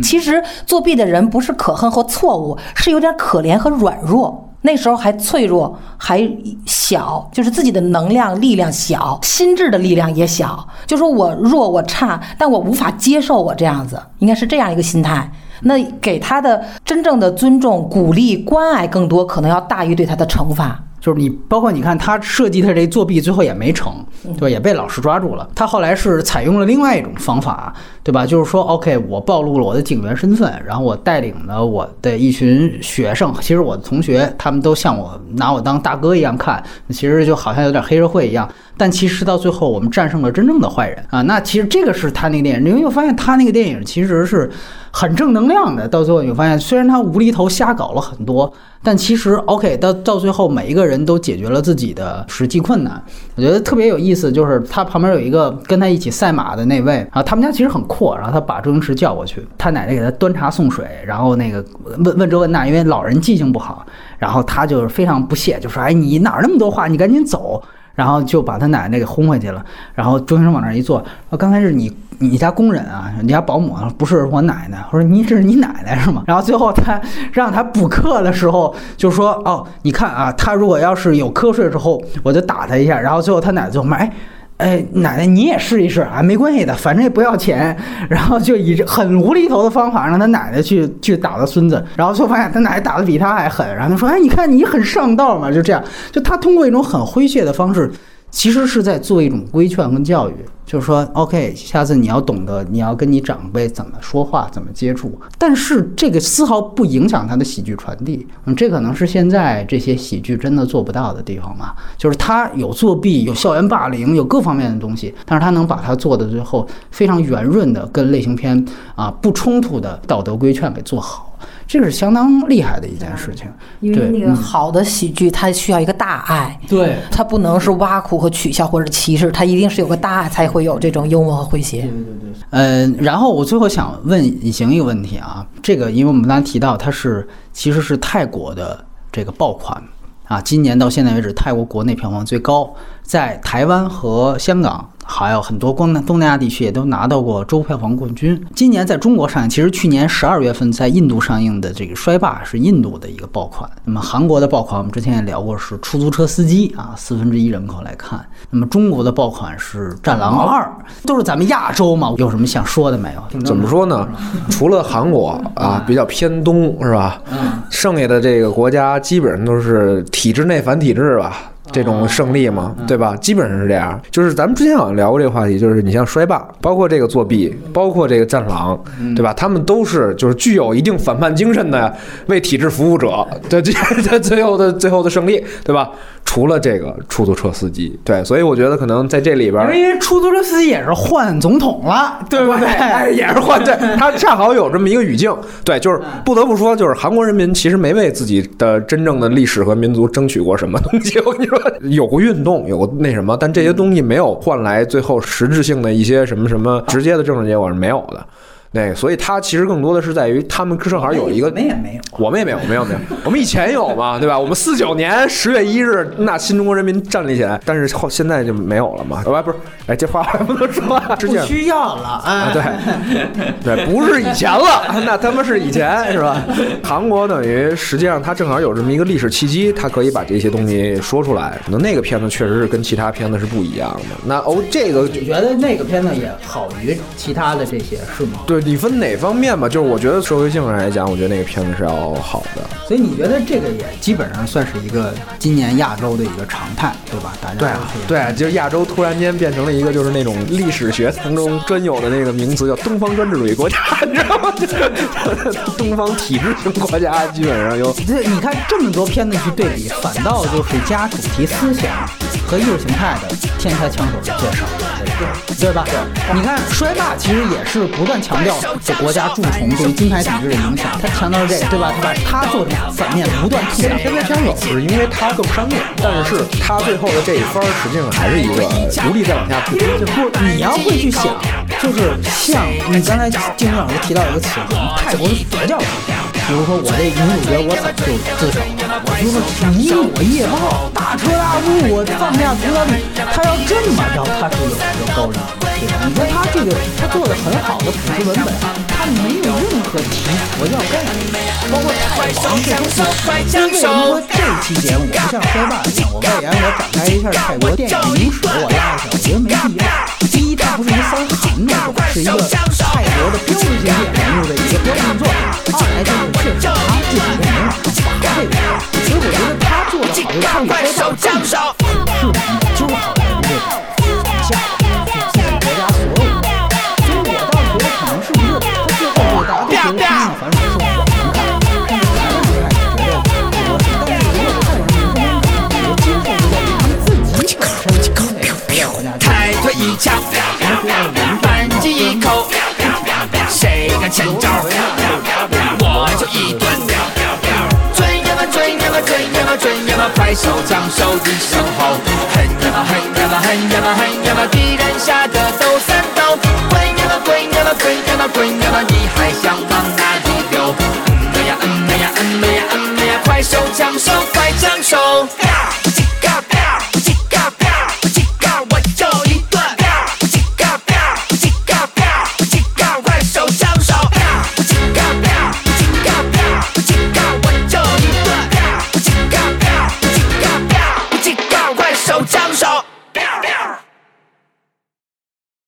Speaker 3: 其实作弊的人不是可恨和错误，是有点可怜和软弱。那时候还脆弱，还小，就是自己的能量、力量小，心智的力量也小。就说我弱，我差，但我无法接受我这样子，应该是这样一个心态。那给他的真正的尊重、鼓励、关爱更多，可能要大于对他的惩罚。
Speaker 1: 就是你，包括你看他设计的这作弊，最后也没成，对吧？也被老师抓住了。他后来是采用了另外一种方法，对吧？就是说，OK，我暴露了我的警员身份，然后我带领了我的一群学生，其实我的同学他们都像我拿我当大哥一样看，其实就好像有点黑社会一样。但其实到最后，我们战胜了真正的坏人啊！那其实这个是他那个电影，你会发现他那个电影其实是很正能量的。到最后你会发现，虽然他无厘头瞎搞了很多，但其实 OK，到到最后每一个人都解决了自己的实际困难。我觉得特别有意思，就是他旁边有一个跟他一起赛马的那位啊，他们家其实很阔，然后他把周星驰叫过去，他奶奶给他端茶送水，然后那个问问这问那，因为老人记性不好，然后他就是非常不屑，就说：“哎，你哪儿那么多话？你赶紧走。”然后就把他奶奶给轰回去了。然后周星驰往那儿一坐，说，刚才是你你家工人啊，你家保姆啊，不是我奶奶。我说你这是你奶奶是吗？然后最后他让他补课的时候就说，哦，你看啊，他如果要是有瞌睡之后，我就打他一下。然后最后他奶奶就买，哎。哎，奶奶你也试一试啊，没关系的，反正也不要钱。然后就以很无厘头的方法让他奶奶去去打他孙子，然后就发现他奶奶打的比他还狠。然后他说：“哎，你看你很上道嘛。”就这样，就他通过一种很诙谐的方式。其实是在做一种规劝跟教育，就是说，OK，下次你要懂得，你要跟你长辈怎么说话，怎么接触。但是这个丝毫不影响他的喜剧传递。嗯，这可能是现在这些喜剧真的做不到的地方嘛？就是他有作弊，有校园霸凌，有各方面的东西，但是他能把它做的最后非常圆润的，跟类型片啊不冲突的道德规劝给做好。这个是相当厉害的一件事情，
Speaker 3: 因为那个好的喜剧，它需要一个大爱，
Speaker 1: 对，
Speaker 3: 它不能是挖苦和取笑或者歧视，它一定是有个大爱，才会有这种幽默和诙谐。
Speaker 1: 对对对。嗯，然后我最后想问以行一个问题啊，这个因为我们刚才提到它是其实是泰国的这个爆款啊，今年到现在为止泰国国内票房最高，在台湾和香港。还有很多光南东南亚地区也都拿到过周票房冠军。今年在中国上映，其实去年十二月份在印度上映的这个《衰霸》是印度的一个爆款。那么韩国的爆款，我们之前也聊过，是《出租车司机》啊，四分之一人口来看。那么中国的爆款是《战狼二》，都是咱们亚洲嘛，有什么想说的没有？
Speaker 4: 怎么说呢？除了韩国啊，比较偏东是吧？嗯，剩下的这个国家基本上都是体制内反体制吧。这种胜利嘛，对吧？基本上是这样。就是咱们之前好像聊过这个话题，就是你像摔霸，包括这个作弊，包括这个战狼，对吧？他们都是就是具有一定反叛精神的为体制服务者的 这最后的最后的胜利，对吧？除了这个出租车司机，对，所以我觉得可能在这里边，
Speaker 1: 因为出租车司机也是换总统了，对不对？
Speaker 4: 哎，也是换，对，他恰好有这么一个语境，对，就是不得不说，就是韩国人民其实没为自己的真正的历史和民族争取过什么东西。我跟你说，有过运动，有过那什么，但这些东西没有换来最后实质性的一些什么什么直接的政治结果是没有的。对，所以它其实更多的是在于他们正好有一个，
Speaker 1: 我们也没有，
Speaker 4: 我们也没有，没有没有，我们以前有嘛，对吧？我们四九年十月一日，那新中国人民站立起来，但是后现在就没有了嘛，对吧？不是，哎，这话不能说，
Speaker 1: 不需要了啊，
Speaker 4: 对，对，不是以前了，那他妈是以前是吧？韩国等于实际上它正好有这么一个历史契机，它可以把这些东西说出来。可能那个片子确实是跟其他片子是不一样的。那哦，这个
Speaker 1: 你觉得那个片子也好于其他的这些是吗？
Speaker 4: 对。你分哪方面吧？就是我觉得社会性上来讲，我觉得那个片子是要好的。
Speaker 1: 所以你觉得这个也基本上算是一个今年亚洲的一个常态，对吧？大家
Speaker 4: 对啊，对，就是亚洲突然间变成了一个就是那种历史学当中专有的那个名词，叫东方专制主义国家，你知道吗？东方体制型国家基本上有。
Speaker 1: 这你看这么多片子去对比，反倒就是加主题思想和意识形态的天才枪手的介绍，对吧？对你看衰霸其实也是不断强调。这国家蛀虫对于金牌体制的影响，他强调这个，对吧？他把他做成反面，不断吐槽。
Speaker 4: 天才枪手是因为他更商业，但是他最后的这一番实际上还是一个独立再往下吐。
Speaker 1: 就不，你要会去想，就是像你刚才金老师提到一个词，泰国的佛教。比如说我这女主角，我怎么就自首了？我就是你我夜暴，大彻大悟，我放下屠刀他要这么着，他是有一个高人。你说他这个他做的很好的朴实文本，没有任何提佛教概念，包括泰王这都是。所以为什么说这期节目我不像说霸一样，我外延我展开一下泰国电影历史，我拉一下，我觉得没必要。第一，它不是一个三韩那种，是一个泰国的标志性电影人物的一个标志性作品。二来就是确实他自己的能把这个，所以我觉得他做的好，就他比说霸更是就是好莱坞这种前招飘飘飘飘我就一顿喵喵喵追呀嘛追呀嘛追呀嘛追呀嘛快手抢手机身后嘿呀嘛嘿呀嘛嘿呀嘛嘿呀嘛敌人吓得抖三抖滚呀嘛滚呀嘛滚呀嘛滚呀嘛你还想往哪里躲嗯嘛呀嗯呀嗯呀嗯呀快手枪手快抢手 giao